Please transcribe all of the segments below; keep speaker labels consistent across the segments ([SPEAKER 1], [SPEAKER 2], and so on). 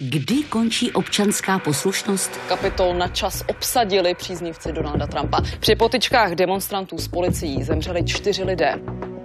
[SPEAKER 1] Kdy končí občanská poslušnost?
[SPEAKER 2] Kapitol na čas obsadili příznivci Donalda Trumpa. Při potyčkách demonstrantů s policií zemřeli čtyři lidé.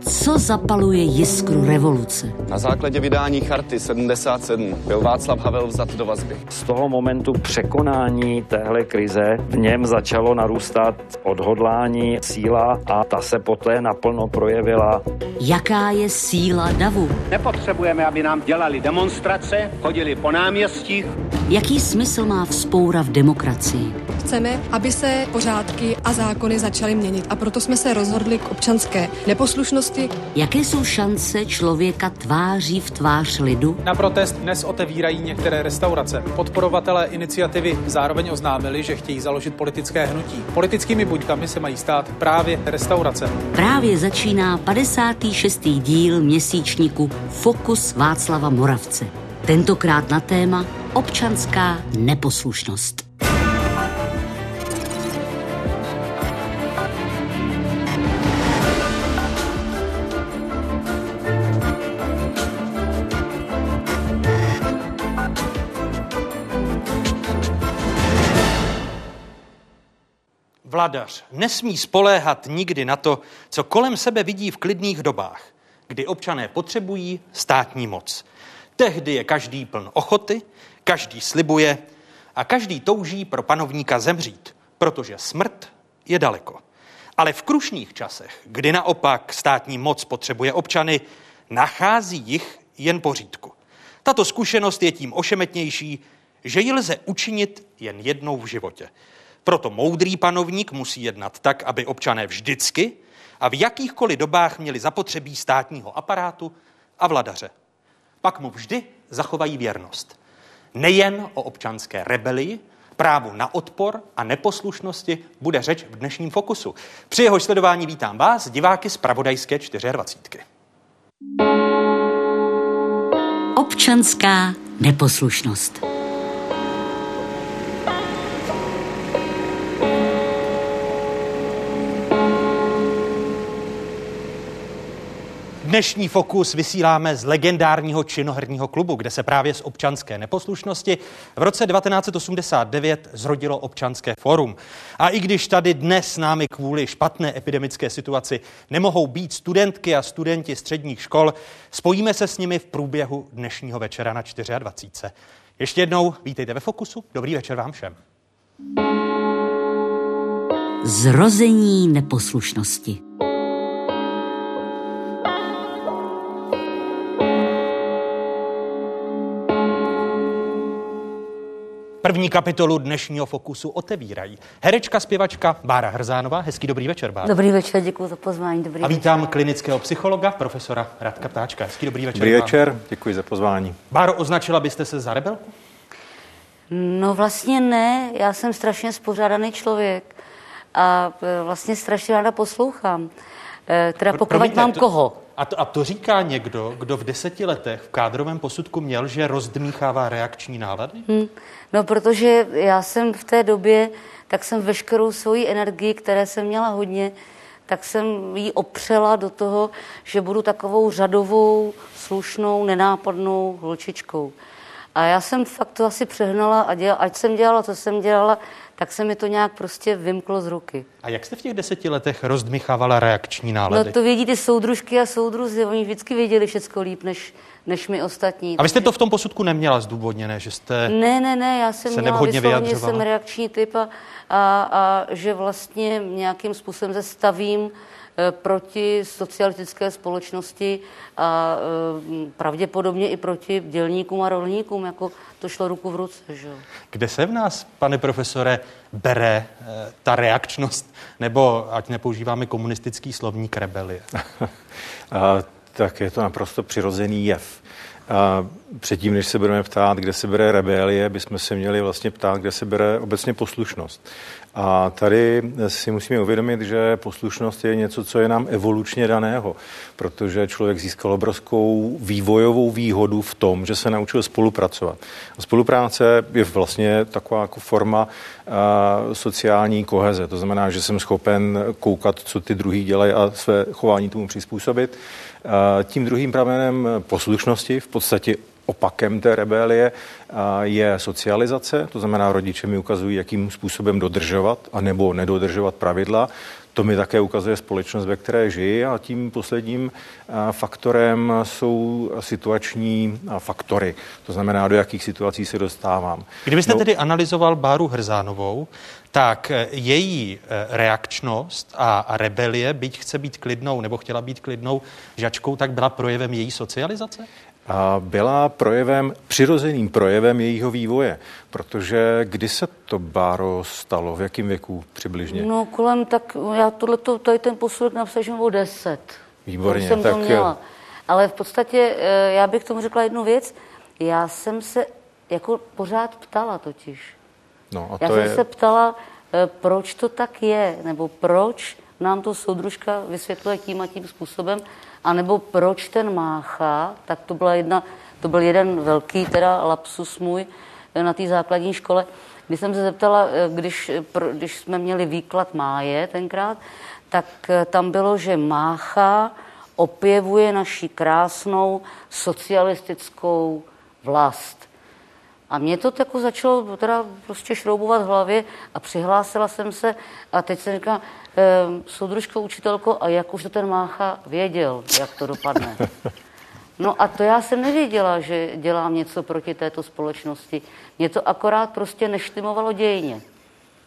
[SPEAKER 1] Co zapaluje jiskru revoluce?
[SPEAKER 3] Na základě vydání charty 77 byl Václav Havel vzat do vazby.
[SPEAKER 4] Z toho momentu překonání téhle krize v něm začalo narůstat odhodlání, síla a ta se poté naplno projevila.
[SPEAKER 1] Jaká je síla davu?
[SPEAKER 5] Nepotřebujeme, aby nám dělali demonstrace, chodili po náměstích.
[SPEAKER 1] Jaký smysl má vzpoura v demokracii?
[SPEAKER 6] Chceme, aby se pořádky a zákony začaly měnit a proto jsme se rozhodli k občanské neposlušnosti.
[SPEAKER 1] Jaké jsou šance člověka tváří v tvář lidu?
[SPEAKER 7] Na protest dnes otevírají některé restaurace. Podporovatelé iniciativy zároveň oznámili, že chtějí založit politické hnutí. Politickými buďkami se mají stát právě restaurace.
[SPEAKER 1] Právě začíná 56. díl měsíčníku Fokus Václava Moravce. Tentokrát na téma občanská neposlušnost.
[SPEAKER 8] Vladař nesmí spoléhat nikdy na to, co kolem sebe vidí v klidných dobách, kdy občané potřebují státní moc. Tehdy je každý pln ochoty, každý slibuje a každý touží pro panovníka zemřít, protože smrt je daleko. Ale v krušných časech, kdy naopak státní moc potřebuje občany, nachází jich jen pořídku. Tato zkušenost je tím ošemetnější, že ji lze učinit jen jednou v životě. Proto moudrý panovník musí jednat tak, aby občané vždycky a v jakýchkoliv dobách měli zapotřebí státního aparátu a vladaře. Pak mu vždy zachovají věrnost. Nejen o občanské rebelii, právu na odpor a neposlušnosti bude řeč v dnešním fokusu. Při jeho sledování vítám vás, diváky z Pravodajské 24.
[SPEAKER 1] Občanská neposlušnost.
[SPEAKER 8] Dnešní fokus vysíláme z legendárního činoherního klubu, kde se právě z občanské neposlušnosti v roce 1989 zrodilo občanské fórum. A i když tady dnes s námi kvůli špatné epidemické situaci nemohou být studentky a studenti středních škol, spojíme se s nimi v průběhu dnešního večera na 24. Ještě jednou vítejte ve Fokusu. Dobrý večer vám všem.
[SPEAKER 1] Zrození neposlušnosti.
[SPEAKER 8] První kapitolu dnešního Fokusu otevírají herečka, zpěvačka Bára Hrzánová. Hezký dobrý večer, Bára.
[SPEAKER 9] Dobrý večer, děkuji za pozvání. Dobrý
[SPEAKER 8] A vítám
[SPEAKER 9] večer.
[SPEAKER 8] klinického psychologa, profesora Radka Ptáčka. Hezký dobrý večer.
[SPEAKER 10] Dobrý
[SPEAKER 8] vám.
[SPEAKER 10] večer, děkuji za pozvání.
[SPEAKER 8] Báro, označila byste se za rebelku?
[SPEAKER 9] No vlastně ne, já jsem strašně spořádaný člověk a e, vlastně strašně ráda poslouchám. E, Teda pokud
[SPEAKER 8] Promiňte,
[SPEAKER 9] mám
[SPEAKER 8] to-
[SPEAKER 9] koho.
[SPEAKER 8] A to, a to říká někdo, kdo v deseti letech v kádrovém posudku měl, že rozdmíchává reakční nálady?
[SPEAKER 9] Hm. No protože já jsem v té době, tak jsem veškerou svoji energii, které jsem měla hodně, tak jsem ji opřela do toho, že budu takovou řadovou, slušnou, nenápadnou holčičkou. A já jsem fakt to asi přehnala a dělala, ať jsem dělala, co jsem dělala, tak se mi to nějak prostě vymklo z ruky.
[SPEAKER 8] A jak jste v těch deseti letech rozdmíchávala reakční nálady?
[SPEAKER 9] No to vědí ty soudružky a soudruzi, oni vždycky věděli všechno líp než, než my ostatní.
[SPEAKER 8] A vy jste to v tom posudku neměla zdůvodněné, že jste...
[SPEAKER 9] Ne, ne, ne, já jsem
[SPEAKER 8] se
[SPEAKER 9] měla vysloveně jsem reakční typ a, a, a že vlastně nějakým způsobem se stavím proti socialistické společnosti a eh, pravděpodobně i proti dělníkům a rolníkům, jako to šlo ruku v ruce. Že?
[SPEAKER 8] Kde se v nás, pane profesore, bere eh, ta reakčnost, nebo ať nepoužíváme komunistický slovník rebelie?
[SPEAKER 10] A, tak je to naprosto přirozený jev. A předtím, než se budeme ptát, kde se bere rebelie, bychom se měli vlastně ptát, kde se bere obecně poslušnost. A tady si musíme uvědomit, že poslušnost je něco, co je nám evolučně daného, protože člověk získal obrovskou vývojovou výhodu v tom, že se naučil spolupracovat. A spolupráce je vlastně taková jako forma a, sociální koheze. To znamená, že jsem schopen koukat, co ty druhý dělají a své chování tomu přizpůsobit. A tím druhým pramenem poslušnosti v podstatě opakem té rebelie je socializace, to znamená, rodiče mi ukazují, jakým způsobem dodržovat a nebo nedodržovat pravidla. To mi také ukazuje společnost, ve které žiji a tím posledním faktorem jsou situační faktory. To znamená, do jakých situací se dostávám.
[SPEAKER 11] Kdybyste no, tedy analyzoval Báru Hrzánovou, tak e, její e, reakčnost a rebelie, byť chce být klidnou nebo chtěla být klidnou žačkou, tak byla projevem její socializace?
[SPEAKER 10] A byla projevem, přirozeným projevem jejího vývoje. Protože kdy se to Báro stalo? V jakém věku přibližně?
[SPEAKER 9] No kolem tak, já tohleto, tady ten posudek napsal, že bylo deset.
[SPEAKER 10] Výborně.
[SPEAKER 9] jsem tak... to měla. Ale v podstatě eh, já bych tomu řekla jednu věc. Já jsem se jako pořád ptala totiž.
[SPEAKER 10] No, a
[SPEAKER 9] já
[SPEAKER 10] to
[SPEAKER 9] jsem
[SPEAKER 10] je...
[SPEAKER 9] se ptala, eh, proč to tak je, nebo proč nám to soudružka vysvětluje tím a tím způsobem, anebo proč ten mácha, tak to byla jedna, to byl jeden velký teda lapsus můj eh, na té základní škole, když jsem se zeptala, eh, když, když jsme měli výklad máje tenkrát, tak eh, tam bylo, že mácha opěvuje naši krásnou socialistickou vlast. A mě to jako začalo teda prostě šroubovat v hlavě a přihlásila jsem se a teď jsem říkala, e, soudružko, učitelko, a jak už to ten Mácha věděl, jak to dopadne. No a to já jsem nevěděla, že dělám něco proti této společnosti. Mě to akorát prostě neštimovalo dějně.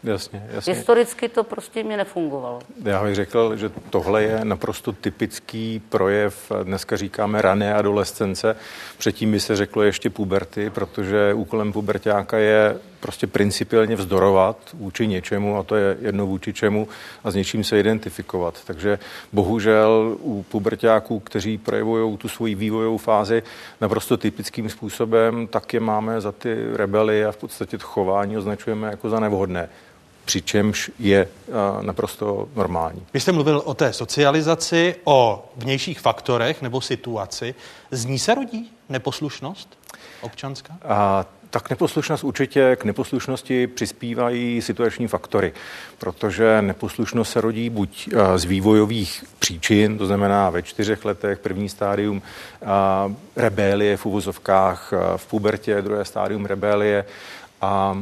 [SPEAKER 10] Jasně, jasně.
[SPEAKER 9] Historicky to prostě mě nefungovalo.
[SPEAKER 10] Já bych řekl, že tohle je naprosto typický projev, dneska říkáme rané adolescence, předtím by se řeklo ještě puberty, protože úkolem pubertáka je prostě principiálně vzdorovat vůči něčemu a to je jedno vůči čemu a s něčím se identifikovat. Takže bohužel u pubertáků, kteří projevují tu svoji vývojovou fázi naprosto typickým způsobem, tak je máme za ty rebely a v podstatě to chování označujeme jako za nevhodné přičemž je naprosto normální.
[SPEAKER 11] Vy jste mluvil o té socializaci, o vnějších faktorech nebo situaci. Z ní se rodí neposlušnost občanská?
[SPEAKER 10] A tak neposlušnost určitě k neposlušnosti přispívají situační faktory, protože neposlušnost se rodí buď z vývojových příčin, to znamená ve čtyřech letech, první stádium rebélie v uvozovkách, v pubertě, druhé stádium rebélie a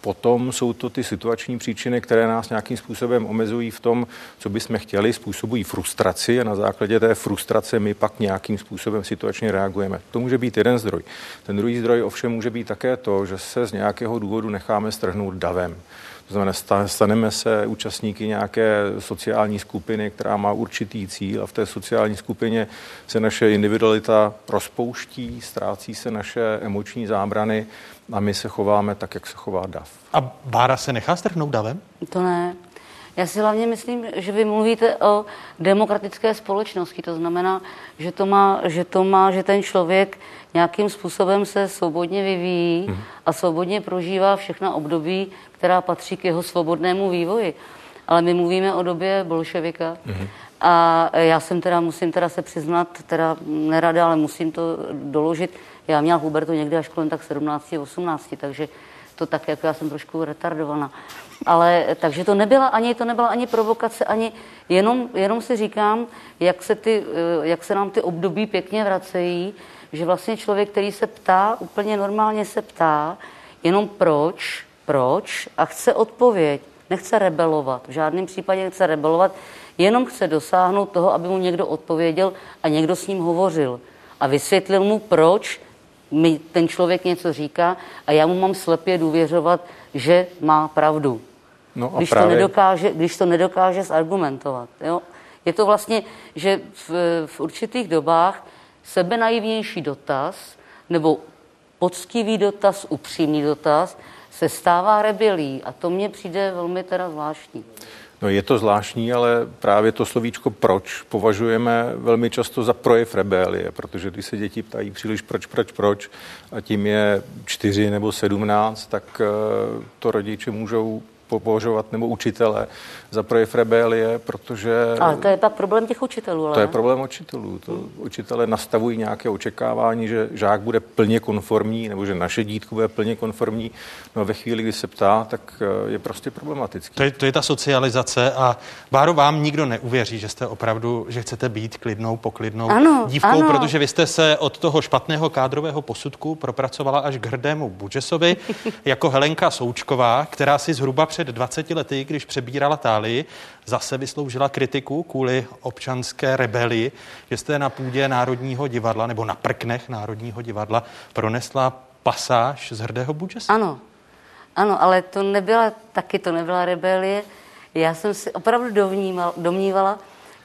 [SPEAKER 10] Potom jsou to ty situační příčiny, které nás nějakým způsobem omezují v tom, co bychom chtěli, způsobují frustraci a na základě té frustrace my pak nějakým způsobem situačně reagujeme. To může být jeden zdroj. Ten druhý zdroj ovšem může být také to, že se z nějakého důvodu necháme strhnout davem. To znamená, staneme se účastníky nějaké sociální skupiny, která má určitý cíl a v té sociální skupině se naše individualita rozpouští, ztrácí se naše emoční zábrany a my se chováme tak, jak se chová dav.
[SPEAKER 11] A Bára se nechá strhnout davem?
[SPEAKER 9] To ne. Já si hlavně myslím, že vy mluvíte o demokratické společnosti. To znamená, že to má, že, to má, že ten člověk nějakým způsobem se svobodně vyvíjí mm. a svobodně prožívá všechna období, která patří k jeho svobodnému vývoji. Ale my mluvíme o době bolševika. Mm. A já jsem teda, musím teda se přiznat, teda nerada, ale musím to doložit. Já měla Hubertu někdy až kolem tak 17, 18, takže to tak, jako já jsem trošku retardovaná. Ale takže to nebyla ani, to nebyla ani provokace, ani jenom, jenom si říkám, jak se, ty, eh, jak se nám ty období pěkně vracejí, že vlastně člověk, který se ptá, úplně normálně se ptá, jenom proč, proč a chce odpověď, nechce rebelovat, v žádném případě nechce rebelovat, jenom chce dosáhnout toho, aby mu někdo odpověděl a někdo s ním hovořil. A vysvětlil mu, proč mi ten člověk něco říká a já mu mám slepě důvěřovat, že má pravdu.
[SPEAKER 10] No a
[SPEAKER 9] když,
[SPEAKER 10] právě...
[SPEAKER 9] to nedokáže, když to nedokáže zargumentovat. Jo? Je to vlastně, že v, v určitých dobách sebenaivnější dotaz nebo poctivý dotaz, upřímný dotaz se stává rebelí a to mně přijde velmi teda zvláštní.
[SPEAKER 10] No je to zvláštní, ale právě to slovíčko proč považujeme velmi často za projev rebelie, protože když se děti ptají příliš proč, proč, proč a tím je čtyři nebo sedmnáct, tak eh, to rodiče můžou považovat nebo učitele za projev rebelie, protože...
[SPEAKER 9] Ale to je pak problém těch učitelů, ale
[SPEAKER 10] To je problém učitelů. To učitelé nastavují nějaké očekávání, že žák bude plně konformní, nebo že naše dítko bude plně konformní. No a ve chvíli, kdy se ptá, tak eh, je prostě problematický.
[SPEAKER 8] To je, to je ta socializace a Báro, vám nikdo neuvěří, že jste opravdu, že chcete být klidnou, poklidnou
[SPEAKER 9] Ano,
[SPEAKER 8] dívkou,
[SPEAKER 9] ano.
[SPEAKER 8] protože vy jste se od toho špatného kádrového posudku propracovala až k hrdému Budžesovi jako Helenka Součková, která si zhruba před 20 lety, když přebírala Tálii, zase vysloužila kritiku kvůli občanské rebelii, že jste na půdě Národního divadla nebo na prknech Národního divadla pronesla pasáž z hrdého Budžesa.
[SPEAKER 9] Ano, ano, ale to nebyla, taky to nebyla rebelie. Já jsem si opravdu dovnímal, domnívala,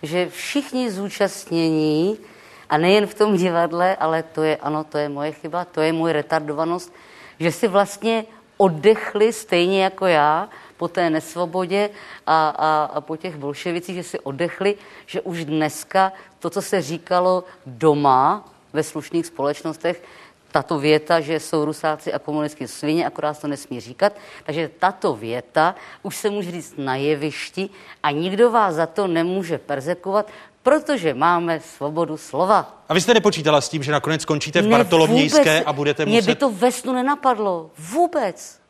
[SPEAKER 9] že všichni zúčastnění, a nejen v tom divadle, ale to je, ano, to je moje chyba, to je moje retardovanost, že si vlastně oddechli stejně jako já po té nesvobodě a, a, a po těch bolševicích, že si oddechli, že už dneska to, co se říkalo doma ve slušných společnostech, tato věta, že jsou rusáci a komunisti svině, akorát to nesmí říkat. Takže tato věta už se může říct na jevišti a nikdo vás za to nemůže perzekovat, protože máme svobodu slova.
[SPEAKER 8] A vy jste nepočítala s tím, že nakonec skončíte v Bartolomějské a budete
[SPEAKER 9] Mě
[SPEAKER 8] muset...
[SPEAKER 9] by to ve snu nenapadlo. Vůbec.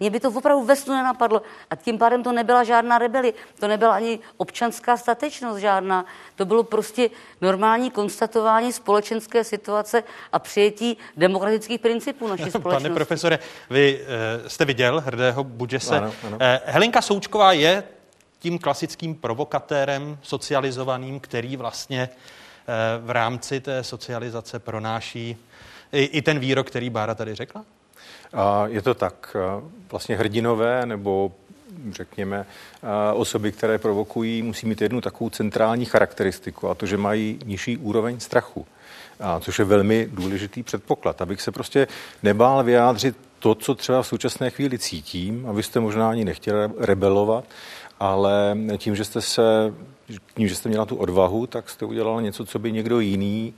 [SPEAKER 9] Mě by to opravdu ve snu nenapadlo. A tím pádem to nebyla žádná rebelie. To nebyla ani občanská statečnost žádná. To bylo prostě normální konstatování společenské situace a přijetí demokratických principů naší společnosti.
[SPEAKER 8] Pane profesore, vy uh, jste viděl hrdého Budžese.
[SPEAKER 10] Ano, ano.
[SPEAKER 8] Uh, Helenka Součková je tím klasickým provokatérem socializovaným, který vlastně uh, v rámci té socializace pronáší i, i ten výrok, který Bára tady řekla?
[SPEAKER 10] Je to tak. a Vlastně hrdinové nebo řekněme, a osoby, které provokují, musí mít jednu takovou centrální charakteristiku a to, že mají nižší úroveň strachu. A což je velmi důležitý předpoklad, abych se prostě nebál vyjádřit to, co třeba v současné chvíli cítím, a vy jste možná ani nechtěli rebelovat, ale tím, že jste se, tím, že jste měla tu odvahu, tak jste udělala něco, co by někdo jiný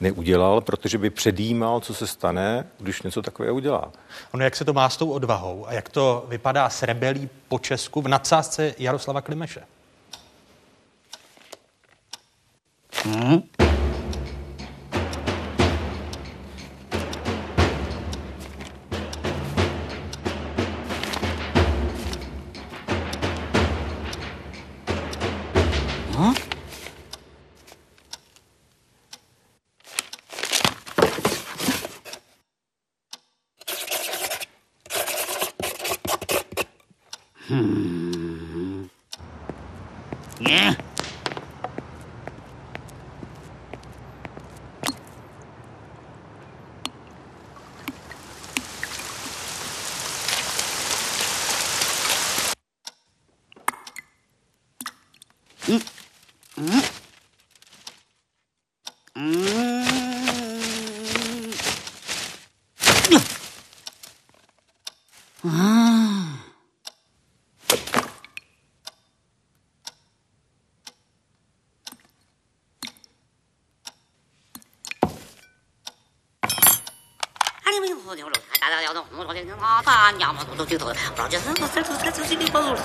[SPEAKER 10] neudělal, protože by předjímal, co se stane, když něco takového udělá.
[SPEAKER 8] Ono, jak se to má s tou odvahou a jak to vypadá s rebelí po Česku v nadsázce Jaroslava Klimeše?
[SPEAKER 12] Nie. 老子就走了老子就走走走走走就给你抱走了。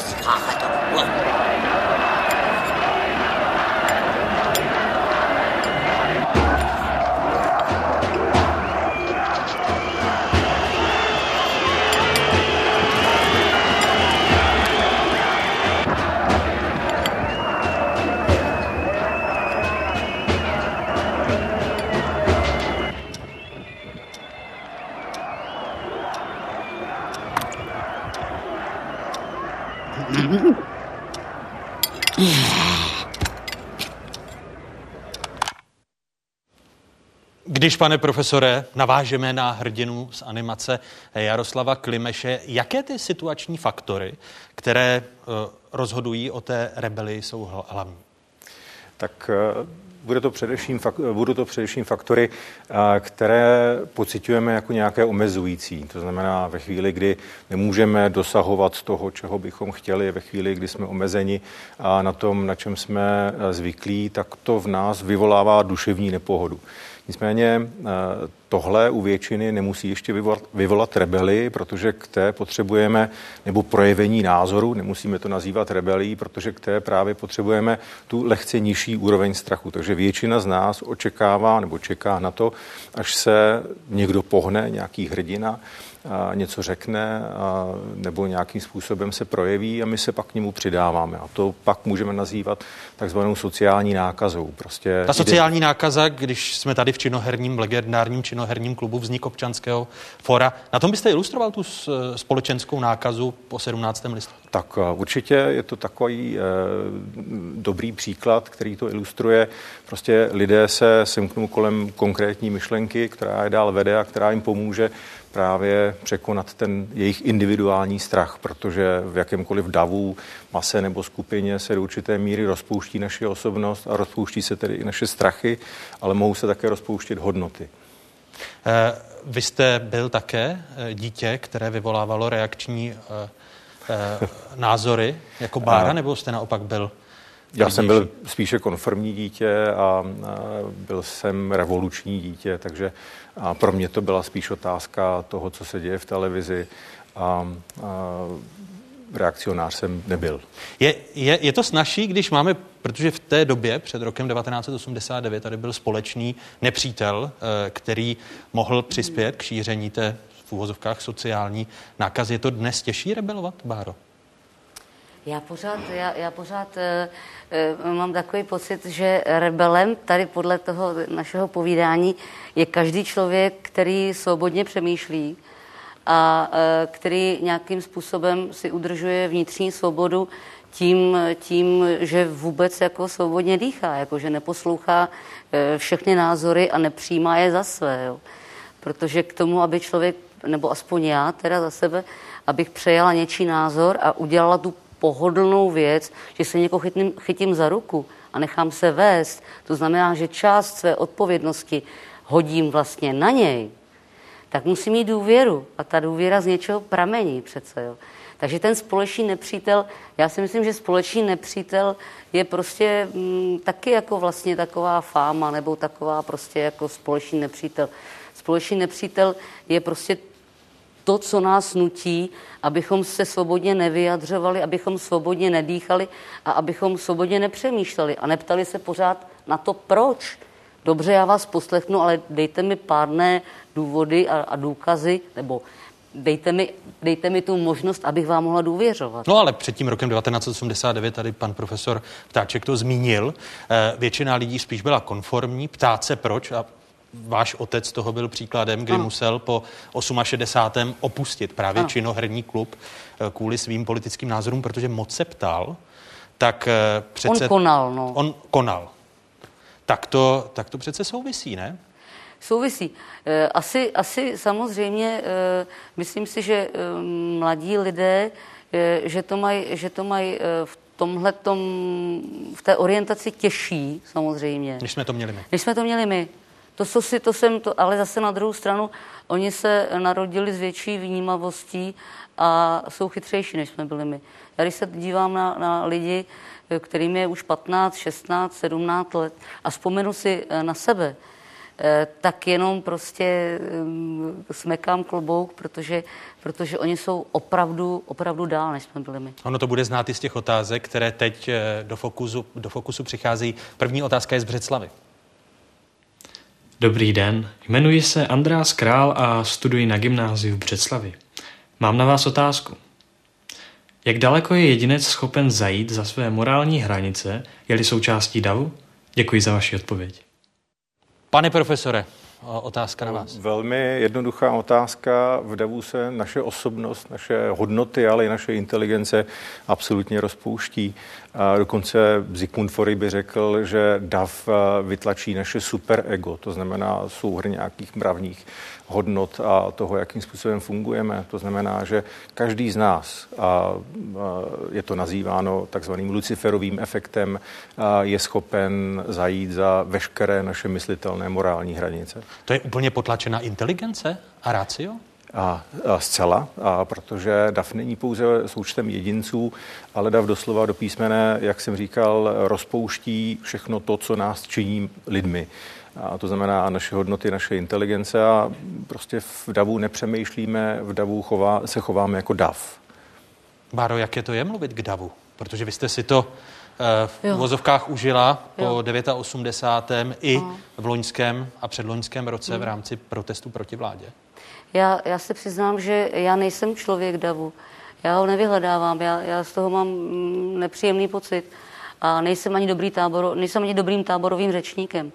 [SPEAKER 12] Když, pane profesore, navážeme na hrdinu z animace Jaroslava Klimeše, jaké ty situační faktory, které eh, rozhodují o té rebelii, jsou hla- hlavní?
[SPEAKER 10] tak eh, bude to především, budou to především faktory, eh, které pocitujeme jako nějaké omezující. To znamená ve chvíli, kdy nemůžeme dosahovat toho, čeho bychom chtěli, ve chvíli, kdy jsme omezeni a na tom, na čem jsme zvyklí, tak to v nás vyvolává duševní nepohodu. Nicméně eh, tohle u většiny nemusí ještě vyvolat, vyvolat rebeli, protože k té potřebujeme, nebo projevení názoru, nemusíme to nazývat rebelí, protože k té právě potřebujeme tu lehce nižší úroveň strachu. Takže většina z nás očekává nebo čeká na to, až se někdo pohne, nějaký hrdina, něco řekne nebo nějakým způsobem se projeví a my se pak k němu přidáváme. A to pak můžeme nazývat takzvanou sociální nákazou. Prostě
[SPEAKER 8] Ta sociální jde... nákaza, když jsme tady v činoherním, legendárním činoherním klubu vznik občanského fora, na tom byste ilustroval tu společenskou nákazu po 17. listopadu?
[SPEAKER 10] Tak určitě je to takový eh, dobrý příklad, který to ilustruje. Prostě lidé se semknou kolem konkrétní myšlenky, která je dál vede a která jim pomůže právě překonat ten jejich individuální strach, protože v jakémkoliv davu, mase nebo skupině se do určité míry rozpouští naše osobnost a rozpouští se tedy i naše strachy, ale mohou se také rozpouštět hodnoty.
[SPEAKER 8] Eh, vy jste byl také eh, dítě, které vyvolávalo reakční eh, názory jako Bára, nebo jste naopak byl
[SPEAKER 10] já jsem byl spíše konformní dítě a byl jsem revoluční dítě, takže a pro mě to byla spíš otázka toho, co se děje v televizi a, a reakcionář jsem nebyl.
[SPEAKER 8] Je, je, je to snažší, když máme, protože v té době, před rokem 1989, tady byl společný nepřítel, eh, který mohl přispět k šíření té v úvozovkách sociální nákazy. Je to dnes těžší rebelovat, Báro?
[SPEAKER 9] Já pořád, já, já pořád e, mám takový pocit, že rebelem tady podle toho našeho povídání je každý člověk, který svobodně přemýšlí a e, který nějakým způsobem si udržuje vnitřní svobodu tím, tím, že vůbec jako svobodně dýchá, jako že neposlouchá e, všechny názory a nepřijímá je za své. Jo. Protože k tomu, aby člověk, nebo aspoň já teda za sebe, abych přejala něčí názor a udělala tu pohodlnou věc, že se někoho chytím, chytím za ruku a nechám se vést. To znamená, že část své odpovědnosti hodím vlastně na něj, tak musí mít důvěru. A ta důvěra z něčeho pramení přece. Jo. Takže ten společný nepřítel, já si myslím, že společný nepřítel je prostě m, mm, taky jako vlastně taková fáma, nebo taková prostě jako společný nepřítel. Společný nepřítel je prostě to, co nás nutí, abychom se svobodně nevyjadřovali, abychom svobodně nedýchali a abychom svobodně nepřemýšleli a neptali se pořád na to, proč. Dobře, já vás poslechnu, ale dejte mi pádné důvody a, a důkazy, nebo dejte mi, dejte mi tu možnost, abych vám mohla důvěřovat.
[SPEAKER 8] No ale před tím rokem 1989 tady pan profesor Ptáček to zmínil. Eh, většina lidí spíš byla konformní, ptát se proč a váš otec toho byl příkladem, kdy ano. musel po 68. opustit právě ano. činoherní klub eh, kvůli svým politickým názorům, protože moc se ptal, tak eh, přece...
[SPEAKER 9] On konal, no.
[SPEAKER 8] On konal. Tak to, tak to přece souvisí, ne?
[SPEAKER 9] Souvisí. Eh, asi, asi samozřejmě, myslím si, že mladí lidé, že to mají že to maj v tomhle v té orientaci těžší, samozřejmě.
[SPEAKER 8] Než jsme to měli my.
[SPEAKER 9] Než jsme to měli my. To, co si, to jsem, to, ale zase na druhou stranu, oni se narodili s větší vnímavostí a jsou chytřejší, než jsme byli my. Já když se dívám na, na lidi, kterým je už 15, 16, 17 let a vzpomenu si eh, na sebe, eh, tak jenom prostě mm, smekám klobouk, protože, protože oni jsou opravdu, opravdu dál, než jsme byli my.
[SPEAKER 8] Ono to bude znát i z těch otázek, které teď eh, do fokusu, do fokusu přicházejí. První otázka je z Břeclavy.
[SPEAKER 13] Dobrý den, jmenuji se András Král a studuji na gymnáziu v Břeclavi. Mám na vás otázku. Jak daleko je jedinec schopen zajít za své morální hranice, je-li součástí davu? Děkuji za vaši odpověď.
[SPEAKER 8] Pane profesore, otázka na vás.
[SPEAKER 10] Velmi jednoduchá otázka. V davu se naše osobnost, naše hodnoty, ale i naše inteligence absolutně rozpouští. Dokonce Zygmunt Fory by řekl, že DAV vytlačí naše superego, to znamená souhr nějakých mravních hodnot a toho, jakým způsobem fungujeme. To znamená, že každý z nás, a je to nazýváno takzvaným luciferovým efektem, je schopen zajít za veškeré naše myslitelné morální hranice.
[SPEAKER 8] To je úplně potlačená inteligence a rácio?
[SPEAKER 10] A, a zcela, a protože DAF není pouze součtem jedinců, ale DAF doslova do písmene, jak jsem říkal, rozpouští všechno to, co nás činí lidmi. A to znamená naše hodnoty, naše inteligence a prostě v davu nepřemýšlíme, v davu chová, se chováme jako dav.
[SPEAKER 8] Báro, jaké to je mluvit k davu? Protože vy jste si to eh, v jo. vozovkách užila jo. po 89. i no. v loňském a předloňském roce v rámci protestu proti vládě.
[SPEAKER 9] Já, já se přiznám, že já nejsem člověk davu. Já ho nevyhledávám, já, já z toho mám mm, nepříjemný pocit a nejsem ani, dobrý tábor, nejsem ani dobrým táborovým řečníkem.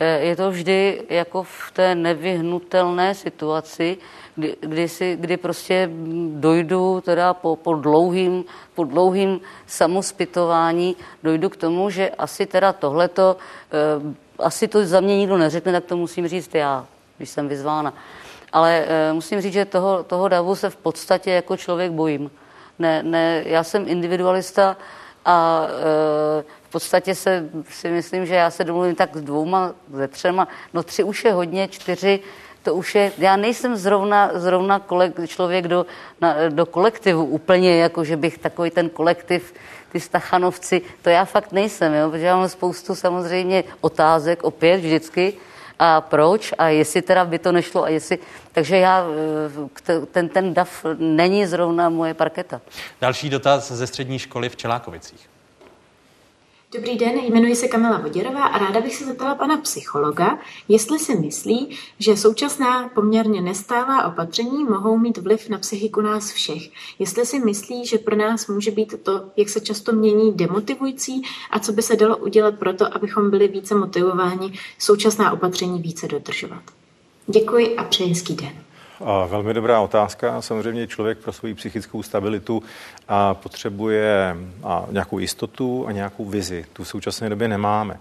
[SPEAKER 9] Eh, je to vždy jako v té nevyhnutelné situaci, kdy, kdy, si, kdy prostě dojdu teda po, po, dlouhým, po dlouhým samospytování, dojdu k tomu, že asi teda tohleto, eh, asi to za mě nikdo neřekne, tak to musím říct já, když jsem vyzvána. Ale eh, musím říct, že toho, toho davu se v podstatě jako člověk bojím. Ne, ne, já jsem individualista a e, v podstatě se, si myslím, že já se domluvím tak s dvouma, ze třema, no tři už je hodně, čtyři, to už je, já nejsem zrovna, zrovna kolek, člověk do, na, do kolektivu úplně, jako že bych takový ten kolektiv, ty stachanovci, to já fakt nejsem, jo, protože já mám spoustu samozřejmě otázek, opět vždycky, a proč a jestli teda by to nešlo a jestli... Takže já, eh, ten, ten DAF není zrovna moje parketa.
[SPEAKER 8] Další dotaz ze střední školy v Čelákovicích.
[SPEAKER 14] Dobrý den, jmenuji se Kamila Voděrová a ráda bych se zeptala pana psychologa, jestli si myslí, že současná poměrně nestálá opatření mohou mít vliv na psychiku nás všech. Jestli si myslí, že pro nás může být to, jak se často mění, demotivující a co by se dalo udělat pro to, abychom byli více motivováni současná opatření více dodržovat. Děkuji a přeji hezký den.
[SPEAKER 10] A velmi dobrá otázka. Samozřejmě člověk pro svou psychickou stabilitu a potřebuje a nějakou jistotu a nějakou vizi. Tu v současné době nemáme.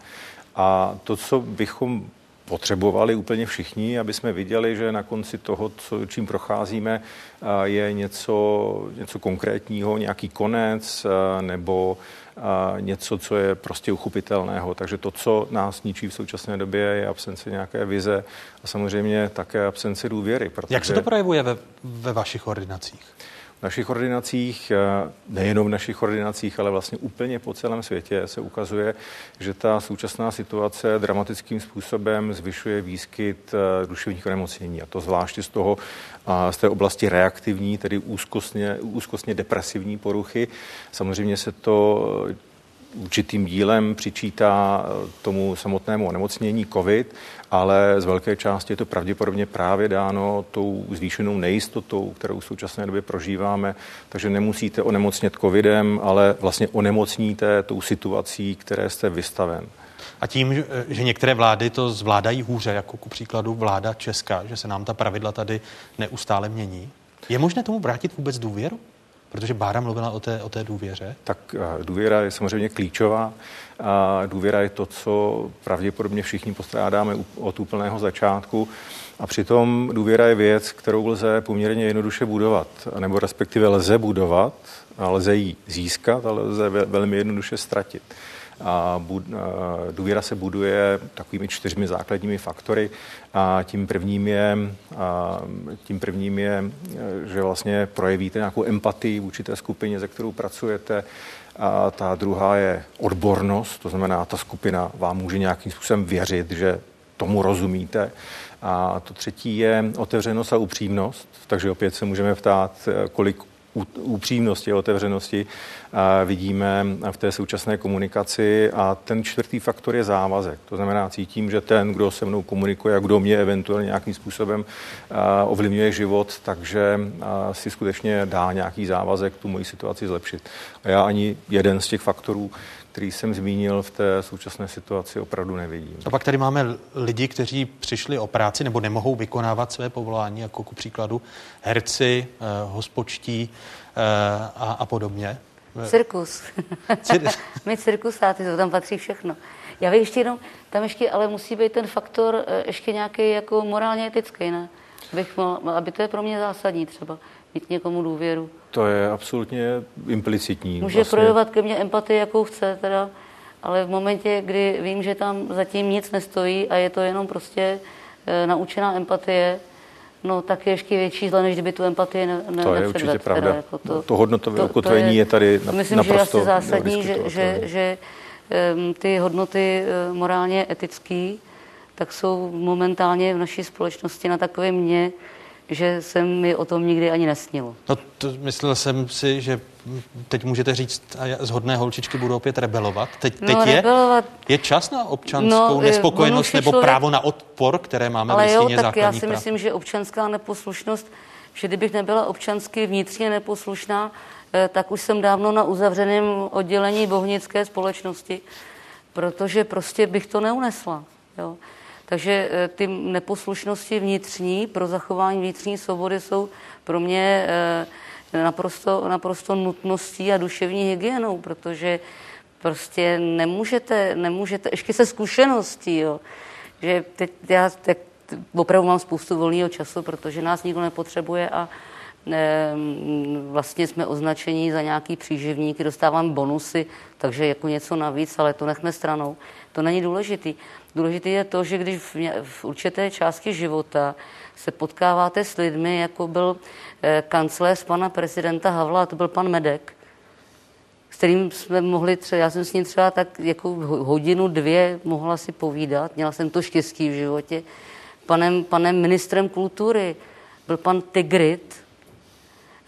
[SPEAKER 10] A to, co bychom potřebovali úplně všichni, aby jsme viděli, že na konci toho, co, čím procházíme, je něco, něco konkrétního, nějaký konec nebo něco, co je prostě uchopitelného. Takže to, co nás ničí v současné době, je absence nějaké vize a samozřejmě také absence důvěry.
[SPEAKER 8] Protože... Jak se to projevuje ve, ve vašich ordinacích?
[SPEAKER 10] Našich ordinacích, eh, nejenom v našich ordinacích, ale vlastně úplně po celém světě se ukazuje, že ta současná situace dramatickým způsobem zvyšuje výskyt eh, duševních onemocnění. A to zvláště z toho, z té oblasti reaktivní, tedy úzkostně, úzkostně depresivní poruchy. Samozřejmě se to určitým dílem přičítá eh, tomu samotnému onemocnění COVID, ale z velké části je to pravděpodobně právě dáno tou zvýšenou nejistotou, kterou v současné době prožíváme. Takže nemusíte onemocnět COVIDem, ale vlastně onemocníte tou situací, které jste vystaven.
[SPEAKER 8] A tím, že některé vlády to zvládají hůře, jako ku příkladu vláda Česká, že se nám ta pravidla tady neustále mění, je možné tomu vrátit vůbec důvěru? Protože Bára mluvila o té, o té důvěře.
[SPEAKER 10] Tak eh, důvěra je samozřejmě klíčová. A důvěra je to, co pravděpodobně všichni postrádáme od úplného začátku. A přitom důvěra je věc, kterou lze poměrně jednoduše budovat, nebo respektive lze budovat, lze ji získat, ale lze velmi jednoduše ztratit. A důvěra se buduje takovými čtyřmi základními faktory. A tím prvním je, a tím prvním je, že vlastně projevíte nějakou empatii v určité skupině, ze kterou pracujete. A ta druhá je odbornost, to znamená, ta skupina vám může nějakým způsobem věřit, že tomu rozumíte. A to třetí je otevřenost a upřímnost, takže opět se můžeme ptát, kolik upřímnosti a otevřenosti vidíme v té současné komunikaci. A ten čtvrtý faktor je závazek. To znamená, cítím, že ten, kdo se mnou komunikuje a kdo mě eventuálně nějakým způsobem ovlivňuje život, takže si skutečně dá nějaký závazek tu moji situaci zlepšit. A já ani jeden z těch faktorů který jsem zmínil v té současné situaci, opravdu nevidím.
[SPEAKER 8] A pak tady máme lidi, kteří přišli o práci nebo nemohou vykonávat své povolání, jako ku příkladu herci, eh, hospočtí eh, a, a podobně.
[SPEAKER 9] Cirkus. Cir- My cirkusáty, to tam patří všechno. Já bych ještě jenom, tam ještě ale musí být ten faktor eh, ještě nějaký jako morálně etický, ne? Bych mohl, aby to je pro mě zásadní třeba, mít někomu důvěru.
[SPEAKER 10] To je absolutně implicitní.
[SPEAKER 9] Může vlastně. projevovat ke mně empatii, jakou chce, teda, ale v momentě, kdy vím, že tam zatím nic nestojí a je to jenom prostě e, naučená empatie, no tak je ještě větší zle, než kdyby tu empatii ne,
[SPEAKER 10] ne, To je určitě pravda. Teda, jako to, to hodnotové to, ukotvení to je, je tady na,
[SPEAKER 9] Myslím,
[SPEAKER 10] naprosto
[SPEAKER 9] že je asi zásadní, že, že, že um, ty hodnoty uh, morálně etický, tak jsou momentálně v naší společnosti na takové mě, že se mi o tom nikdy ani nesnilo.
[SPEAKER 8] No to myslel jsem si, že teď můžete říct, a zhodné holčičky budou opět rebelovat. Teď,
[SPEAKER 9] No,
[SPEAKER 8] teď je,
[SPEAKER 9] rebelovat-
[SPEAKER 8] je čas na občanskou
[SPEAKER 9] No, eh,
[SPEAKER 8] nespokojenost nebo
[SPEAKER 9] člověk-
[SPEAKER 8] právo na odpor, které máme v
[SPEAKER 9] Ale jo,
[SPEAKER 8] listině
[SPEAKER 9] tak já si
[SPEAKER 8] práv?
[SPEAKER 9] myslím, že občanská neposlušnost, že kdybych nebyla občansky vnitřně neposlušná, eh, tak už jsem dávno na uzavřeném oddělení bohnické společnosti, protože prostě bych to neunesla. Jo. Takže eh, ty neposlušnosti vnitřní pro zachování vnitřní svobody jsou pro mě eh, naprosto, naprosto nutností a duševní hygienou, protože prostě nemůžete, nemůžete, ještě se zkušeností, jo, že teď já tak opravdu mám spoustu volného času, protože nás nikdo nepotřebuje a eh, vlastně jsme označení za nějaký příživníky, dostávám bonusy, takže jako něco navíc, ale to nechme stranou. To není důležitý. Důležité je to, že když v, v určité části života se potkáváte s lidmi, jako byl eh, kancléř pana prezidenta Havla, a to byl pan Medek, s kterým jsme mohli třeba, já jsem s ním třeba tak jako ho- hodinu, dvě mohla si povídat, měla jsem to štěstí v životě. Panem, panem ministrem kultury byl pan Tigrit,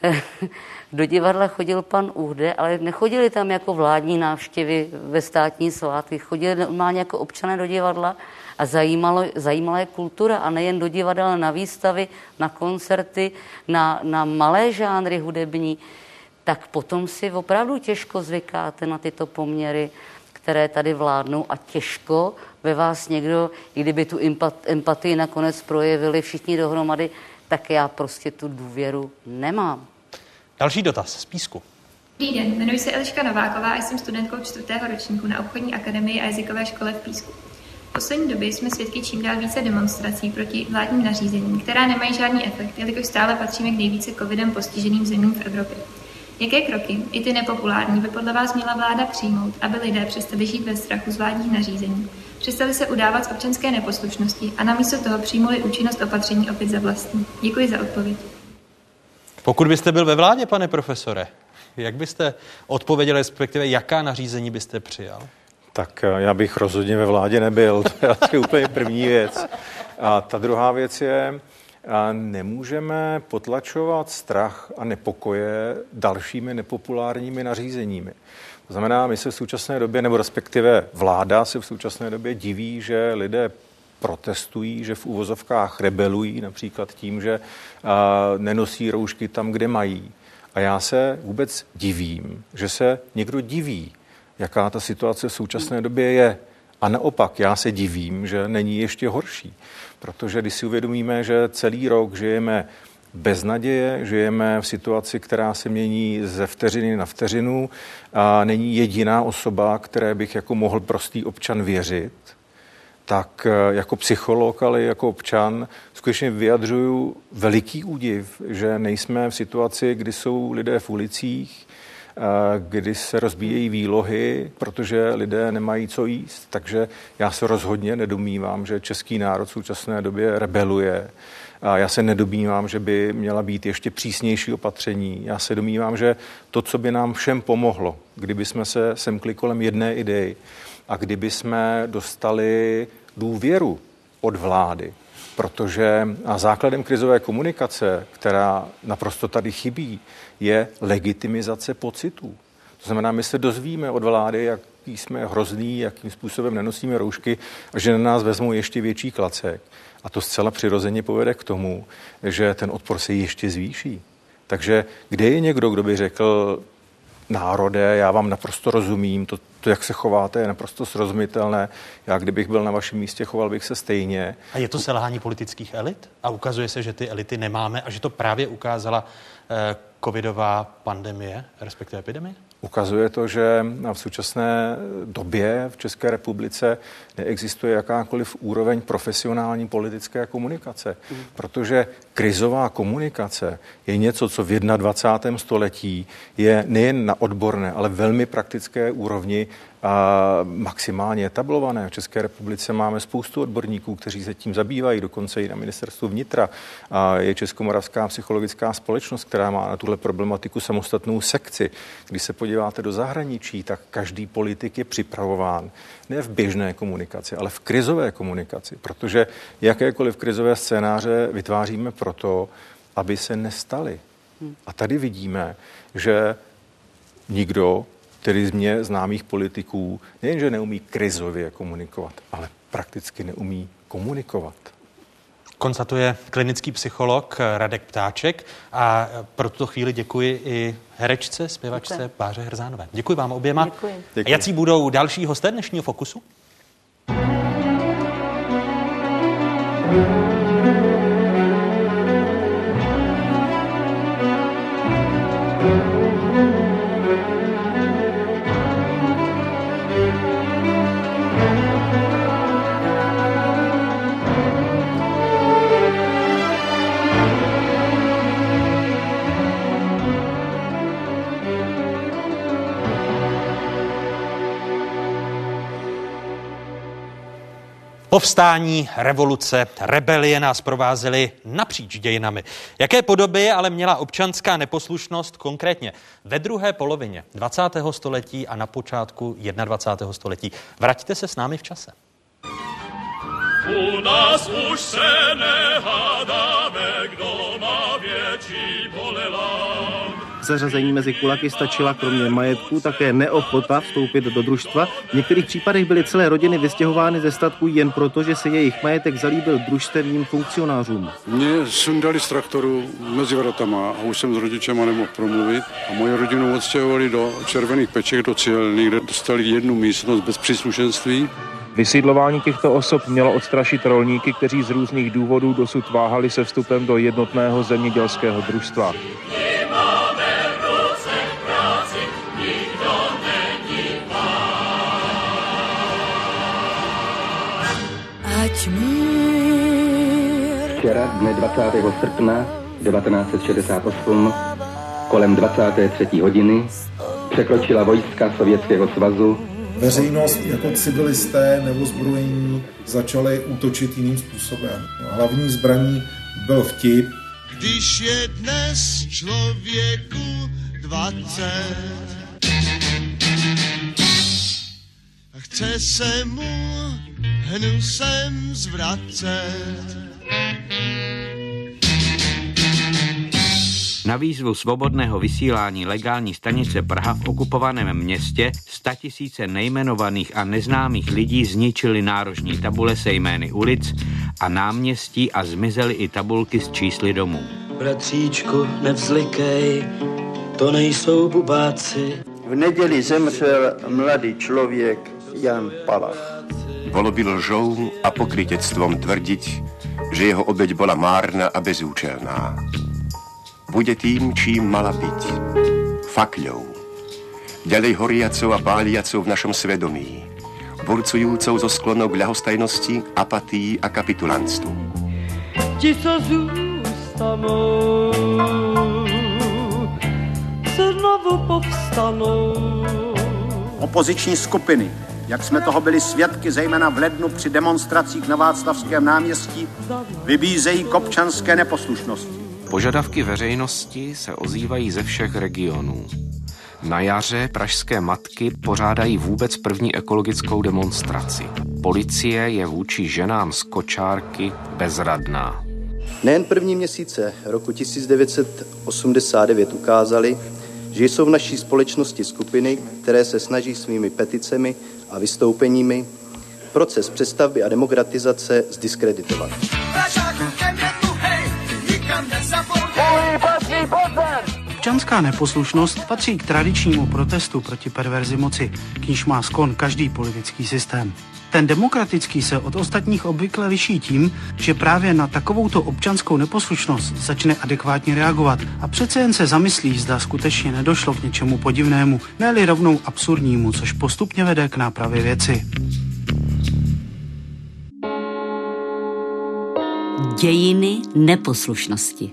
[SPEAKER 9] do divadla chodil pan Uhde, ale nechodili tam jako vládní návštěvy ve státní svátky, chodili normálně jako občané do divadla a zajímalo, zajímala je kultura a nejen do divadla, ale na výstavy, na koncerty, na, na malé žánry hudební, tak potom si opravdu těžko zvykáte na tyto poměry, které tady vládnou a těžko ve vás někdo, i kdyby tu empat, empatii nakonec projevili všichni dohromady, tak já prostě tu důvěru nemám.
[SPEAKER 8] Další dotaz z písku.
[SPEAKER 15] Dobrý den, jmenuji se Eliška Nováková a jsem studentkou čtvrtého ročníku na obchodní akademii a jazykové škole v Písku. V poslední době jsme svědky čím dál více demonstrací proti vládním nařízením, která nemají žádný efekt, jelikož stále patříme k nejvíce covidem postiženým zemím v Evropě. Jaké kroky, i ty nepopulární, by podle vás měla vláda přijmout, aby lidé přestali žít ve strachu z vládních nařízení, přestali se udávat z občanské neposlušnosti a namísto toho přijmuli účinnost opatření opět za vlastní? Děkuji za odpověď.
[SPEAKER 8] Pokud byste byl ve vládě, pane profesore, jak byste odpověděl, respektive jaká nařízení byste přijal?
[SPEAKER 10] Tak eh, já bych rozhodně ve vládě nebyl, to je asi úplně první věc. A ta druhá věc je, a nemůžeme potlačovat strach a nepokoje dalšími nepopulárními nařízeními. To znamená, my se v současné době, nebo respektive vláda se v současné době diví, že lidé protestují, že v úvozovkách rebelují, například tím, že nenosí roušky tam, kde mají. A já se vůbec divím, že se někdo diví, jaká ta situace v současné době je. A naopak, já se divím, že není ještě horší. Protože když si uvědomíme, že celý rok žijeme bez naděje, žijeme v situaci, která se mění ze vteřiny na vteřinu a není jediná osoba, které bych jako mohl prostý občan věřit, tak eh, jako psycholog, ale jako občan skutečně vyjadřuju veliký údiv, že nejsme v situaci, kdy jsou lidé v ulicích, eh, kdy se rozbíjejí výlohy, protože lidé nemají co jíst. Takže já se rozhodně nedomývám, že český národ v současné době rebeluje. A já se nedomývám, že by měla být ještě přísnější opatření. Já se domývám, že to, co by nám všem pomohlo, kdyby jsme se semkli kolem jedné idei a kdyby jsme dostali důvěru od vlády, protože základem krizové komunikace, která naprosto tady chybí, je legitimizace pocitů. To znamená, my se dozvíme od vlády, jaký jsme hrozný, jakým způsobem nenosíme roušky a že na nás vezmou ještě větší klacek. A to zcela přirozeně povede k tomu, že ten odpor se ještě zvýší. Takže kde je někdo, kdo by řekl, národe, já vám naprosto rozumím, to, to, jak se chováte, je naprosto srozumitelné. Já, kdybych byl na vašem místě, choval bych se stejně.
[SPEAKER 8] A je to selhání politických elit? A ukazuje se, že ty elity nemáme a že to právě ukázala eh, covidová pandemie, respektive epidemie?
[SPEAKER 10] Ukazuje to, že v současné době v České republice neexistuje jakákoliv úroveň profesionální politické komunikace, protože krizová komunikace je něco, co v 21. století je nejen na odborné, ale velmi praktické úrovni a maximálně etablované. V České republice máme spoustu odborníků, kteří se tím zabývají, dokonce i na ministerstvu vnitra. A je Českomoravská psychologická společnost, která má na tuhle problematiku samostatnou sekci. Když se podíváte do zahraničí, tak každý politik je připravován ne v běžné komunikaci, ale v krizové komunikaci, protože jakékoliv krizové scénáře vytváříme proto, aby se nestaly. A tady vidíme, že nikdo který z mě známých politiků nejenže neumí krizově komunikovat, ale prakticky neumí komunikovat.
[SPEAKER 8] Konstatuje klinický psycholog Radek Ptáček a pro tuto chvíli děkuji i herečce, zpěvačce. Báře Hrzánové. Děkuji vám oběma. Děkuji. Jaký budou další hosté dnešního Fokusu? Thank you. Povstání, revoluce, rebelie nás provázely napříč dějinami. Jaké podoby ale měla občanská neposlušnost konkrétně ve druhé polovině 20. století a na počátku 21. století? Vraťte se s námi v čase. U nás už se nehádáme, kdo má větší
[SPEAKER 16] zařazení mezi kulaky stačila kromě majetku také neochota vstoupit do družstva. V některých případech byly celé rodiny vystěhovány ze statku jen proto, že se jejich majetek zalíbil družstevním funkcionářům.
[SPEAKER 17] Mě sundali z traktoru mezi vratama a už jsem s rodičema nemohl promluvit a moje rodinu odstěhovali do červených peček do Cielny, kde dostali jednu místnost bez příslušenství.
[SPEAKER 18] Vysídlování těchto osob mělo odstrašit rolníky, kteří z různých důvodů dosud váhali se vstupem do jednotného zemědělského družstva.
[SPEAKER 19] Včera, dne 20. srpna 1968, kolem 23. hodiny, překročila vojska Sovětského svazu.
[SPEAKER 20] Veřejnost jako civilisté nebo zbrojení začaly útočit jiným způsobem. Hlavní zbraní byl vtip. Když je dnes člověku 20 a chce se mu hnusem zvracet.
[SPEAKER 21] Na výzvu svobodného vysílání legální stanice Praha v okupovaném městě statisíce nejmenovaných a neznámých lidí zničili nárožní tabule se jmény ulic a náměstí a zmizely i tabulky s čísly domů.
[SPEAKER 22] Bratříčku, nevzlikej, to nejsou bubáci.
[SPEAKER 23] V neděli zemřel mladý člověk Jan Palach.
[SPEAKER 24] Bolo by lžou a pokrytectvom tvrdiť, že jeho obeď bola márna a bezúčelná. Bude tým, čím mala byť. Fakľou. Ďalej horiacou a páliacou v našom svedomí. Burcujúcou zo sklonou k ľahostajnosti, apatii a kapitulantstvu. Ti, co zůstanou,
[SPEAKER 25] znovu povstanou. Opoziční skupiny jak jsme toho byli svědky zejména v lednu při demonstracích na Václavském náměstí, vybízejí k občanské neposlušnosti.
[SPEAKER 26] Požadavky veřejnosti se ozývají ze všech regionů. Na jaře pražské matky pořádají vůbec první ekologickou demonstraci. Policie je vůči ženám z kočárky bezradná.
[SPEAKER 16] Nejen první měsíce roku 1989 ukázali, že jsou v naší společnosti skupiny, které se snaží svými peticemi a vystoupeními proces přestavby a demokratizace zdiskreditovat.
[SPEAKER 27] Občanská neposlušnost patří k tradičnímu protestu proti perverzi moci, k níž má skon každý politický systém. Ten demokratický se od ostatních obvykle liší tím, že právě na takovouto občanskou neposlušnost začne adekvátně reagovat a přece jen se zamyslí, zda skutečně nedošlo k něčemu podivnému, ne rovnou absurdnímu, což postupně vede k nápravě věci.
[SPEAKER 1] Dějiny neposlušnosti.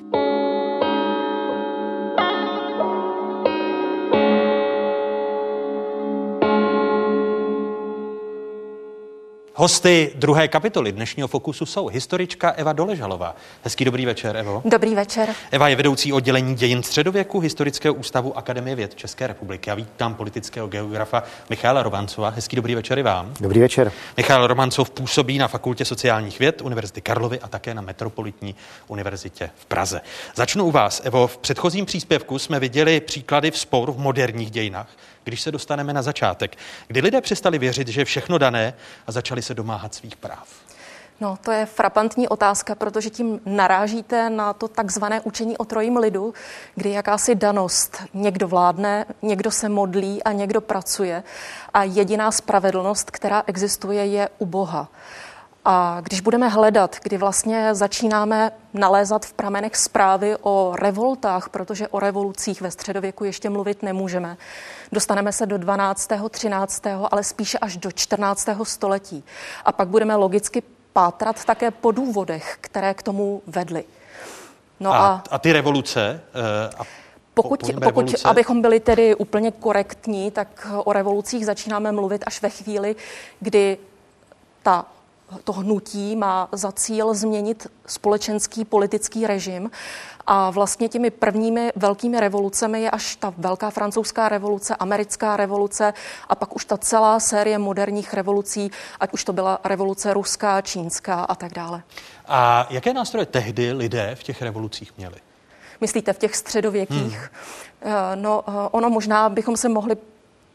[SPEAKER 8] Hosty druhé kapitoly dnešního Fokusu jsou historička Eva Doležalová. Hezký dobrý večer, Evo.
[SPEAKER 28] Dobrý večer.
[SPEAKER 8] Eva je vedoucí oddělení dějin středověku Historického ústavu Akademie věd České republiky. A vítám politického geografa Michála Romancova. Hezký dobrý večer i vám.
[SPEAKER 29] Dobrý večer.
[SPEAKER 8] Michal Romancov působí na Fakultě sociálních věd Univerzity Karlovy a také na Metropolitní univerzitě v Praze. Začnu u vás, Evo. V předchozím příspěvku jsme viděli příklady v sporu v moderních dějinách když se dostaneme na začátek, kdy lidé přestali věřit, že je všechno dané a začali se domáhat svých práv?
[SPEAKER 28] No, to je frapantní otázka, protože tím narážíte na to takzvané učení o trojím lidu, kdy jakási danost někdo vládne, někdo se modlí a někdo pracuje a jediná spravedlnost, která existuje, je u Boha. A když budeme hledat, kdy vlastně začínáme nalézat v pramenech zprávy o revoltách, protože o revolucích ve středověku ještě mluvit nemůžeme, dostaneme se do 12., 13., ale spíše až do 14. století. A pak budeme logicky pátrat také po důvodech, které k tomu vedly.
[SPEAKER 8] No a, a, a ty revoluce?
[SPEAKER 28] Uh, a pokud, pokud revoluce? abychom byli tedy úplně korektní, tak o revolucích začínáme mluvit až ve chvíli, kdy ta to hnutí má za cíl změnit společenský politický režim. A vlastně těmi prvními velkými revolucemi je až ta velká francouzská revoluce, americká revoluce a pak už ta celá série moderních revolucí, ať už to byla revoluce ruská, čínská a tak dále.
[SPEAKER 8] A jaké nástroje tehdy lidé v těch revolucích měli?
[SPEAKER 28] Myslíte v těch středověkých? Hmm. Eh, no, eh, ono možná bychom se mohli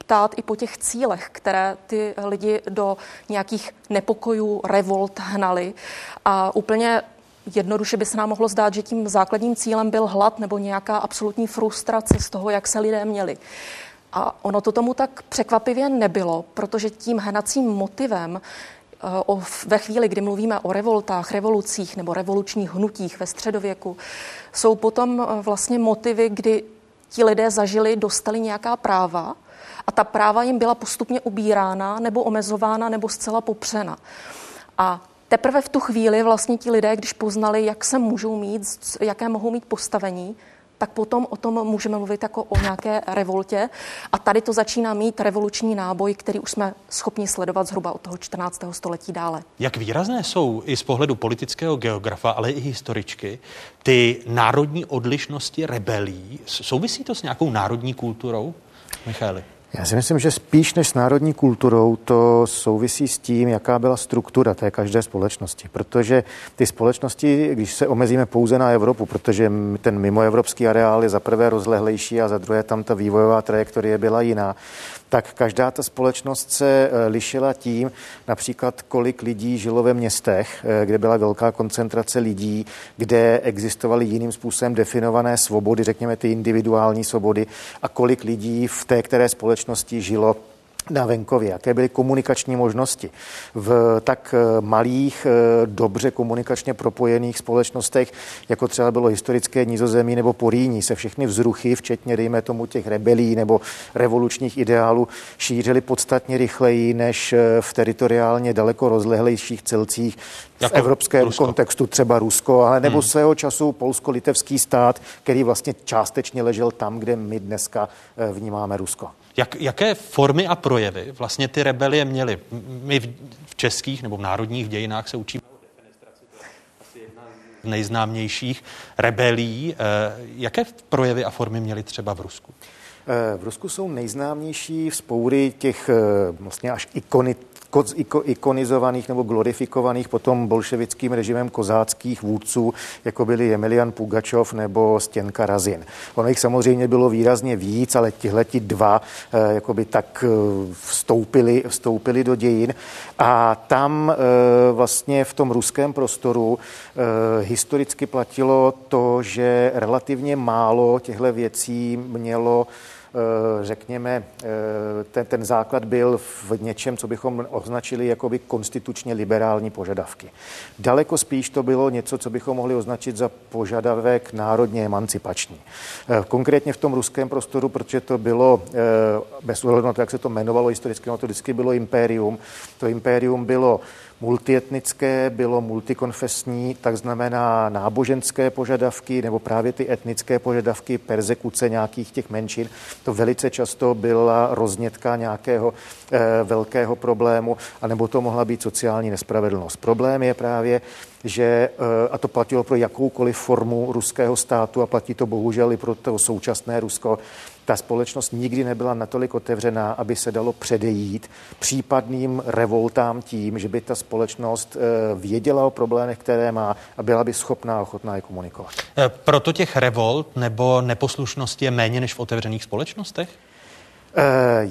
[SPEAKER 28] ptát i po těch cílech, které ty lidi do nějakých nepokojů, revolt hnali. A úplně Jednoduše by se nám mohlo zdát, že tím základním cílem byl hlad nebo nějaká absolutní frustrace z toho, jak se lidé měli. A ono to tomu tak překvapivě nebylo, protože tím hnacím motivem eh, o, ve chvíli, kdy mluvíme o revoltách, revolucích nebo revolučních hnutích ve středověku, jsou potom eh, vlastně motivy, kdy ti lidé zažili, dostali nějaká práva a ta práva jim byla postupně ubírána nebo omezována nebo zcela popřena. A teprve v tu chvíli vlastně ti lidé, když poznali, jak se můžou mít, jaké mohou mít postavení, tak potom o tom můžeme mluvit jako o nějaké revoltě. A tady to začíná mít revoluční náboj, který už jsme schopni sledovat zhruba od toho 14. století dále.
[SPEAKER 8] Jak výrazné jsou i z pohledu politického geografa, ale i historičky, ty národní odlišnosti rebelí? Souvisí to s nějakou národní kulturou, Michaeli?
[SPEAKER 29] Já si myslím, že spíš než s národní kulturou to souvisí s tím, jaká byla struktura té každé společnosti. Protože ty společnosti, když se omezíme pouze na Evropu, protože ten mimoevropský areál je za prvé rozlehlejší a za druhé tam ta vývojová trajektorie byla jiná, tak každá ta společnost se eh, lišila tím, například kolik lidí žilo ve městech, eh, kde byla velká koncentrace lidí, kde existovaly jiným způsobem definované svobody, řekněme ty individuální svobody, a kolik lidí v té které společnosti žilo na venkově, jaké byly komunikační možnosti. V tak eh, malých, eh, dobře komunikačně propojených společnostech, jako třeba bylo historické Nizozemí nebo Poríní, se všechny vzruchy, včetně, dejme tomu, těch rebelí nebo revolučních ideálů, šířily podstatně rychleji než eh, v teritoriálně daleko rozlehlejších celcích v jako evropském Rusko. kontextu, třeba Rusko, ale nebo hmm. svého času polsko-litevský stát, který vlastně částečně ležel tam, kde my dneska vnímáme Rusko.
[SPEAKER 8] Jak, jaké formy a projevy vlastně ty rebelie měly? My v, v českých nebo v národních dějinách se učíme o defenestraci, to je asi jedna z nejznámějších rebelí. Eh, jaké projevy a formy měly třeba v Rusku?
[SPEAKER 29] Eh, v Rusku jsou nejznámější vzpoury těch eh, vlastně až ikony, ikonizovaných nebo glorifikovaných potom bolševickým režimem kozáckých vůdců, jako byli Emilian Pugačov nebo Stěnka Razin. Ono jich samozřejmě bylo výrazně víc, ale tihleti dva eh, jakoby tak eh, vstoupili, vstoupili do dějin a tam eh, vlastně v tom ruském prostoru historicky platilo to, že relativně málo těchto věcí mělo řekněme, eh, ten, ten základ byl v něčem, co bychom označili jako by konstitučně liberální požadavky. Daleko spíš to bylo něco, co bychom mohli označit za požadavek národně emancipační. Eh, konkrétně v tom ruském prostoru, protože to bylo, bez ohledu na to, jak se to jmenovalo historicky, no to vždycky bylo impérium, to impérium bylo Multietnické bylo multikonfesní, tak znamená náboženské požadavky nebo právě ty etnické požadavky, persekuce nějakých těch menšin. To velice často byla roznětka nějakého eh, velkého problému, anebo to mohla být sociální nespravedlnost. Problém je právě, že, eh, a to platilo pro jakoukoliv formu ruského státu a platí to bohužel i pro to současné Rusko, ta společnost nikdy nebyla natolik otevřená, aby se dalo předejít případným revoltám tím, že by ta společnost eh, věděla o problémech, které má a byla by schopná a ochotná je komunikovat.
[SPEAKER 8] Eh, proto těch revolt nebo neposlušnosti je méně než v otevřených společnostech?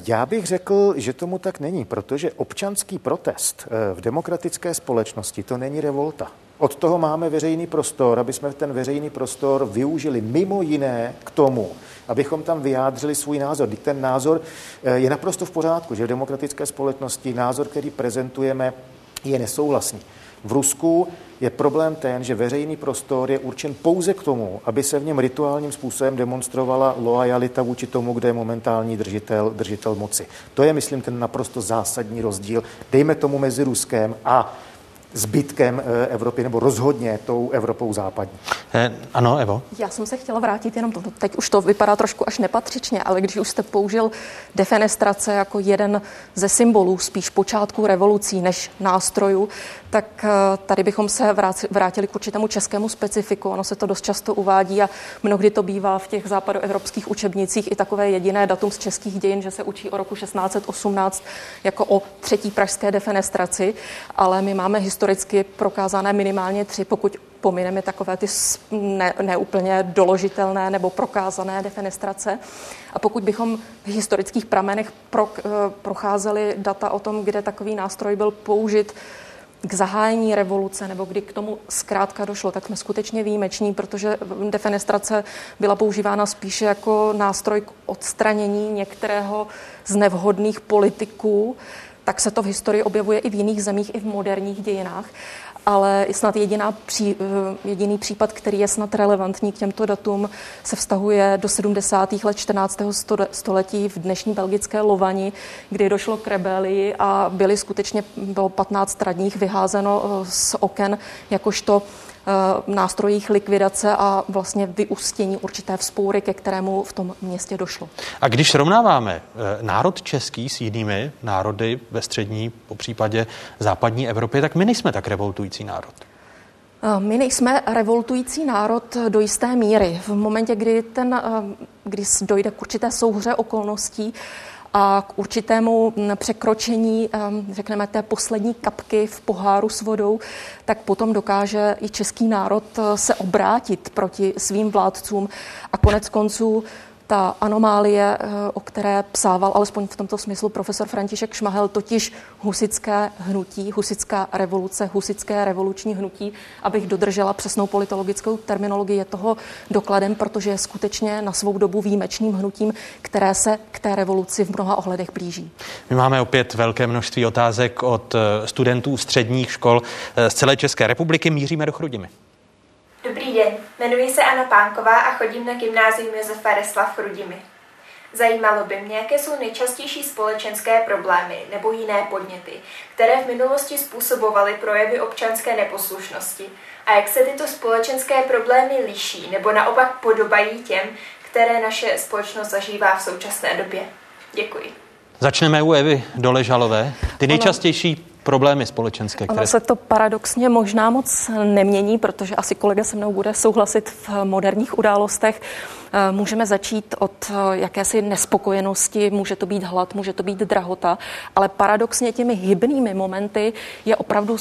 [SPEAKER 29] Já bych řekl, že tomu tak není, protože občanský protest v demokratické společnosti to není revolta. Od toho máme veřejný prostor, aby jsme ten veřejný prostor využili mimo jiné k tomu, abychom tam vyjádřili svůj názor. Teď ten názor eh, je naprosto v pořádku, že v demokratické společnosti názor, který prezentujeme, je nesouhlasný. V Rusku je problém ten, že veřejný prostor je určen pouze k tomu, aby se v něm rituálním způsobem demonstrovala loajalita vůči tomu, kde je momentální držitel, držitel moci. To je, myslím, ten naprosto zásadní rozdíl, dejme tomu mezi Ruskem a zbytkem eh, Evropy, nebo rozhodně tou Evropou západní.
[SPEAKER 8] Eh, ano, Evo.
[SPEAKER 28] Já jsem se chtěla vrátit jenom to. Teď už to vypadá trošku až nepatřičně, ale když už jste použil defenestrace jako jeden ze symbolů spíš počátku revolucí než nástrojů, tak eh, tady bychom se vrátili k určitému českému specifiku. Ono se to dost často uvádí a mnohdy to bývá v těch západoevropských učebnicích i takové jediné datum z českých dějin, že se učí o roku 1618 jako o třetí pražské defenestraci, ale my máme historicky prokázané minimálně tři, pokud pomineme takové ty ne, neúplně doložitelné nebo prokázané defenestrace. A pokud bychom v historických pramenech pro, eh, procházeli data o tom, kde takový nástroj byl použit, k zahájení revoluce nebo kdy k tomu zkrátka došlo, tak jsme skutečně výjimeční, protože defenestrace byla používána spíše jako nástroj k odstranění některého z nevhodných politiků, tak se to v historii objevuje i v jiných zemích, i v moderních dějinách ale snad jediná pří, eh, jediný případ, který je snad relevantní k těmto datům, se vztahuje do 70. let 14. století v dnešní belgické Lovani, kdy došlo k rebelii a byly skutečně, bylo 15 radních vyházeno eh, z oken jakožto nástrojích likvidace a vlastně vyústění určité vzpoury, ke kterému v tom městě došlo.
[SPEAKER 8] A když srovnáváme eh, národ český s jinými národy ve střední, po případě západní Evropě, tak my nejsme tak revoltující národ.
[SPEAKER 28] Eh, my nejsme revoltující národ do jisté míry. V momentě, kdy, ten, kdy dojde k určité souhře okolností, a k určitému překročení, řekneme, té poslední kapky v poháru s vodou, tak potom dokáže i český národ eh, se obrátit proti svým vládcům. A konec konců ta anomálie, eh, o které psával alespoň v tomto smyslu profesor František Šmahel, totiž husické hnutí, husická revoluce, husické revoluční hnutí, abych dodržela přesnou politologickou terminologii, je toho dokladem, protože je skutečně na svou dobu výjimečným hnutím, které se k té revoluci v mnoha ohledech blíží.
[SPEAKER 8] My máme opět velké množství otázek od eh, studentů středních škol eh, z celé České republiky. Míříme do Chrudimi.
[SPEAKER 30] Dobrý den, jmenuji se Anna Pánková a chodím na gymnázium Josefa Resla v Chrudimi. Zajímalo by mě, jaké jsou nejčastější společenské problémy nebo jiné podněty, které v minulosti způsobovaly projevy občanské neposlušnosti a jak se tyto společenské problémy liší nebo naopak podobají těm, které naše společnost zažívá v současné době. Děkuji.
[SPEAKER 8] Začneme u Evy Doležalové. Ty nejčastější problémy společenské.
[SPEAKER 28] Které... Ono se to paradoxně možná moc nemění, protože asi kolega se mnou bude souhlasit v moderních událostech. Eh, můžeme začít od eh, jakési nespokojenosti, může to být hlad, může to být drahota, ale paradoxně těmi hybnými momenty je opravdu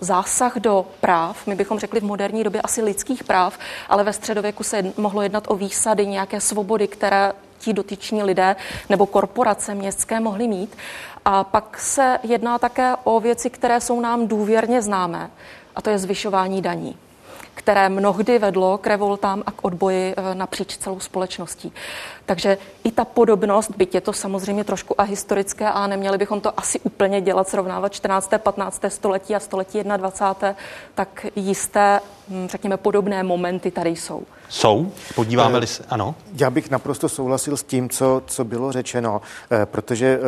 [SPEAKER 28] zásah do práv. My bychom řekli v moderní době asi lidských práv, ale ve středověku se mohlo jednat o výsady, nějaké svobody, které ti dotyční lidé nebo korporace městské mohly mít. A pak se jedná také o věci, které jsou nám důvěrně známé, a to je zvyšování daní které mnohdy vedlo k revoltám a k odboji eh, napříč celou společností. Takže i ta podobnost, byť je to samozřejmě trošku ahistorické a neměli bychom to asi úplně dělat, srovnávat 14. 15. století a století 21. tak jisté, hm, řekněme, podobné momenty tady jsou.
[SPEAKER 8] jsou? Podíváme-li se, ano?
[SPEAKER 29] Já bych naprosto souhlasil s tím, co, co bylo řečeno, eh, protože eh,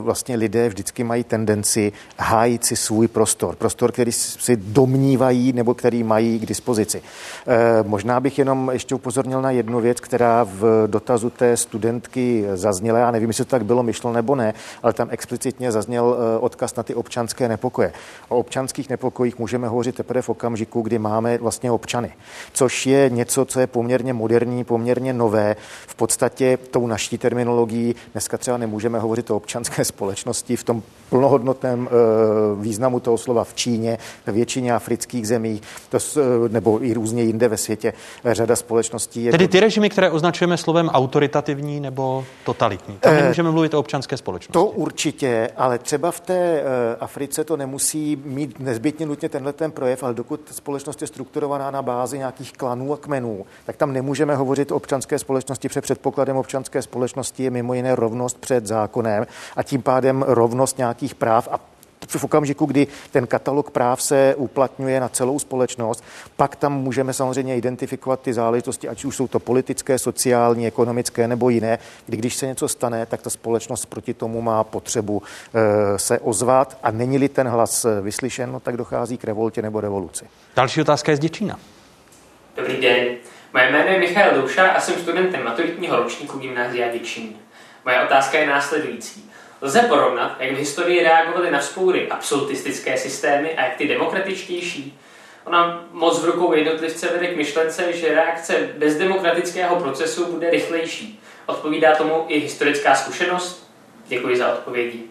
[SPEAKER 29] vlastně lidé vždycky mají tendenci hájit si svůj prostor. Prostor, který si domnívají nebo který mají k dispozici. Eh, možná bych jenom ještě upozornil na jednu věc, která v dotazu té studentky zazněla. Já nevím, jestli to tak bylo myšlo nebo ne, ale tam explicitně zazněl odkaz na ty občanské nepokoje. O občanských nepokojích můžeme hovořit teprve v okamžiku, kdy máme vlastně občany, což je něco, co je poměrně moderní, poměrně nové. V podstatě tou naší terminologií dneska třeba nemůžeme hovořit o občanské společnosti v tom plnohodnotném e, významu toho slova v Číně, ve většině afrických zemí, to, e, nebo i různě jinde ve světě. Řada společností je...
[SPEAKER 8] Tedy ty režimy, které označujeme slovem autoritativní nebo totalitní. Tam e, nemůžeme mluvit o občanské společnosti.
[SPEAKER 29] To určitě, ale třeba v té e, Africe to nemusí mít nezbytně nutně tenhle ten projev, ale dokud společnost je strukturovaná na bázi nějakých klanů a kmenů, tak tam nemůžeme hovořit o občanské společnosti, protože předpokladem občanské společnosti je mimo jiné rovnost před zákonem a tím pádem rovnost nějakých práv a v okamžiku, kdy ten katalog práv se uplatňuje na celou společnost, pak tam můžeme samozřejmě identifikovat ty záležitosti, ať už jsou to politické, sociální, ekonomické nebo jiné, kdy když se něco stane, tak ta společnost proti tomu má potřebu e, se ozvat a není-li ten hlas vyslyšen, no, tak dochází k revoltě nebo revoluci.
[SPEAKER 8] Další otázka je z Děčína.
[SPEAKER 31] Dobrý den. Moje jméno je Michal Douša a jsem studentem maturitního ročníku Gymnázia Děčín. Moje otázka je následující. Lze porovnat, jak v historii reagovaly na vzpoury absolutistické systémy a jak ty demokratičtější? Ona moc v rukou jednotlivce vede k myšlence, že reakce bez demokratického procesu bude rychlejší. Odpovídá tomu i historická zkušenost? Děkuji za odpovědi.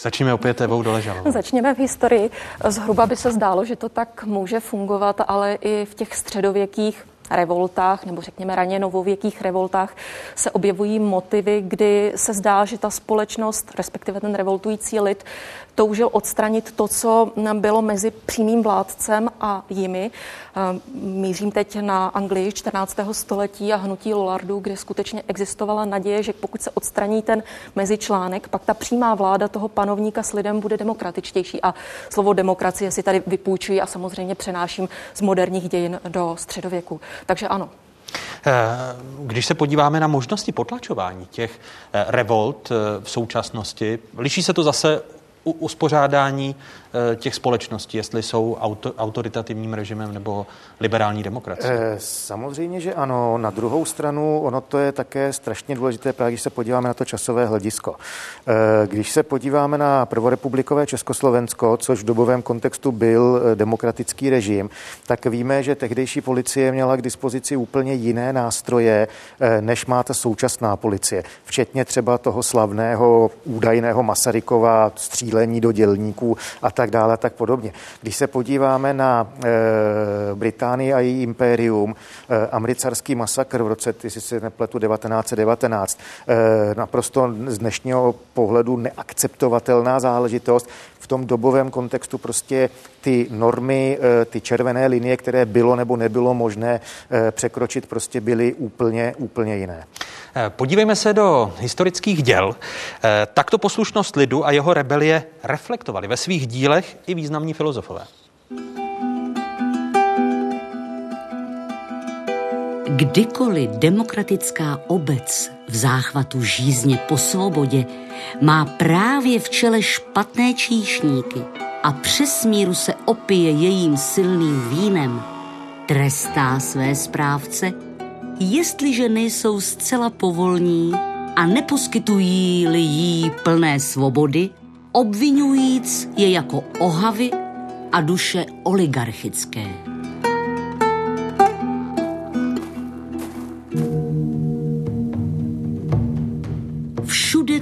[SPEAKER 8] Začneme opět Evou Doležalovou.
[SPEAKER 28] Začněme v historii. Zhruba by se zdálo, že to tak může fungovat, ale i v těch středověkých revoltách nebo řekněme raně novověkých revoltách se objevují motivy, kdy se zdá, že ta společnost, respektive ten revoltující lid, toužil odstranit to, co bylo mezi přímým vládcem a jimi. Mířím teď na Anglii 14. století a hnutí Lollardu, kde skutečně existovala naděje, že pokud se odstraní ten mezičlánek, pak ta přímá vláda toho panovníka s lidem bude demokratičtější. A slovo demokracie si tady vypůjčuji a samozřejmě přenáším z moderních dějin do středověku. Takže ano,
[SPEAKER 8] eh, když se podíváme na možnosti potlačování těch eh, revolt eh, v současnosti, liší se to zase uspořádání těch společností, jestli jsou auto, autoritativním režimem nebo liberální demokracie?
[SPEAKER 29] Eh, samozřejmě, že ano. Na druhou stranu, ono to je také strašně důležité, právě když se podíváme na to časové hledisko. Eh, když se podíváme na prvorepublikové Československo, což v dobovém kontextu byl demokratický režim, tak víme, že tehdejší policie měla k dispozici úplně jiné nástroje, než má ta současná policie, včetně třeba toho slavného údajného Masarykova střílení do dělníků a tak dále a tak podobně. Když se podíváme na e, Británii a její impérium, e, americký masakr v roce, jestli se nepletu, 1919, e, naprosto z dnešního pohledu neakceptovatelná záležitost. V tom dobovém kontextu prostě ty normy, e, ty červené linie, které bylo nebo nebylo možné e, překročit, prostě byly úplně, úplně jiné.
[SPEAKER 8] Eh, podívejme se do historických děl. Eh, takto poslušnost lidu a jeho rebelie reflektovali ve svých dílech i významní filozofové.
[SPEAKER 1] Kdykoliv demokratická obec v záchvatu žízně po svobodě má právě v čele špatné číšníky a přes míru se opije jejím silným vínem, trestá své správce – jestliže nejsou zcela povolní a neposkytují-li jí plné svobody, obvinujíc je jako ohavy a duše oligarchické.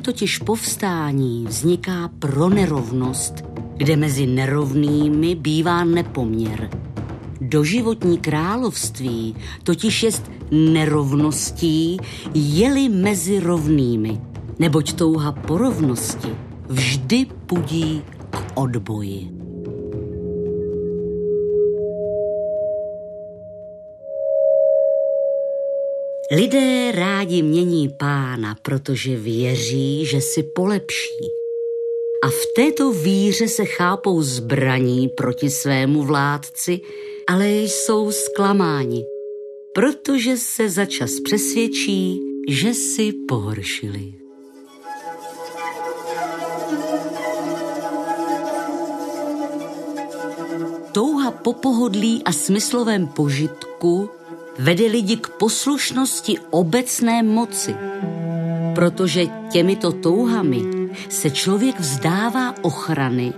[SPEAKER 1] Totiž povstání vzniká pro nerovnost, kde mezi nerovnými bývá nepoměr. Doživotní království totiž jest nerovností jeli mezi rovnými, neboť touha po rovnosti vždy pudí k odboji. Lidé rádi mění pána, protože věří, že si polepší. A v této víře se chápou zbraní proti svému vládci, ale jsou zklamáni protože se začas přesvědčí, že si pohoršili. Touha po pohodlí a smyslovém požitku vede lidi k poslušnosti obecné moci, protože těmito touhami se člověk vzdává ochrany,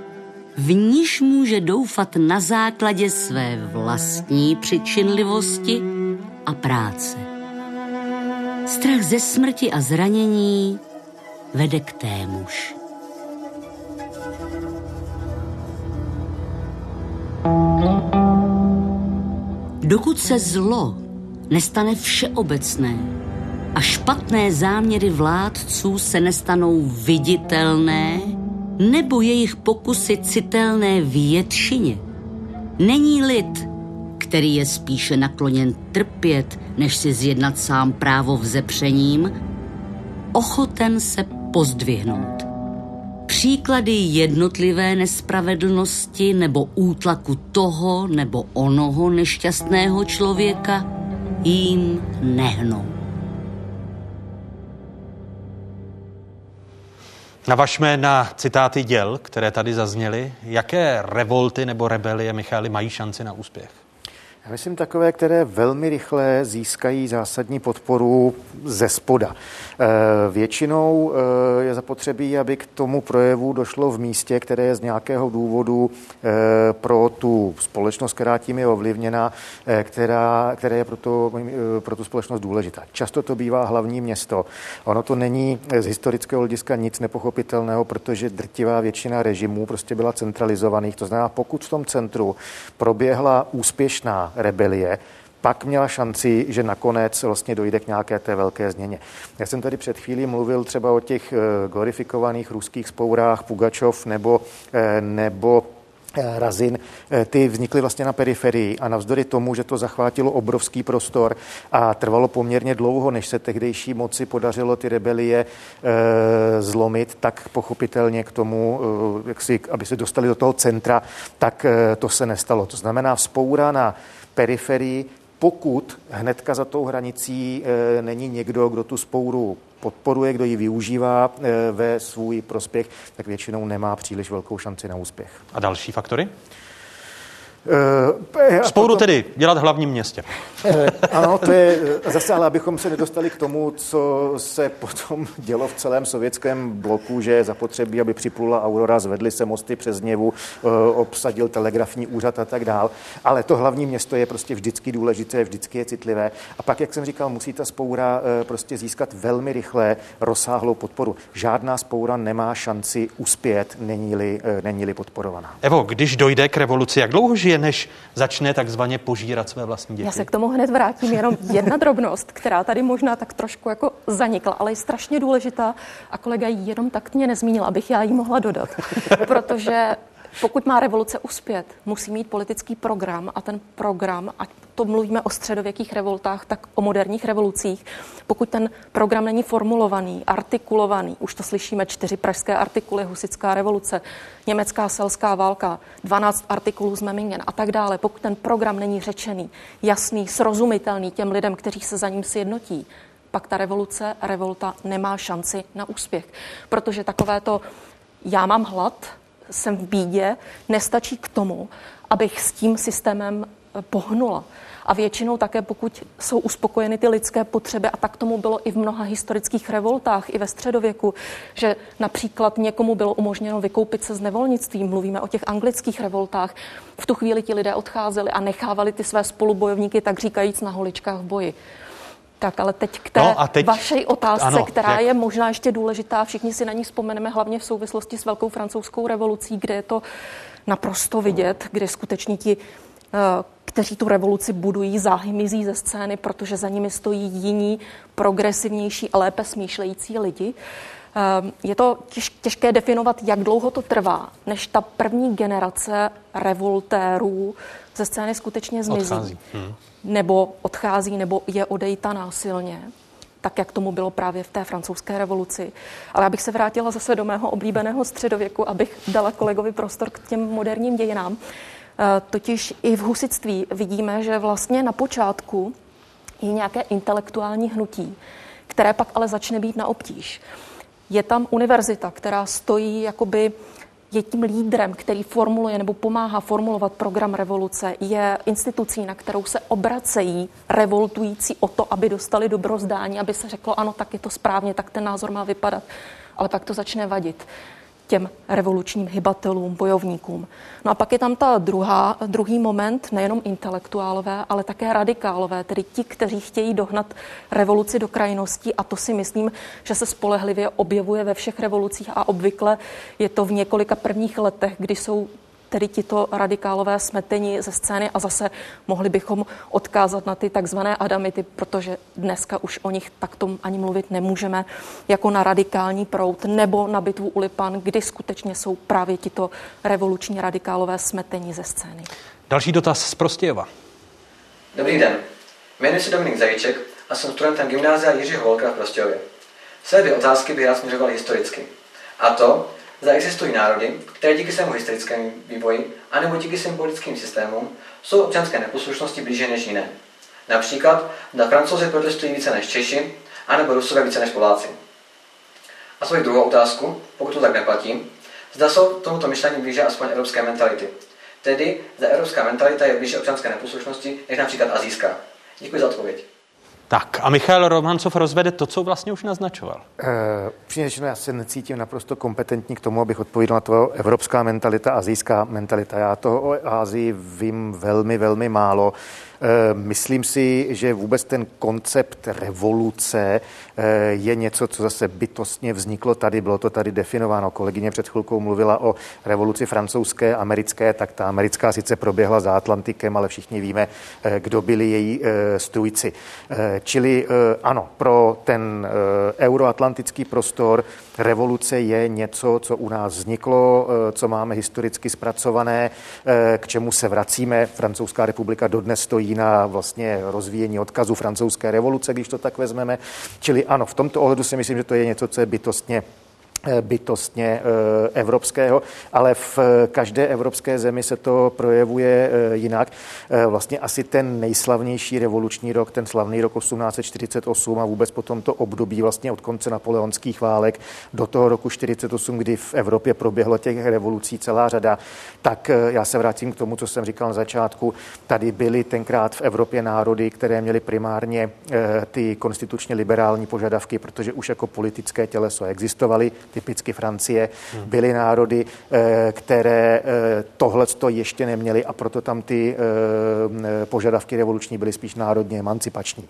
[SPEAKER 1] v níž může doufat na základě své vlastní přičinlivosti a práce. Strach ze smrti a zranění vede k témuž. Dokud se zlo nestane všeobecné a špatné záměry vládců se nestanou viditelné, nebo jejich pokusy citelné většině, není lid, který je spíše nakloněn trpět, než si zjednat sám právo vzepřením, ochoten se pozdvihnout. Příklady jednotlivé nespravedlnosti nebo útlaku toho nebo onoho nešťastného člověka jim nehnou.
[SPEAKER 8] Navažme na citáty děl, které tady zazněly. Jaké revolty nebo rebelie, Michaly, mají šanci na úspěch?
[SPEAKER 29] Já myslím takové, které velmi rychle získají zásadní podporu ze spoda. E, většinou e, je zapotřebí, aby k tomu projevu došlo v místě, které je z nějakého důvodu e, pro tu společnost, která tím je ovlivněna, která, které je pro, to, pro tu společnost důležitá. Často to bývá hlavní město. Ono to není z historického hlediska nic nepochopitelného, protože drtivá většina režimů prostě byla centralizovaných. To znamená, pokud v tom centru proběhla úspěšná rebelie, pak měla šanci, že nakonec vlastně dojde k nějaké té velké změně. Já jsem tady před chvílí mluvil třeba o těch eh, glorifikovaných ruských spourách Pugačov nebo, eh, nebo eh, Razin, ty vznikly vlastně na periferii a navzdory tomu, že to zachvátilo obrovský prostor a trvalo poměrně dlouho, než se tehdejší moci podařilo ty rebelie zlomit, tak pochopitelně k tomu, jak si, aby se dostali do toho centra, tak to se nestalo. To znamená vzpoura na periferii, pokud hnedka za tou hranicí e, není někdo, kdo tu spouru podporuje, kdo ji využívá e, ve svůj prospěch, tak většinou nemá příliš velkou šanci na úspěch.
[SPEAKER 8] A další faktory? Uh, Spouru potom, tedy dělat v hlavním městě.
[SPEAKER 29] Uh, ano, to je zase, ale abychom se nedostali k tomu, co se potom dělo v celém sovětském bloku, že je zapotřebí, aby připlula Aurora, zvedly se mosty přes Něvu, uh, obsadil telegrafní úřad a tak dál. Ale to hlavní město je prostě vždycky důležité, vždycky je citlivé. A pak, jak jsem říkal, musí ta spoura prostě získat velmi rychle rozsáhlou podporu. Žádná spoura nemá šanci uspět, není-li, není-li podporovaná.
[SPEAKER 8] Evo, když dojde k revoluci, jak dlouho žije než začne takzvaně požírat své vlastní děti.
[SPEAKER 28] Já se k tomu hned vrátím. Jenom jedna drobnost, která tady možná tak trošku jako zanikla, ale je strašně důležitá a kolega ji jenom tak mě nezmínil, abych já jí mohla dodat. Protože pokud má revoluce uspět, musí mít politický program a ten program, ať to mluvíme o středověkých revoltách, tak o moderních revolucích, pokud ten program není formulovaný, artikulovaný, už to slyšíme, čtyři pražské artikuly, husická revoluce, německá selská válka, 12 artikulů z Memmingen a tak dále, pokud ten program není řečený, jasný, srozumitelný těm lidem, kteří se za ním sjednotí, pak ta revoluce, revolta nemá šanci na úspěch. Protože takové to já mám hlad, jsem v bídě, nestačí k tomu, abych s tím systémem eh, pohnula. A většinou také, pokud jsou uspokojeny ty lidské potřeby, a tak tomu bylo i v mnoha historických revoltách, i ve středověku, že například někomu bylo umožněno vykoupit se z nevolnictví, mluvíme o těch anglických revoltách, v tu chvíli ti lidé odcházeli a nechávali ty své spolubojovníky, tak říkajíc, na holičkách v boji. Tak, ale teď k té no a teď, vaší otázce, ano, která jak? je možná ještě důležitá, všichni si na ní vzpomeneme hlavně v souvislosti s Velkou francouzskou revolucí, kde je to naprosto vidět, kde skutečně ti, eh, kteří tu revoluci budují, záhy mizí ze scény, protože za nimi stojí jiní, progresivnější a lépe smýšlející lidi. Eh, je to těžké definovat, jak dlouho to trvá, než ta první generace revoltérů ze scény skutečně zmizí. Odchází. Hmm nebo odchází, nebo je odejta násilně, tak jak tomu bylo právě v té francouzské revoluci. Ale abych se vrátila zase do mého oblíbeného středověku, abych dala kolegovi prostor k těm moderním dějinám. Eh, totiž i v husitství vidíme, že vlastně na počátku i nějaké intelektuální hnutí, které pak ale začne být na obtíž. Je tam univerzita, která stojí jakoby je tím lídrem, který formuluje nebo pomáhá formulovat program revoluce, je institucí, na kterou se obracejí revoltující o to, aby dostali dobrozdání, aby se řeklo, ano, tak je to správně, tak ten názor má vypadat. Ale pak to začne vadit těm revolučním hybatelům, bojovníkům. No a pak je tam ta druhá, druhý moment, nejenom intelektuálové, ale také radikálové, tedy ti, kteří chtějí dohnat revoluci do krajností a to si myslím, že se spolehlivě objevuje ve všech revolucích a obvykle je to v několika prvních letech, kdy jsou tedy tito radikálové smetení ze scény a zase mohli bychom odkázat na ty takzvané adamity, protože dneska už o nich takto ani mluvit nemůžeme, jako na radikální prout nebo na bitvu u Lipan, kdy skutečně jsou právě tito revoluční radikálové smetení ze scény.
[SPEAKER 8] Další dotaz z Prostějova.
[SPEAKER 32] Dobrý den, jmenuji se Dominik Zajíček a jsem studentem gymnázia Jiřího Holka v Prostějově. Své dvě otázky bych rád směřoval historicky. A to, zda existují národy, které díky svému historickému vývoji anebo díky svým politickým systémům jsou občanské neposlušnosti blíže než jiné. Například, zda francouzi protestují více než Češi, anebo Rusové více než Poláci. A svoji druhou otázku, pokud to tak neplatí, zda jsou tomuto myšlení blíže aspoň evropské mentality. Tedy, zda evropská mentalita je blíže občanské neposlušnosti než například azijská. Děkuji za odpověď.
[SPEAKER 8] Tak a Michal Romancov rozvede to, co vlastně už naznačoval.
[SPEAKER 29] Uh, já se necítím naprosto kompetentní k tomu, abych odpověděl na to evropská mentalita, azijská mentalita. Já toho o Ázii vím velmi, velmi málo. Eh, myslím si, že vůbec ten koncept revoluce eh, je něco, co zase bytostně vzniklo tady, bylo to tady definováno. Kolegyně před chvilkou mluvila o revoluci francouzské, americké, tak ta americká sice proběhla za Atlantikem, ale všichni víme, eh, kdo byli její strujci. Čili ano, pro ten euroatlantický prostor revoluce je něco, co u nás vzniklo, co máme historicky zpracované, k čemu se vracíme. Francouzská republika dodnes stojí na vlastně rozvíjení odkazu francouzské revoluce, když to tak vezmeme. Čili ano, v tomto ohledu si myslím, že to je něco, co je bytostně Eh, bytostně eh, evropského, ale v každé evropské zemi se to projevuje eh, jinak. Vlastně asi ten nejslavnější revoluční rok, ten slavný rok 1848 a vůbec potom to období vlastně od konce napoleonských válek do toho roku 48, kdy v Evropě proběhlo těch revolucí celá řada, tak já se vrátím k tomu, co jsem říkal na začátku. Tady byly tenkrát v Evropě národy, které měly primárně ty konstitučně liberální požadavky, protože už jako politické těleso existovaly typicky Francie, byly národy, eh, které eh, tohle ještě neměly a proto tam ty eh, požadavky revoluční byly spíš národně emancipační.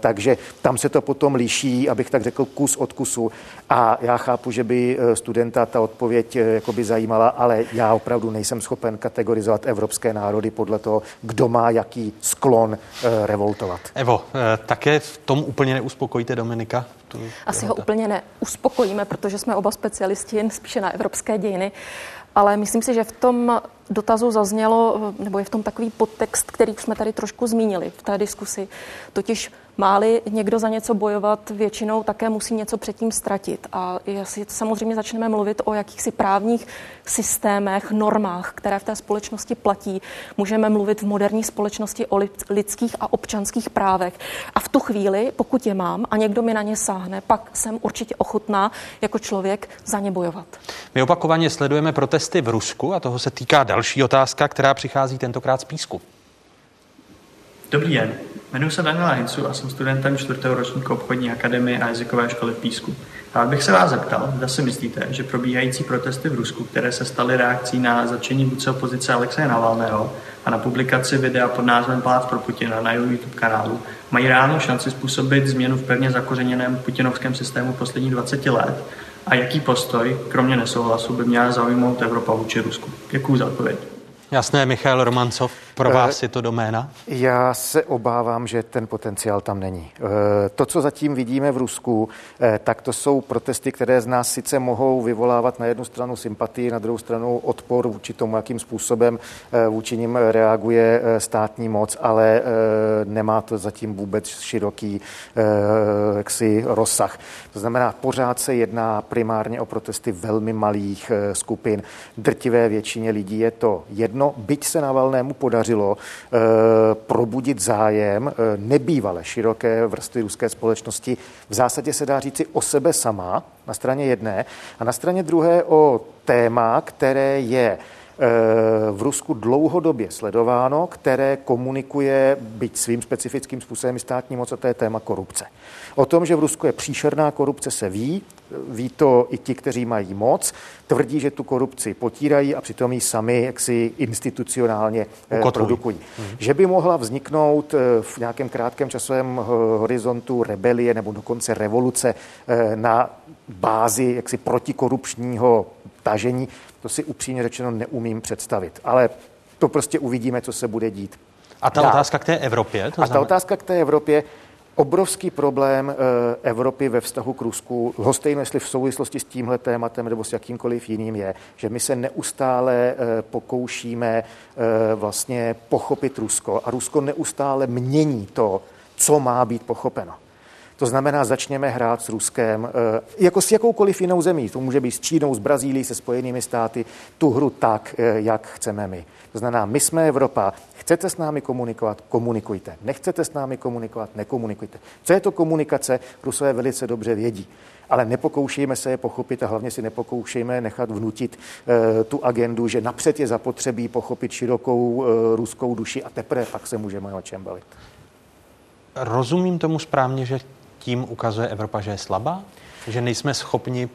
[SPEAKER 29] Takže tam se to potom liší, abych tak řekl, kus od kusu. A já chápu, že by studenta ta odpověď jakoby zajímala, ale já opravdu nejsem schopen kategorizovat evropské národy podle toho, kdo má jaký sklon revoltovat.
[SPEAKER 8] Evo, také v tom úplně neuspokojíte Dominika?
[SPEAKER 28] Asi ho úplně neuspokojíme, protože jsme oba specialisti jen spíše na evropské dějiny, ale myslím si, že v tom dotazu zaznělo, nebo je v tom takový podtext, který jsme tady trošku zmínili v té diskusi, totiž Máli někdo za něco bojovat, většinou také musí něco předtím ztratit. A jestli samozřejmě začneme mluvit o jakýchsi právních systémech, normách, které v té společnosti platí, můžeme mluvit v moderní společnosti o lidských a občanských právech. A v tu chvíli, pokud je mám a někdo mi na ně sáhne, pak jsem určitě ochotná jako člověk za ně bojovat.
[SPEAKER 8] My opakovaně sledujeme protesty v Rusku a toho se týká další otázka, která přichází tentokrát z Písku.
[SPEAKER 33] Dobrý den. Jmenuji se Daniela Hincu a jsem studentem čtvrtého ročníku obchodní akademie a jazykové školy v Písku. Rád bych se vás zeptal, zda si myslíte, že probíhající protesty v Rusku, které se staly reakcí na začení vůdce opozice Alexeje Navalného a na publikaci videa pod názvem Palác pro Putina na jeho YouTube kanálu, mají reálnou šanci způsobit změnu v pevně zakořeněném putinovském systému posledních 20 let a jaký postoj, kromě nesouhlasu, by měla zaujmout Evropa vůči Rusku? Děkuji za odpověď.
[SPEAKER 8] Jasné, Michal Romancov, pro eh, vás je to doména?
[SPEAKER 29] Já se obávám, že ten potenciál tam není. Eh, to, co zatím vidíme v Rusku, eh, tak to jsou protesty, které z nás sice mohou vyvolávat na jednu stranu sympatii, na druhou stranu odpor vůči tomu, jakým způsobem vůči nim reaguje státní moc, ale nemá to zatím vůbec široký jaksi rozsah. To znamená, pořád se jedná primárně o protesty velmi malých skupin. Drtivé většině lidí je to jedno, byť se na Valnému podaří podařilo e, probudit zájem e, nebývalé široké vrstvy ruské společnosti. V zásadě se dá říci o sebe sama na straně jedné a na straně druhé o téma, které je v Rusku dlouhodobě sledováno, které komunikuje, byť svým specifickým způsobem státní moc, a to je téma korupce. O tom, že v Rusku je příšerná korupce, se ví, ví to i ti, kteří mají moc, tvrdí, že tu korupci potírají a přitom ji sami jaksi institucionálně eh, Ukotvují. produkují. Hmm. Že by mohla vzniknout eh, v nějakém krátkém časovém horizontu rebelie nebo dokonce revoluce eh, na bázi jaksi protikorupčního tažení, to si upřímně řečeno neumím představit. Ale to prostě uvidíme, co se bude dít.
[SPEAKER 8] A ta Dál. otázka k té Evropě? To
[SPEAKER 29] a znamená... ta otázka k té Evropě, obrovský problém eh, Evropy ve vztahu k Rusku, hostejme jestli v souvislosti s tímhle tématem nebo s jakýmkoliv jiným je, že my se neustále eh, pokoušíme eh, vlastně pochopit Rusko a Rusko neustále mění to, co má být pochopeno. To znamená, začněme hrát s Ruskem, eh, jako s jakoukoliv jinou zemí. To může být s Čínou, s Brazílií, se Spojenými státy, tu hru tak, eh, jak chceme my. To znamená, my jsme Evropa, chcete s námi komunikovat, komunikujte. Nechcete s námi komunikovat, nekomunikujte. Co je to komunikace, Rusové velice dobře vědí. Ale nepokoušejme se je pochopit a hlavně si nepokoušejme nechat vnutit e, tu agendu, že napřed je zapotřebí pochopit širokou e, ruskou duši a teprve pak se můžeme o čem bavit.
[SPEAKER 8] Rozumím tomu správně, že tím ukazuje Evropa, že je slabá? Že nejsme schopni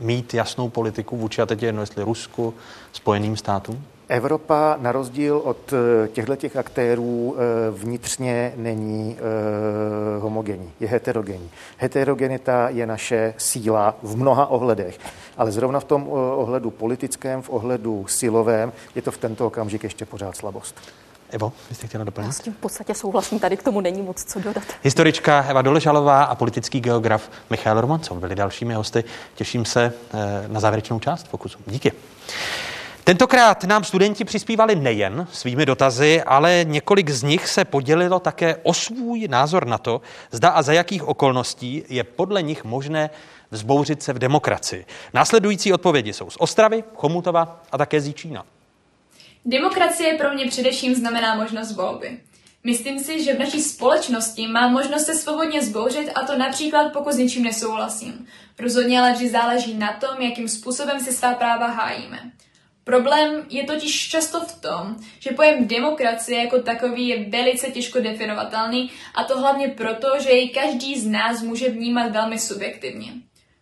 [SPEAKER 8] mít jasnou politiku vůči, a teď jedno, jestli Rusku, Spojeným státům?
[SPEAKER 29] Evropa na rozdíl od eh, těchto těch aktérů eh, vnitřně není eh, homogenní, je heterogenní. Heterogenita je naše síla v mnoha ohledech, ale zrovna v tom ohledu politickém, v ohledu silovém je to v tento okamžik ještě pořád slabost.
[SPEAKER 8] Evo, vy jste chtěla doplnit? Já
[SPEAKER 28] s tím v podstatě souhlasím, tady k tomu není moc co dodat.
[SPEAKER 8] Historička Eva Doležalová a politický geograf Michal Romancov byli dalšími hosty. Těším se eh, na závěrečnou část Fokusu. Díky. Tentokrát nám studenti přispívali nejen svými dotazy, ale několik z nich se podělilo také o svůj názor na to, zda a za jakých okolností je podle nich možné vzbouřit se v demokracii. Následující odpovědi jsou z Ostravy, Chomutova a také z Jíčína.
[SPEAKER 34] Demokracie pro mě především znamená možnost volby. Myslím si, že v naší společnosti mám možnost se svobodně zbouřit a to například pokud s něčím nesouhlasím. Rozhodně ale vždy záleží na tom, jakým způsobem si svá práva hájíme. Problém je totiž často v tom, že pojem demokracie jako takový je velice těžko definovatelný a to hlavně proto, že jej každý z nás může vnímat velmi subjektivně.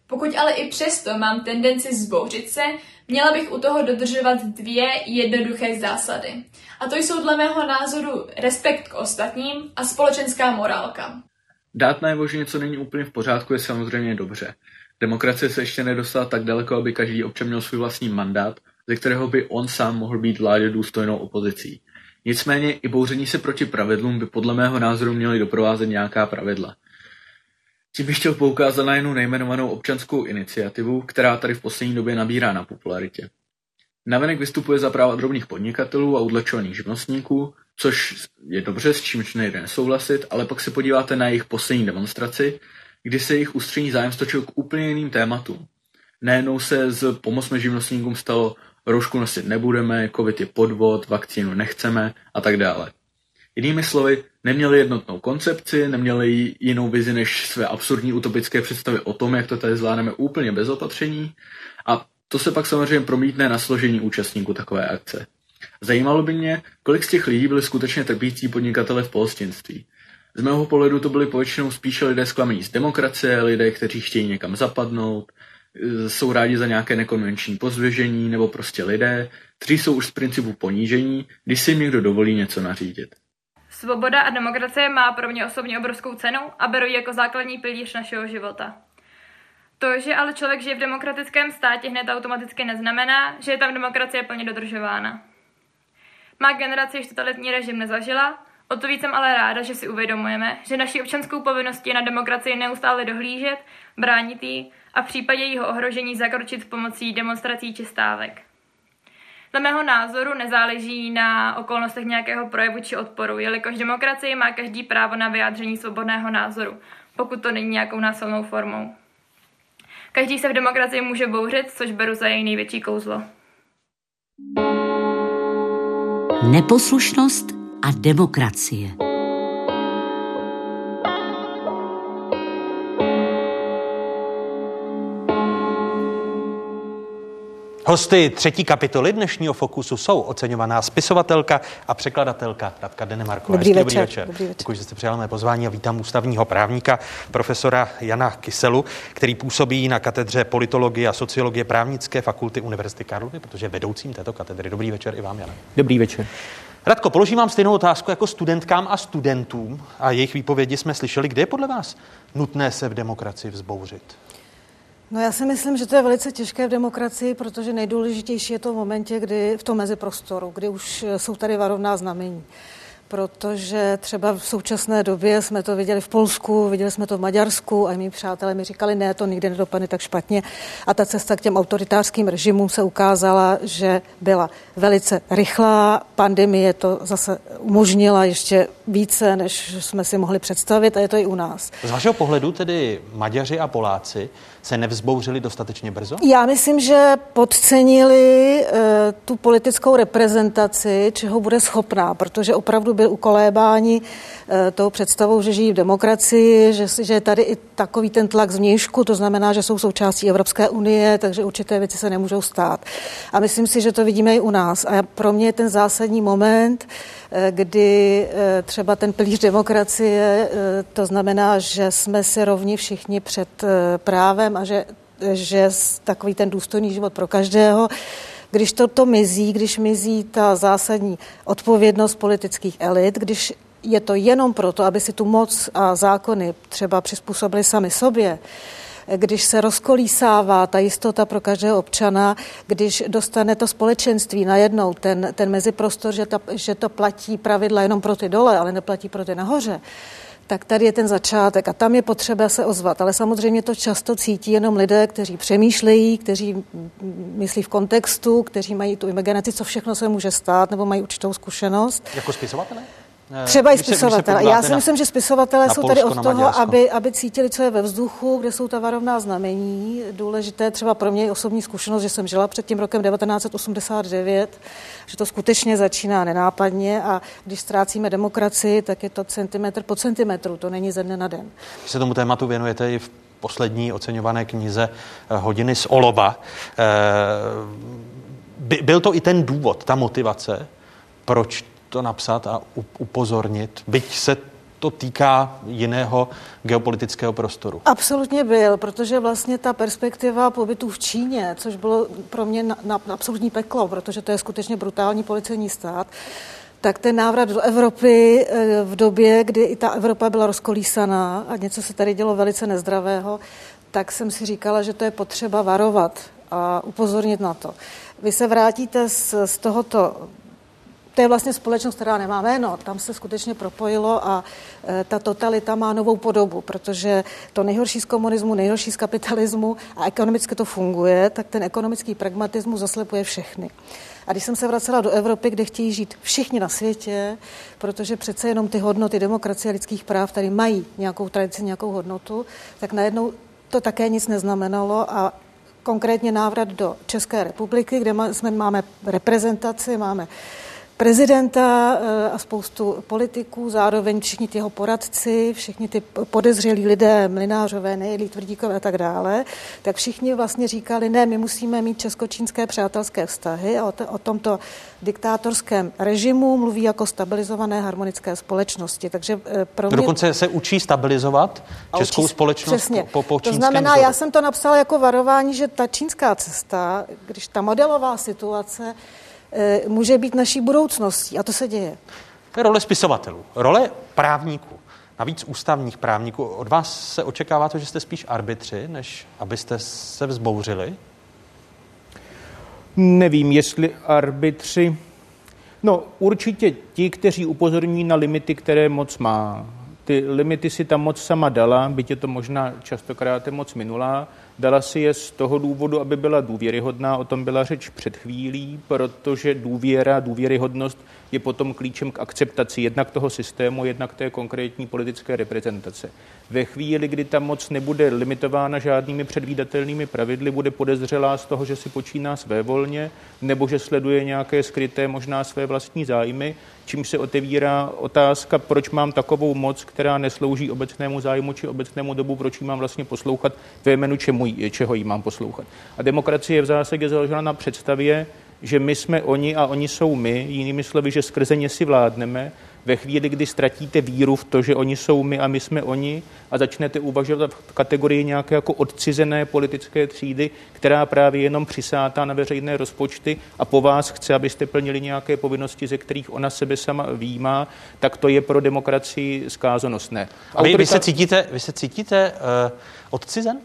[SPEAKER 34] Pokud ale i přesto mám tendenci zbouřit se, měla bych u toho dodržovat dvě jednoduché zásady. A to jsou dle mého názoru respekt k ostatním a společenská morálka.
[SPEAKER 35] Dát najevo, že něco není úplně v pořádku, je samozřejmě dobře. Demokracie se ještě nedostala tak daleko, aby každý občan měl svůj vlastní mandát, ze kterého by on sám mohl být vládě důstojnou opozicí. Nicméně i bouření se proti pravidlům by podle mého názoru měly doprovázet nějaká pravidla. Tím bych chtěl poukázat na jednu nejmenovanou občanskou iniciativu, která tady v poslední době nabírá na popularitě. Navenek vystupuje za práva drobných podnikatelů a udlečovaných živnostníků, což je dobře, s čímž nejde nesouhlasit, ale pak se podíváte na jejich poslední demonstraci, kdy se jejich ústřední zájem stočil k úplně jiným tématům. Nejednou se z pomocme živnostníkům stalo roušku nosit nebudeme, covid je podvod, vakcínu nechceme a tak dále. Jinými slovy, neměli jednotnou koncepci, neměli jinou vizi než své absurdní utopické představy o tom, jak to tady zvládneme úplně bez opatření a to se pak samozřejmě promítne na složení účastníků takové akce. Zajímalo by mě, kolik z těch lidí byli skutečně trpící podnikatele v pohostinství. Z mého pohledu to byli povětšinou spíše lidé zklamaní z demokracie, lidé, kteří chtějí někam zapadnout, jsou rádi za nějaké nekonvenční pozvěžení, nebo prostě lidé, kteří jsou už z principu ponížení, když si jim někdo dovolí něco nařídit.
[SPEAKER 34] Svoboda a demokracie má pro mě osobně obrovskou cenu a beru ji jako základní pilíř našeho života. To, že ale člověk žije v demokratickém státě, hned automaticky neznamená, že je tam demokracie plně dodržována. Má generace již totalitní režim nezažila, o to víc jsem ale ráda, že si uvědomujeme, že naší občanskou povinností je na demokracii neustále dohlížet, bránit ji a v případě jejího ohrožení zakročit pomocí demonstrací či stávek. Dle mého názoru nezáleží na okolnostech nějakého projevu či odporu, jelikož demokracie má každý právo na vyjádření svobodného názoru, pokud to není nějakou násilnou formou. Každý se v demokracii může bouřit, což beru za její největší kouzlo.
[SPEAKER 1] Neposlušnost a demokracie.
[SPEAKER 8] Hosty třetí kapitoly dnešního Fokusu jsou oceňovaná spisovatelka a překladatelka Radka Denemarková.
[SPEAKER 36] Dobrý večer.
[SPEAKER 8] Dobrý večer.
[SPEAKER 36] Dobrý večer.
[SPEAKER 8] Děkuji, že jste přijal mé pozvání a vítám ústavního právníka profesora Jana Kyselu, který působí na katedře politologie a sociologie právnické fakulty Univerzity Karlovy, protože je vedoucím této katedry. Dobrý večer i vám, Jana.
[SPEAKER 37] Dobrý večer.
[SPEAKER 8] Radko, položím vám stejnou otázku jako studentkám a studentům a jejich výpovědi jsme slyšeli. Kde je podle vás nutné se v demokracii vzbouřit?
[SPEAKER 36] No já si myslím, že to je velice těžké v demokracii, protože nejdůležitější je to v momentě, kdy v tom meziprostoru, kdy už jsou tady varovná znamení protože třeba v současné době jsme to viděli v Polsku, viděli jsme to v Maďarsku a mý přátelé mi říkali, ne, to nikdy nedopadne tak špatně. A ta cesta k těm autoritářským režimům se ukázala, že byla velice rychlá. Pandemie to zase umožnila ještě více, než jsme si mohli představit a je to i u nás.
[SPEAKER 8] Z vašeho pohledu tedy Maďaři a Poláci se nevzbouřili dostatečně brzo?
[SPEAKER 36] Já myslím, že podcenili uh, tu politickou reprezentaci, čeho bude schopná, protože opravdu byl ukolébáni uh, tou představou, že žijí v demokracii, že, že je tady i takový ten tlak zvnějšku, to znamená, že jsou součástí Evropské unie, takže určité věci se nemůžou stát. A myslím si, že to vidíme i u nás. A pro mě je ten zásadní moment, uh, kdy třeba ten pilíř demokracie, to znamená, že jsme si rovni všichni před právem a že, že takový ten důstojný život pro každého, když to, to mizí, když mizí ta zásadní odpovědnost politických elit, když je to jenom proto, aby si tu moc a zákony třeba přizpůsobili sami sobě, když se rozkolísává ta jistota pro každého občana, když dostane to společenství najednou ten, ten meziprostor, že, ta, že to platí pravidla jenom pro ty dole, ale neplatí pro ty nahoře, tak tady je ten začátek a tam je potřeba se ozvat. Ale samozřejmě to často cítí jenom lidé, kteří přemýšlejí, kteří myslí v kontextu, kteří mají tu imaginaci, co všechno se může stát, nebo mají určitou zkušenost.
[SPEAKER 8] Jako spisovatelé?
[SPEAKER 36] Třeba i spisovatele. Já si myslím, že spisovatelé jsou tady od toho, aby, aby cítili, co je ve vzduchu, kde jsou ta varovná znamení. Důležité třeba pro mě osobní zkušenost, že jsem žila před tím rokem 1989, že to skutečně začíná nenápadně a když ztrácíme demokracii, tak je to centimetr po centimetru, to není ze dne na den.
[SPEAKER 8] Když se tomu tématu věnujete i v poslední oceňované knize Hodiny z Olova. Byl to i ten důvod, ta motivace, proč to napsat a upozornit, byť se to týká jiného geopolitického prostoru?
[SPEAKER 36] Absolutně byl, protože vlastně ta perspektiva pobytu v Číně, což bylo pro mě na, na, absolutní peklo, protože to je skutečně brutální policejní stát, tak ten návrat do Evropy eh, v době, kdy i ta Evropa byla rozkolísaná a něco se tady dělo velice nezdravého, tak jsem si říkala, že to je potřeba varovat a upozornit na to. Vy se vrátíte z, z tohoto to je vlastně společnost, která nemá jméno. Tam se skutečně propojilo a e, ta totalita má novou podobu, protože to nejhorší z komunismu, nejhorší z kapitalismu a ekonomicky to funguje, tak ten ekonomický pragmatismus zaslepuje všechny. A když jsem se vracela do Evropy, kde chtějí žít všichni na světě, protože přece jenom ty hodnoty demokracie a lidských práv tady mají nějakou tradici, nějakou hodnotu, tak najednou to také nic neznamenalo a konkrétně návrat do České republiky, kde jsme máme reprezentaci, máme prezidenta eh, a spoustu politiků, zároveň všichni ty jeho poradci, všichni ty podezřelí lidé, mlinářové, nejelí, tvrdíkové a tak dále, tak všichni vlastně říkali, ne, my musíme mít česko-čínské přátelské vztahy a o, o tomto diktátorském režimu mluví jako stabilizované harmonické společnosti. Takže eh, pro mě...
[SPEAKER 8] Dokonce se učí stabilizovat českou učí, společnost
[SPEAKER 36] přesně.
[SPEAKER 8] po, po
[SPEAKER 36] To znamená,
[SPEAKER 8] vzoru.
[SPEAKER 36] já jsem to napsala jako varování, že ta čínská cesta, když ta modelová situace může být naší budoucností. A to se děje.
[SPEAKER 8] To je role spisovatelů, role právníků. Navíc ústavních právníků. Od vás se očekává to, že jste spíš arbitři, než abyste se vzbouřili?
[SPEAKER 37] Nevím, jestli arbitři. No, určitě ti, kteří upozorní na limity, které moc má. Ty limity si tam moc sama dala, byť je to možná častokrát moc minulá, Dala si je z toho důvodu, aby byla důvěryhodná, o tom byla řeč před chvílí, protože důvěra, důvěryhodnost je potom klíčem k akceptaci jednak toho systému, jednak té konkrétní politické reprezentace. Ve chvíli, kdy ta moc nebude limitována žádnými předvídatelnými pravidly, bude podezřelá z toho, že si počíná své volně, nebo že sleduje nějaké skryté, možná své vlastní zájmy, čímž se otevírá otázka, proč mám takovou moc, která neslouží obecnému zájmu či obecnému dobu, proč ji mám vlastně poslouchat, ve jménu čemu, čeho jí mám poslouchat. A demokracie je v zásadě založena na představě, že my jsme oni a oni jsou my, jinými slovy, že skrze ně si vládneme, ve chvíli, kdy ztratíte víru v to, že oni jsou my a my jsme oni a začnete uvažovat v kategorii nějaké jako odcizené politické třídy, která právě jenom přisátá na veřejné rozpočty a po vás chce, abyste plnili nějaké povinnosti, ze kterých ona sebe sama výjímá, tak to je pro demokracii zkázonosné.
[SPEAKER 8] A vy, Autorita... vy se cítíte, vy se cítíte uh, odcizen?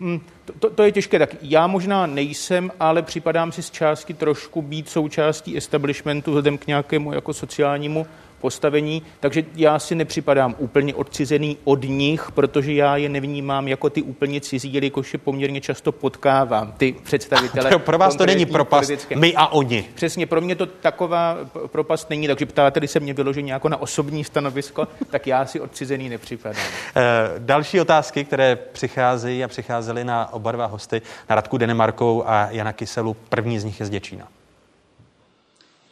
[SPEAKER 37] Hmm, to, to je těžké. Tak já možná nejsem, ale připadám si z částky trošku být součástí establishmentu vzhledem k nějakému jako sociálnímu postavení, takže já si nepřipadám úplně odcizený od nich, protože já je nevnímám jako ty úplně cizí, jelikož je poměrně často potkávám ty představitele.
[SPEAKER 8] Pro, pro vás to není propast, my a oni.
[SPEAKER 37] Přesně, pro mě to taková propast není, takže ptáte se mě vyloženě jako na osobní stanovisko, tak já si odcizený nepřipadám.
[SPEAKER 8] E, další otázky, které přicházejí a přicházely na oba dva hosty, na Radku Denemarkou a Jana Kyselu, první z nich je z Děčína.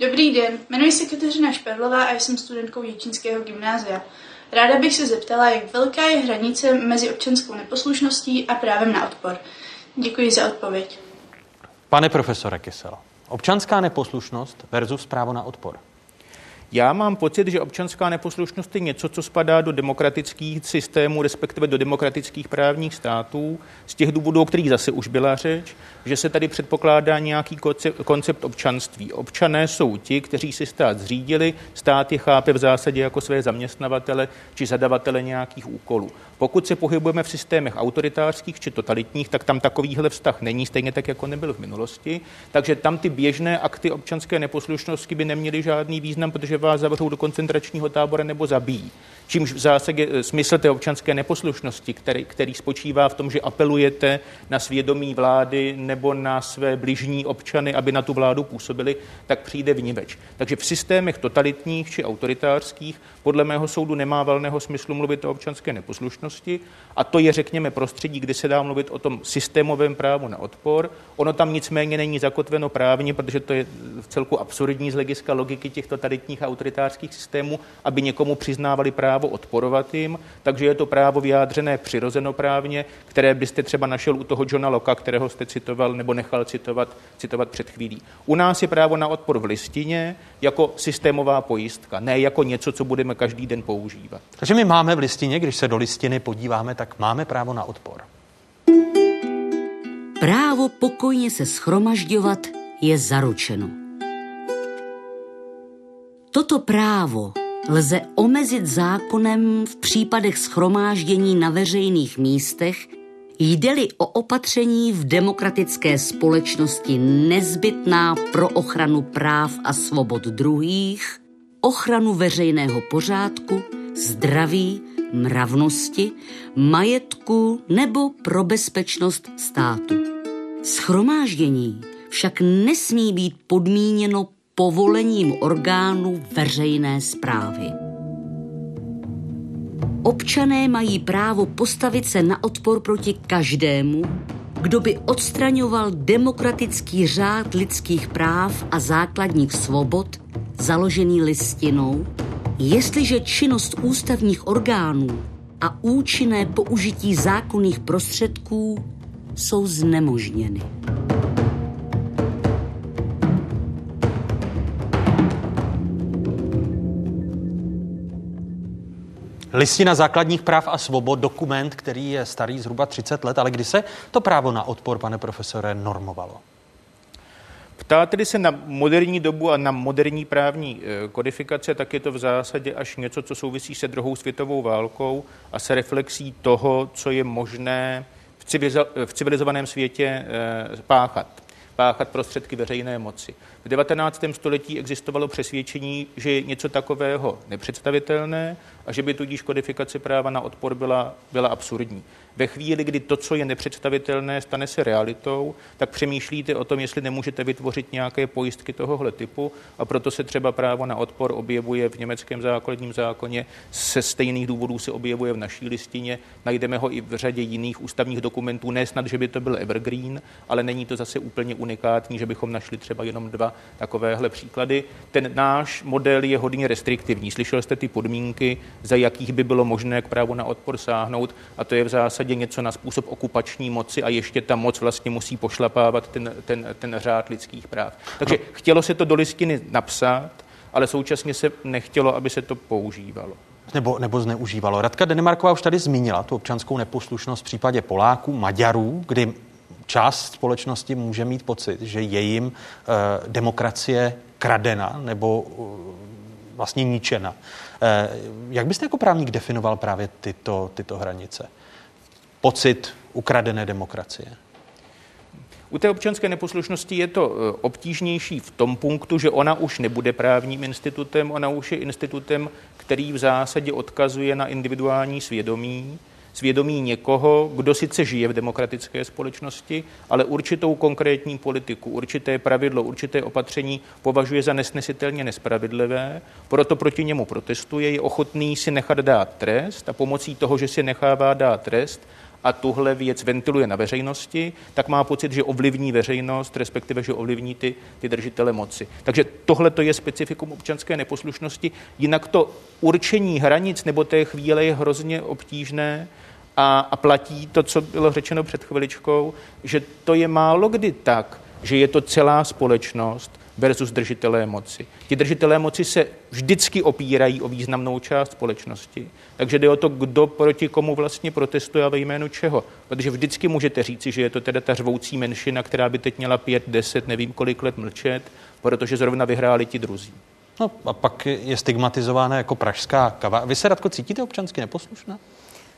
[SPEAKER 38] Dobrý den, jmenuji se Kateřina Šperlová a jsem studentkou Děčínského gymnázia. Ráda bych se zeptala, jak velká je hranice mezi občanskou neposlušností a právem na odpor. Děkuji za odpověď.
[SPEAKER 8] Pane profesore Kysel, občanská neposlušnost versus právo na odpor.
[SPEAKER 37] Já mám pocit, že občanská neposlušnost je něco, co spadá do demokratických systémů, respektive do demokratických právních států, z těch důvodů, o kterých zase už byla řeč, že se tady předpokládá nějaký koncept občanství. Občané jsou ti, kteří si stát zřídili, stát je chápe v zásadě jako své zaměstnavatele či zadavatele nějakých úkolů. Pokud se pohybujeme v systémech autoritářských či totalitních, tak tam takovýhle vztah není, stejně tak, jako nebyl v minulosti. Takže tam ty běžné akty občanské neposlušnosti by neměly žádný význam, protože vás zavřou do koncentračního tábora nebo zabijí. Čímž v zásadě eh, smysl té občanské neposlušnosti, který, který spočívá v tom, že apelujete na svědomí vlády nebo na své bližní občany, aby na tu vládu působili, tak přijde vníveč. Takže v systémech totalitních či autoritářských podle mého soudu nemá valného smyslu mluvit o občanské neposlušnosti a to je, řekněme, prostředí, kdy se dá mluvit o tom systémovém právu na odpor. Ono tam nicméně není zakotveno právně, protože to je v celku absurdní z hlediska logiky těch totalitních a autoritářských systémů, aby někomu přiznávali právo odporovat jim, takže je to právo vyjádřené přirozenoprávně, které byste třeba našel u toho Johna Locke, kterého jste citoval nebo nechal citovat, citovat před chvílí. U nás je právo na odpor v listině jako systémová pojistka, ne jako něco, co budeme každý den používat.
[SPEAKER 8] Takže my máme v listině, když se do listiny podíváme, tak máme právo na odpor.
[SPEAKER 1] Právo pokojně se schromažďovat je zaručeno. Toto právo lze omezit zákonem v případech schromáždění na veřejných místech, jde-li o opatření v demokratické společnosti nezbytná pro ochranu práv a svobod druhých, ochranu veřejného pořádku, zdraví, mravnosti, majetku nebo pro bezpečnost státu. Schromáždění však nesmí být podmíněno povolením orgánů veřejné zprávy. Občané mají právo postavit se na odpor proti každému, kdo by odstraňoval demokratický řád lidských práv a základních svobod, založený listinou, jestliže činnost ústavních orgánů a účinné použití zákonných prostředků jsou znemožněny.
[SPEAKER 8] Listina základních práv a svobod, dokument, který je starý zhruba 30 let, ale kdy se to právo na odpor, pane profesore, normovalo?
[SPEAKER 37] Ptáte se na moderní dobu a na moderní právní eh, kodifikace, tak je to v zásadě až něco, co souvisí se druhou světovou válkou a se reflexí toho, co je možné v civilizovaném světě eh, páchat. spáchat prostředky veřejné moci. V 19. století existovalo přesvědčení, že je něco takového nepředstavitelné a že by tudíž kodifikace práva na odpor byla, byla absurdní. Ve chvíli, kdy to, co je nepředstavitelné, stane se realitou, tak přemýšlíte o tom, jestli nemůžete vytvořit nějaké pojistky tohohle typu a proto se třeba právo na odpor objevuje v německém základním zákoně, se stejných důvodů se objevuje v naší listině, najdeme ho i v řadě jiných ústavních dokumentů, ne snad, že by to byl evergreen, ale není to zase úplně unikátní, že bychom našli třeba jenom dva takovéhle příklady. Ten náš model je hodně restriktivní. Slyšel jste ty podmínky, za jakých by bylo možné k právu na odpor sáhnout a to je v zásadě něco na způsob okupační moci a ještě ta moc vlastně musí pošlapávat ten, ten, ten řád lidských práv. Takže chtělo se to do listiny napsat, ale současně se nechtělo, aby se to používalo.
[SPEAKER 8] Nebo, nebo zneužívalo. Radka Denemarková už tady zmínila tu občanskou neposlušnost v případě Poláků, Maďarů, kdy část společnosti může mít pocit, že je jim eh, demokracie kradena nebo eh, vlastně ničena. Eh, jak byste jako právník definoval právě tyto, tyto hranice? Pocit ukradené demokracie.
[SPEAKER 37] U té občanské neposlušnosti je to obtížnější v tom punktu, že ona už nebude právním institutem, ona už je institutem, který v zásadě odkazuje na individuální svědomí, svědomí někoho, kdo sice žije v demokratické společnosti, ale určitou konkrétní politiku, určité pravidlo, určité opatření považuje za nesnesitelně nespravedlivé, proto proti němu protestuje, je ochotný si nechat dát trest a pomocí toho, že si nechává dát trest, a tuhle věc ventiluje na veřejnosti, tak má pocit, že ovlivní veřejnost, respektive, že ovlivní ty, ty držitele moci. Takže tohle to je specifikum občanské neposlušnosti. Jinak to určení hranic nebo té chvíle je hrozně obtížné a, a platí to, co bylo řečeno před chviličkou, že to je málo kdy tak, že je to celá společnost, versus držitelé moci. Ti držitelé moci se vždycky opírají o významnou část společnosti, takže jde o to, kdo proti komu vlastně protestuje a ve jménu čeho. Protože vždycky můžete říci, že je to teda ta řvoucí menšina, která by teď měla pět, deset, nevím kolik let mlčet, protože zrovna vyhráli ti druzí.
[SPEAKER 8] No a pak je stigmatizována jako pražská kava. Vy se, Radko, cítíte občansky neposlušná?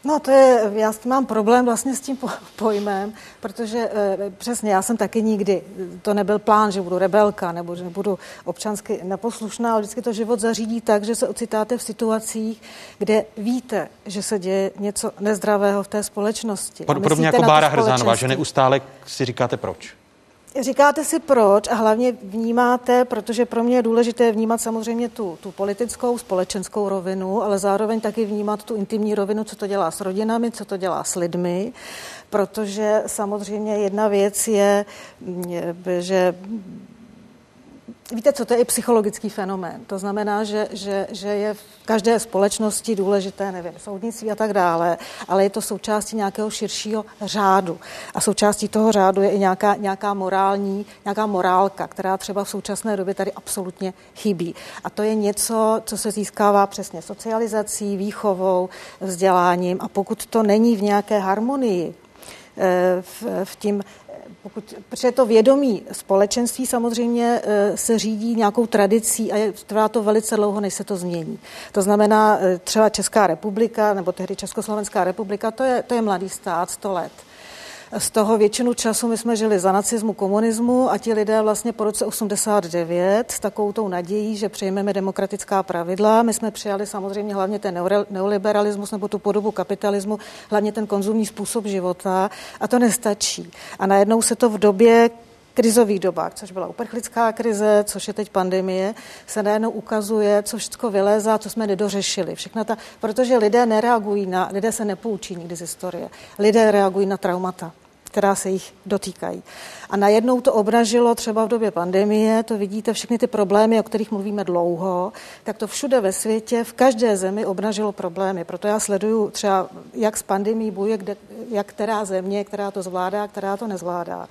[SPEAKER 36] No to je, já mám problém vlastně s tím pojmem, protože e, přesně já jsem taky nikdy, to nebyl plán, že budu rebelka nebo že budu občansky neposlušná, ale vždycky to život zařídí tak, že se ocitáte v situacích, kde víte, že se děje něco nezdravého v té společnosti.
[SPEAKER 8] Podobně jako Bára Hrzánová, že neustále si říkáte proč.
[SPEAKER 36] Říkáte si proč a hlavně vnímáte, protože pro mě je důležité vnímat samozřejmě tu, tu politickou, společenskou rovinu, ale zároveň taky vnímat tu intimní rovinu, co to dělá s rodinami, co to dělá s lidmi, protože samozřejmě jedna věc je, že Víte, co to je i psychologický fenomén. To znamená, že, že, že je v každé společnosti důležité, nevím, soudnictví a tak dále, ale je to součástí nějakého širšího řádu. A součástí toho řádu je i nějaká, nějaká morální, nějaká morálka, která třeba v současné době tady absolutně chybí. A to je něco, co se získává přesně socializací, výchovou, vzděláním. A pokud to není v nějaké harmonii eh, v, v tím pokud, protože to vědomí společenství samozřejmě eh, se řídí nějakou tradicí a trvá to velice dlouho, než se to změní. To znamená eh, třeba Česká republika, nebo tehdy Československá republika, to je, to je mladý stát, 100 let. Z toho většinu času my jsme žili za nacismu, komunismu a ti lidé vlastně po roce 89 s takovou tou nadějí, že přejmeme demokratická pravidla. My jsme přijali samozřejmě hlavně ten neoliberalismus nebo tu podobu kapitalismu, hlavně ten konzumní způsob života a to nestačí. A najednou se to v době krizových dobách, což byla uprchlická krize, což je teď pandemie, se najednou ukazuje, co všechno vylézá, co jsme nedořešili. Všechno ta, protože lidé nereagují na, lidé se nepoučí nikdy z historie. Lidé reagují na traumata která se jich dotýkají. A najednou to obražilo třeba v době pandemie, to vidíte, všechny ty problémy, o kterých mluvíme dlouho, tak to všude ve světě, v každé zemi obražilo problémy. Proto já sleduju třeba, jak s pandemí bojuje, jak která země, která to zvládá, která to nezvládá.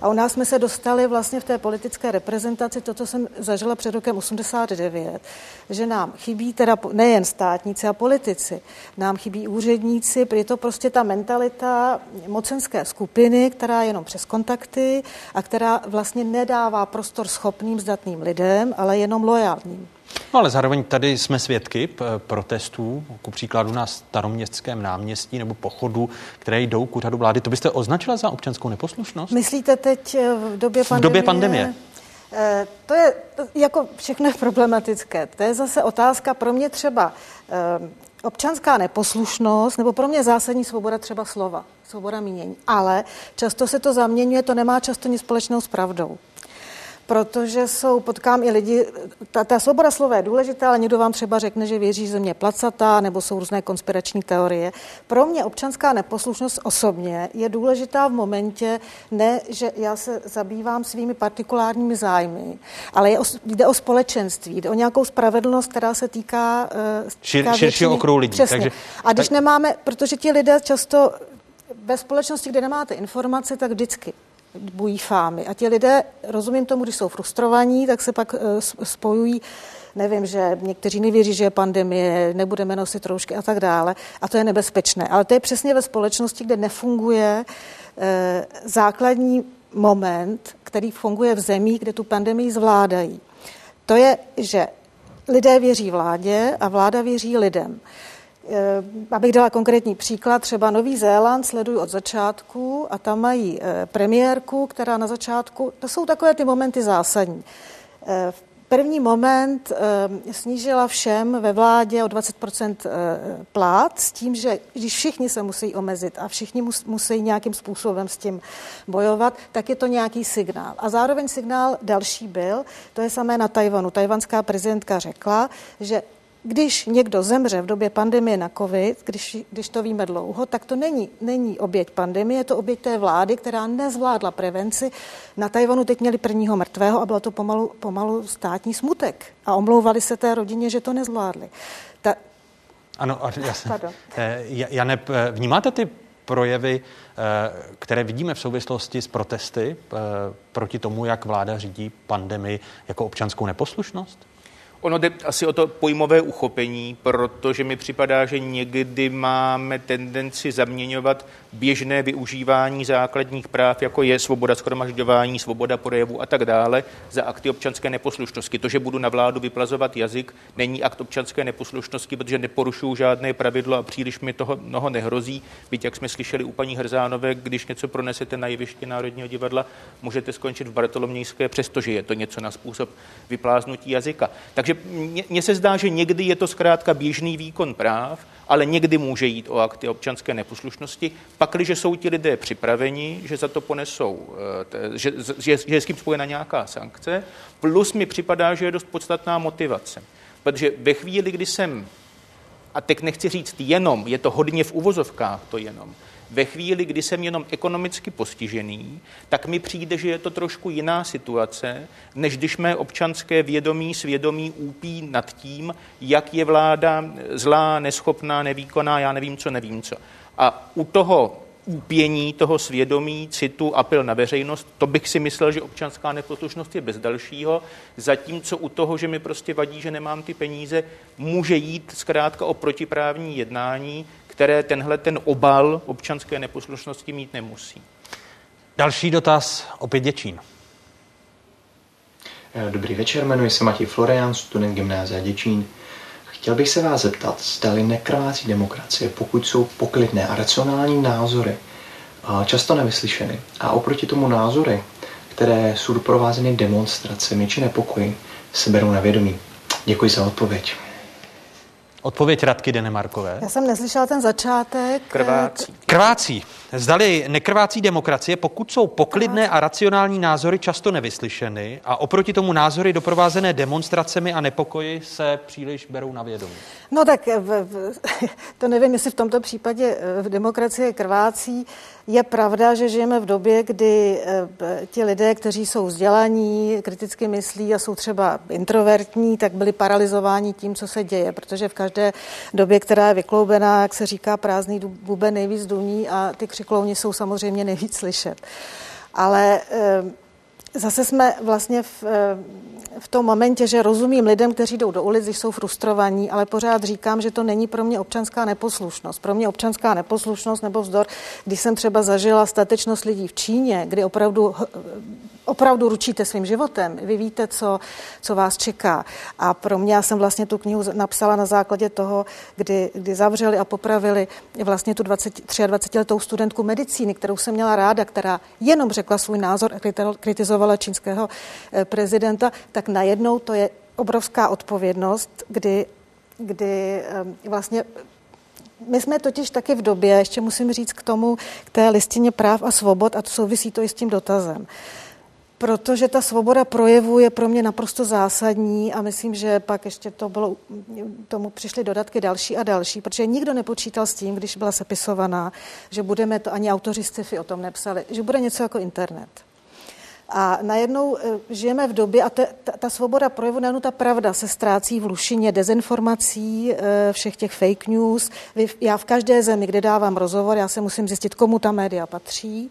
[SPEAKER 36] A u nás jsme se dostali vlastně v té politické reprezentaci, to, co jsem zažila před rokem 89, že nám chybí teda nejen státníci a politici, nám chybí úředníci, je to prostě ta mentalita mocenské skupiny, která je jenom přes kontakty a která vlastně nedává prostor schopným, zdatným lidem, ale jenom lojálním.
[SPEAKER 8] No ale zároveň tady jsme svědky protestů, ku příkladu na staroměstském náměstí nebo pochodu, které jdou k úřadu vlády. To byste označila za občanskou neposlušnost?
[SPEAKER 36] Myslíte teď eh, v době pandemie?
[SPEAKER 8] V době pandemie.
[SPEAKER 36] Eh, to je jako všechno problematické. To je zase otázka pro mě třeba eh, občanská neposlušnost, nebo pro mě zásadní svoboda třeba slova, svoboda mínění. Ale často se to zaměňuje, to nemá často nic společného s pravdou protože jsou, potkám i lidi, ta, ta svoboda slova je důležitá, ale někdo vám třeba řekne, že věří, že země placatá, nebo jsou různé konspirační teorie. Pro mě občanská neposlušnost osobně je důležitá v momentě, ne, že já se zabývám svými partikulárními zájmy, ale je o, jde o společenství, jde o nějakou spravedlnost, která se týká, uh,
[SPEAKER 8] Šir, širšího okruhu lidí.
[SPEAKER 36] Přesně. Takže, A když tak... nemáme, protože ti lidé často ve společnosti, kde nemáte informace, tak vždycky bují fámy. A ti lidé, rozumím tomu, když jsou frustrovaní, tak se pak eh, spojují nevím, že někteří nevěří, že je pandemie, nebudeme nosit roušky a tak dále. A to je nebezpečné. Ale to je přesně ve společnosti, kde nefunguje e, základní moment, který funguje v zemích, kde tu pandemii zvládají. To je, že lidé věří vládě a vláda věří lidem. Eh, abych dala konkrétní příklad, třeba Nový Zéland sleduju od začátku a tam mají eh, premiérku, která na začátku, to jsou takové ty momenty zásadní. Eh, v první moment snížila všem ve vládě o 20% plát s tím, že když všichni se musí omezit a všichni musí nějakým způsobem s tím bojovat, tak je to nějaký signál. A zároveň signál další byl, to je samé na Tajvanu. Tajvanská prezidentka řekla, že když někdo zemře v době pandemie na COVID, když, když to víme dlouho, tak to není, není oběť pandemie, je to oběť té vlády, která nezvládla prevenci. Na Tajvanu teď měli prvního mrtvého a bylo to pomalu, pomalu státní smutek. A omlouvali se té rodině, že to nezvládli. Ta...
[SPEAKER 8] Ano, jasně. Eh, Jane, eh, vnímáte ty projevy, eh, které vidíme v souvislosti s protesty proti tomu, jak vláda řídí pandemii jako občanskou neposlušnost?
[SPEAKER 37] Ono jde asi o to pojmové uchopení, protože mi připadá, že někdy máme tendenci zaměňovat běžné využívání základních práv, jako je svoboda schromažďování, svoboda projevu a tak dále, za akty občanské neposlušnosti. To, že budu na vládu vyplazovat jazyk, není akt občanské neposlušnosti, protože neporušuju žádné pravidlo a příliš mi toho mnoho nehrozí. Byť, jak jsme slyšeli u paní Hrzánové, když něco pronesete na jeviště Národního divadla, můžete skončit v Bartolomějské, přestože je to něco na způsob vypláznutí jazyka. Takže mně se zdá, že někdy je to zkrátka běžný výkon práv, ale někdy může jít o akty občanské neposlušnosti, pakliže jsou ti lidé připraveni, že za to ponesou, eh, že, že, že je s tím spojena nějaká sankce, plus mi připadá, že je dost podstatná motivace. Protože ve chvíli, kdy jsem, a teď nechci říct jenom, je to hodně v uvozovkách to jenom, ve chvíli, kdy jsem jenom ekonomicky postižený, tak mi přijde, že je to trošku jiná situace, než když mé občanské vědomí svědomí úpí nad tím, jak je vláda zlá, neschopná, nevýkonná, já nevím co, nevím co. A u toho úpění toho svědomí, citu, apel na veřejnost, to bych si myslel, že občanská neposlušnost je bez dalšího, zatímco u toho, že mi prostě vadí, že nemám ty peníze, může jít zkrátka o protiprávní jednání, které tenhle ten obal občanské neposlušnosti mít nemusí.
[SPEAKER 8] Další dotaz, opět Děčín.
[SPEAKER 39] Eh, dobrý večer, jmenuji se Matěj Florian, student gymnázia Děčín. Chtěl bych se vás zeptat, zdali nekrvácí demokracie, pokud jsou poklidné a racionální názory, často nevyslyšeny, a oproti tomu názory, které jsou doprovázeny demonstracemi či nepokoji, se berou na vědomí. Děkuji za odpověď.
[SPEAKER 8] Odpověď Radky Denemarkové.
[SPEAKER 36] Já jsem neslyšela ten začátek.
[SPEAKER 8] Krvácí. Krvácí. Zdali nekrvácí demokracie, pokud jsou poklidné a racionální názory často nevyslyšeny a oproti tomu názory doprovázené demonstracemi a nepokoji se příliš berou na vědomí.
[SPEAKER 36] No tak v, v, to nevím, jestli v tomto případě v demokracie krvácí. Je pravda, že žijeme v době, kdy eh, ti lidé, kteří jsou vzdělaní, kriticky myslí a jsou třeba introvertní, tak byli paralizováni tím, co se děje, protože v každé době, která je vykloubená, jak se říká, prázdný buben nejvíc duní a ty křiklouni jsou samozřejmě nejvíc slyšet. Ale eh, zase jsme vlastně v, eh, v tom momentě, že rozumím lidem, kteří jdou do ulic, jsou frustrovaní, ale pořád říkám, že to není pro mě občanská neposlušnost. Pro mě občanská neposlušnost nebo vzdor, když jsem třeba zažila statečnost lidí v Číně, kdy opravdu opravdu ručíte svým životem, vy víte, co, co vás čeká. A pro mě, já jsem vlastně tu knihu napsala na základě toho, kdy, kdy zavřeli a popravili vlastně tu 20, 23 letou studentku medicíny, kterou jsem měla ráda, která jenom řekla svůj názor a kritizovala čínského eh, prezidenta, tak najednou to je obrovská odpovědnost, kdy, kdy eh, vlastně my jsme totiž taky v době, ještě musím říct k tomu, k té listině práv a svobod, a to souvisí to i s tím dotazem. Protože ta svoboda projevu je pro mě naprosto zásadní a myslím, že pak ještě to bylo, tomu přišly dodatky další a další, protože nikdo nepočítal s tím, když byla sepisovaná, že budeme to, ani autoři sci-fi o tom nepsali, že bude něco jako internet. A najednou eh, žijeme v době, a te, ta, ta svoboda projevu, najednou ta pravda se ztrácí v lušině dezinformací, eh, všech těch fake news. Já v každé zemi, kde dávám rozhovor, já se musím zjistit, komu ta média patří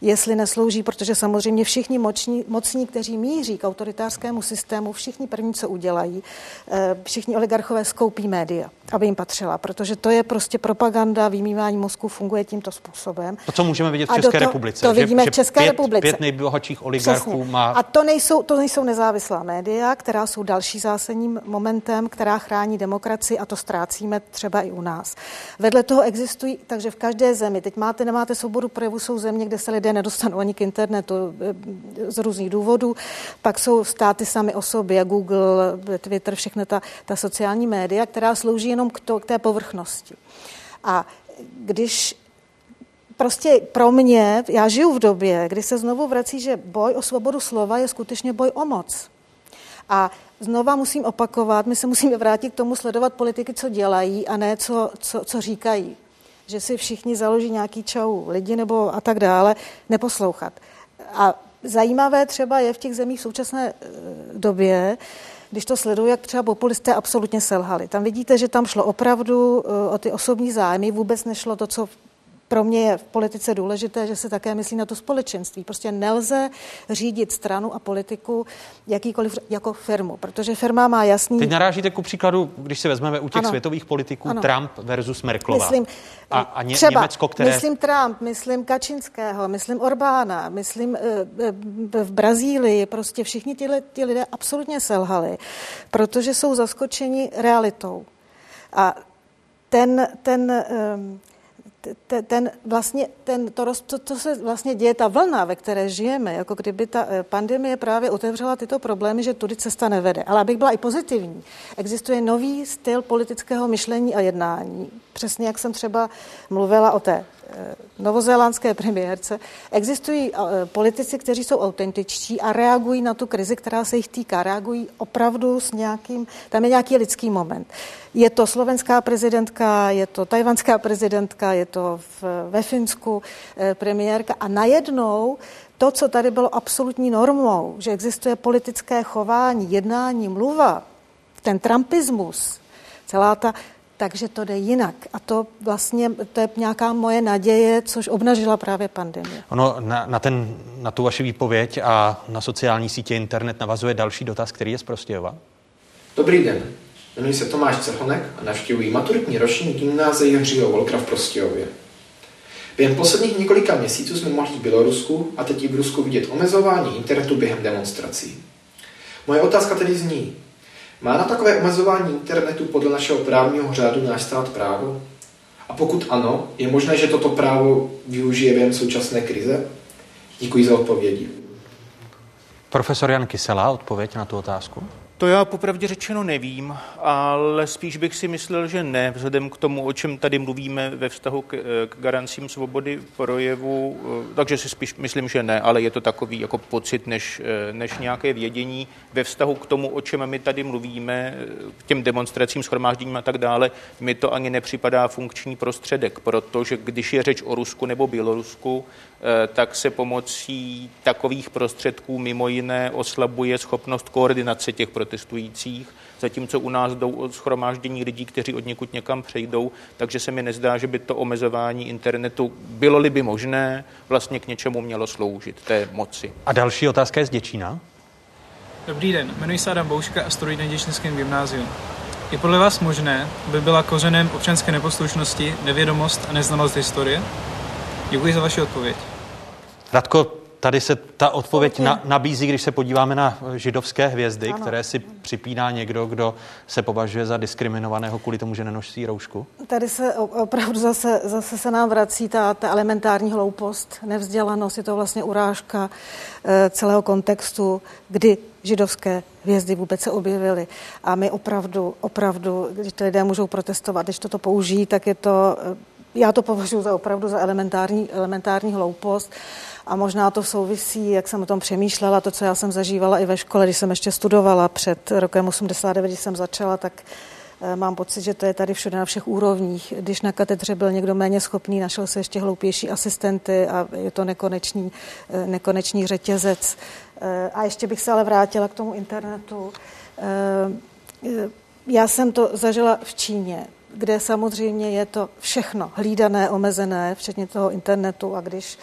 [SPEAKER 36] jestli neslouží, protože samozřejmě všichni mocní, mocní, kteří míří k autoritářskému systému, všichni první, co udělají, eh, všichni oligarchové skoupí média, aby jim patřila, protože to je prostě propaganda, vymývání mozku funguje tímto způsobem.
[SPEAKER 8] To, co můžeme vidět v České
[SPEAKER 36] to,
[SPEAKER 8] republice.
[SPEAKER 36] To vidíme
[SPEAKER 8] že
[SPEAKER 36] v České
[SPEAKER 8] pět,
[SPEAKER 36] republice.
[SPEAKER 8] Pět nejbohatších oligarchů
[SPEAKER 36] Přesně.
[SPEAKER 8] má...
[SPEAKER 36] A to nejsou, to nejsou nezávislá média, která jsou další zásadním momentem, která chrání demokracii a to ztrácíme třeba i u nás. Vedle toho existují, takže v každé zemi, teď máte, nemáte svobodu projevu, jsou země, kde se lidé lidé nedostanou ani k internetu eh, z různých důvodů. Pak jsou státy sami o sobě, Google, Twitter, všechny ta, ta sociální média, která slouží jenom k, to, k té povrchnosti. A když prostě pro mě, já žiju v době, kdy se znovu vrací, že boj o svobodu slova je skutečně boj o moc. A znova musím opakovat, my se musíme vrátit k tomu sledovat politiky, co dělají a ne co, co, co říkají že si všichni založí nějaký čau lidi nebo a tak dále, neposlouchat. A zajímavé třeba je v těch zemích v současné eh, době, když to sleduju, jak třeba populisté absolutně selhali. Tam vidíte, že tam šlo opravdu eh, o ty osobní zájmy, vůbec nešlo to, co pro mě je v politice důležité, že se také myslí na to společenství. Prostě nelze řídit stranu a politiku jakýkoliv jako firmu, protože firma má jasný...
[SPEAKER 8] Teď narážíte ku příkladu, když si vezmeme u těch ano. světových politiků ano. Trump versus Merklova.
[SPEAKER 36] Myslím,
[SPEAKER 8] a, a ně,
[SPEAKER 36] třeba,
[SPEAKER 8] Německo, které...
[SPEAKER 36] Myslím Trump, myslím Kačinského, myslím Orbána, myslím uh, v Brazílii, prostě všichni ty lidé absolutně selhali, protože jsou zaskočeni realitou. A ten, ten um, ten, vlastně, ten, to, to, to se vlastně děje, ta vlna, ve které žijeme, jako kdyby ta eh, pandemie právě otevřela tyto problémy, že tudy cesta nevede. Ale abych byla i pozitivní, existuje nový styl politického myšlení a jednání. Přesně jak jsem třeba mluvila o té novozélandské premiérce, existují eh, politici, kteří jsou autentičtí a reagují na tu krizi, která se jich týká. Reagují opravdu s nějakým, tam je nějaký lidský moment. Je to slovenská prezidentka, je to tajvanská prezidentka, je to v, ve Finsku eh, premiérka a najednou to, co tady bylo absolutní normou, že existuje politické chování, jednání, mluva, ten trumpismus, celá ta takže to jde jinak. A to vlastně, to je nějaká moje naděje, což obnažila právě pandemie.
[SPEAKER 8] Ono na, na, ten, na tu vaši výpověď a na sociální sítě internet navazuje další dotaz, který je z Prostějova.
[SPEAKER 40] Dobrý den, jmenuji se Tomáš Cerhonek a navštěvuji maturitní ročník gymnázia Jiřího Volkra v Prostějově. Během posledních několika měsíců jsme mohli v Bělorusku a teď i v Rusku vidět omezování internetu během demonstrací. Moje otázka tedy zní, má na takové omezování internetu podle našeho právního řádu náš stát právo? A pokud ano, je možné, že toto právo využije během současné krize? Děkuji za odpovědi.
[SPEAKER 8] Profesor Jan Kysela, odpověď na tu otázku.
[SPEAKER 37] To já popravdě řečeno nevím, ale spíš bych si myslel, že ne, vzhledem k tomu, o čem tady mluvíme ve vztahu k, k garancím svobody projevu, eh, takže si spíš myslím, že ne, ale je to takový jako pocit, než, eh, než nějaké vědění ve vztahu k tomu, o čem my tady mluvíme, eh, k těm demonstracím, schromážděním a tak dále, mi to ani nepřipadá funkční prostředek, protože když je řeč o Rusku nebo Bělorusku, tak se pomocí takových prostředků mimo jiné oslabuje schopnost koordinace těch protestujících, zatímco u nás jdou o schromáždění lidí, kteří od někud někam přejdou, takže se mi nezdá, že by to omezování internetu, bylo-li by možné, vlastně k něčemu mělo sloužit, té moci.
[SPEAKER 8] A další otázka je z Děčína.
[SPEAKER 41] Dobrý den, jmenuji se Adam Bouška a studuji na Děčínském gymnáziu. Je podle vás možné, aby byla kořenem občanské neposlušnosti nevědomost a neznalost historie? Děkuji za vaši odpověď.
[SPEAKER 8] Radko, tady se ta odpověď na, nabízí, když se podíváme na židovské hvězdy, ano. které si připíná někdo, kdo se považuje za diskriminovaného kvůli tomu, že nenosí roušku?
[SPEAKER 36] Tady se opravdu zase, zase se nám vrací ta, ta elementární hloupost, nevzdělanost, je to vlastně urážka e, celého kontextu, kdy židovské hvězdy vůbec se objevily. A my opravdu, opravdu, když ty lidé můžou protestovat, když toto použijí, tak je to, eh, já to považuji za opravdu za elementární, elementární hloupost. A možná to souvisí, jak jsem o tom přemýšlela, to, co já jsem zažívala i ve škole, když jsem ještě studovala před rokem 89, když jsem začala, tak eh, mám pocit, že to je tady všude na všech úrovních. Když na katedře byl někdo méně schopný, našel se ještě hloupější asistenty a je to nekonečný, eh, nekonečný řetězec. Eh, a ještě bych se ale vrátila k tomu internetu. Já jsem to zažila v Číně kde samozřejmě je to všechno hlídané, omezené, včetně toho internetu a když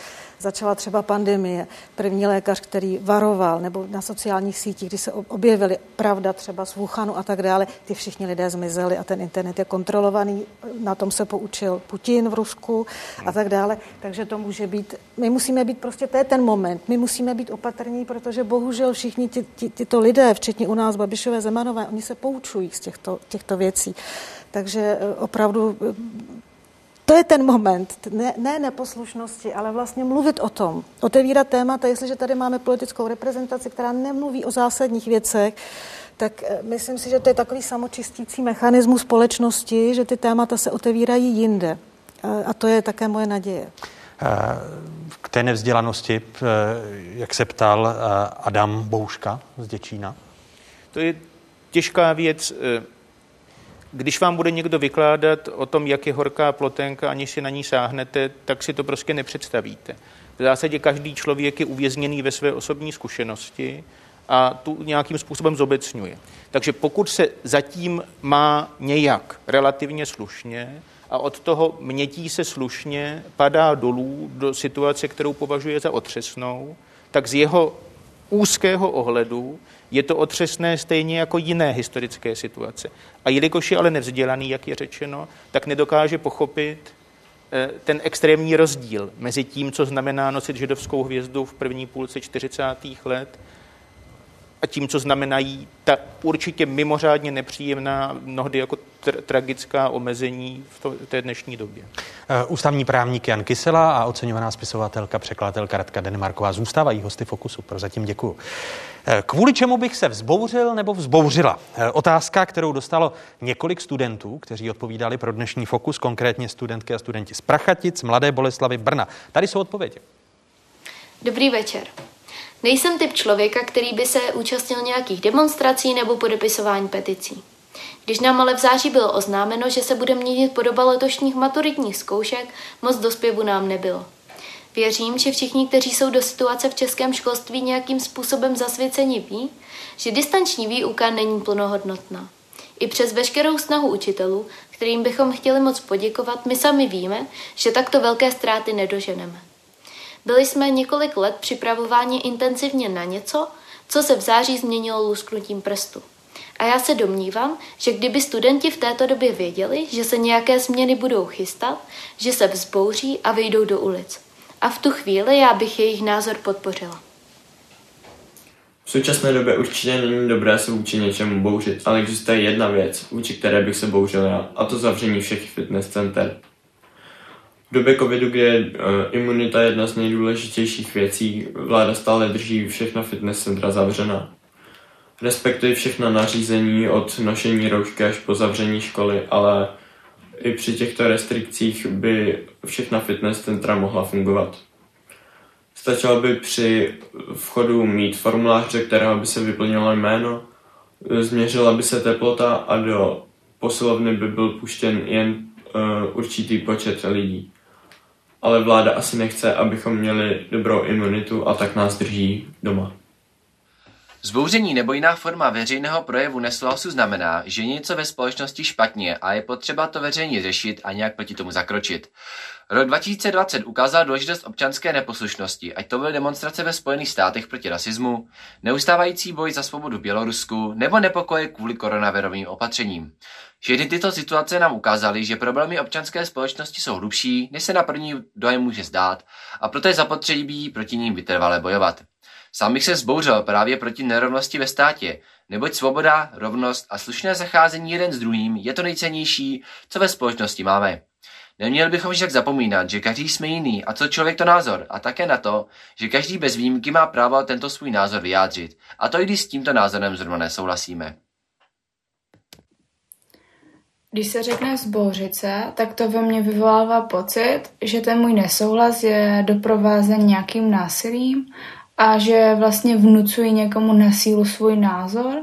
[SPEAKER 36] začala třeba pandemie, první lékař, který varoval, nebo na sociálních sítích, kdy se objevily pravda třeba z Wuhanu a tak dále, ty všichni lidé zmizeli a ten internet je kontrolovaný, na tom se poučil Putin v Rusku a tak dále, takže to může být, my musíme být prostě, to je ten moment, my musíme být opatrní, protože bohužel všichni ty, ty, tyto lidé, včetně u nás Babišové Zemanové, oni se poučují z těchto, těchto věcí. Takže eh, opravdu eh, to je ten moment, ne, ne neposlušnosti, ale vlastně mluvit o tom, otevírat témata, jestliže tady máme politickou reprezentaci, která nemluví o zásadních věcech, tak eh, myslím si, že to je takový samočistící mechanismus společnosti, že ty témata se otevírají jinde. A to je také moje naděje.
[SPEAKER 8] K té nevzdělanosti, jak se ptal Adam Bouška z Děčína?
[SPEAKER 37] To je těžká věc když vám bude někdo vykládat o tom, jak je horká plotenka, aniž si na ní sáhnete, tak si to prostě nepředstavíte. V zásadě každý člověk je uvězněný ve své osobní zkušenosti a tu nějakým způsobem zobecňuje. Takže pokud se zatím má nějak relativně slušně a od toho mětí se slušně padá dolů do situace, kterou považuje za otřesnou, tak z jeho úzkého ohledu je to otřesné stejně jako jiné historické situace. A jelikož je ale nevzdělaný, jak je řečeno, tak nedokáže pochopit eh, ten extrémní rozdíl mezi tím, co znamená nosit židovskou hvězdu v první půlce 40. let a tím, co znamenají ta určitě mimořádně nepříjemná, mnohdy jako tr- tragická omezení v to, té dnešní době.
[SPEAKER 8] Uh, ústavní právník Jan Kysela a oceňovaná spisovatelka, překladatelka Radka Denmarková zůstávají hosty Fokusu. Prozatím děkuju. Eh, kvůli čemu bych se vzbouřil nebo vzbouřila? Eh, otázka, kterou dostalo několik studentů, kteří odpovídali pro dnešní Fokus, konkrétně studentky a studenti z Prachatic, Mladé Boleslavy, Brna. Tady jsou odpovědi.
[SPEAKER 42] Dobrý večer. Nejsem typ člověka, který by se účastnil nějakých demonstrací nebo podepisování peticí. Když nám ale v září bylo oznámeno, že se bude měnit podoba letošních maturitních zkoušek, moc do zpěvu nám nebylo. Věřím, že všichni, kteří jsou do situace v českém školství nějakým způsobem zasvěceni, ví, že distanční výuka není plnohodnotná. I přes veškerou snahu učitelů, kterým bychom chtěli moc poděkovat, my sami víme, že takto velké ztráty nedoženeme. Byli jsme několik let připravováni intenzivně na něco, co se v září změnilo lusknutím prstu. A já se domnívám, že kdyby studenti v této době věděli, že se nějaké změny budou chystat, že se vzbouří a vyjdou do ulic. A v tu chvíli já bych jejich názor podpořila.
[SPEAKER 43] V současné době určitě není dobré se vůči něčemu bouřit, ale existuje jedna věc, vůči které bych se bouřil já, a to zavření všech fitness center. V době covidu, kdy je uh, imunita jedna z nejdůležitějších věcí, vláda stále drží všechna fitness centra zavřena. Respektuji všechna nařízení od nošení roušky až po zavření školy, ale i při těchto restrikcích by všechna fitness centra mohla fungovat. Stačilo by při vchodu mít formulář, ze kterého by se vyplnilo jméno, změřila by se teplota a do posilovny by byl puštěn jen uh, určitý počet lidí. Ale vláda asi nechce, abychom měli dobrou imunitu a tak nás drží doma.
[SPEAKER 44] Zbouření nebo jiná forma veřejného projevu nesouhlasu znamená, že něco ve společnosti špatně a je potřeba to veřejně řešit a nějak proti tomu zakročit. Rok 2020 ukázal důležitost občanské neposlušnosti, ať to byly demonstrace ve Spojených státech proti rasismu, neustávající boj za svobodu Bělorusku nebo nepokoje kvůli koronavirovým opatřením. Všechny tyto situace nám ukázaly, že problémy občanské společnosti jsou hlubší, než se na první dojem může zdát, a proto je zapotřebí proti ním vytrvale bojovat. Sám bych se zbouřil právě proti nerovnosti ve státě, neboť svoboda, rovnost a slušné zacházení jeden s druhým je to nejcennější, co ve společnosti máme. Neměli bychom však zapomínat, že každý jsme jiný a co člověk to názor a také na to, že každý bez výjimky má právo tento svůj názor vyjádřit. A to i když s tímto názorem zrovna nesouhlasíme.
[SPEAKER 45] Když se řekne zbouřit se, tak to ve mně vyvolává pocit, že ten můj nesouhlas je doprovázen nějakým násilím a že vlastně vnucuji někomu na sílu svůj názor.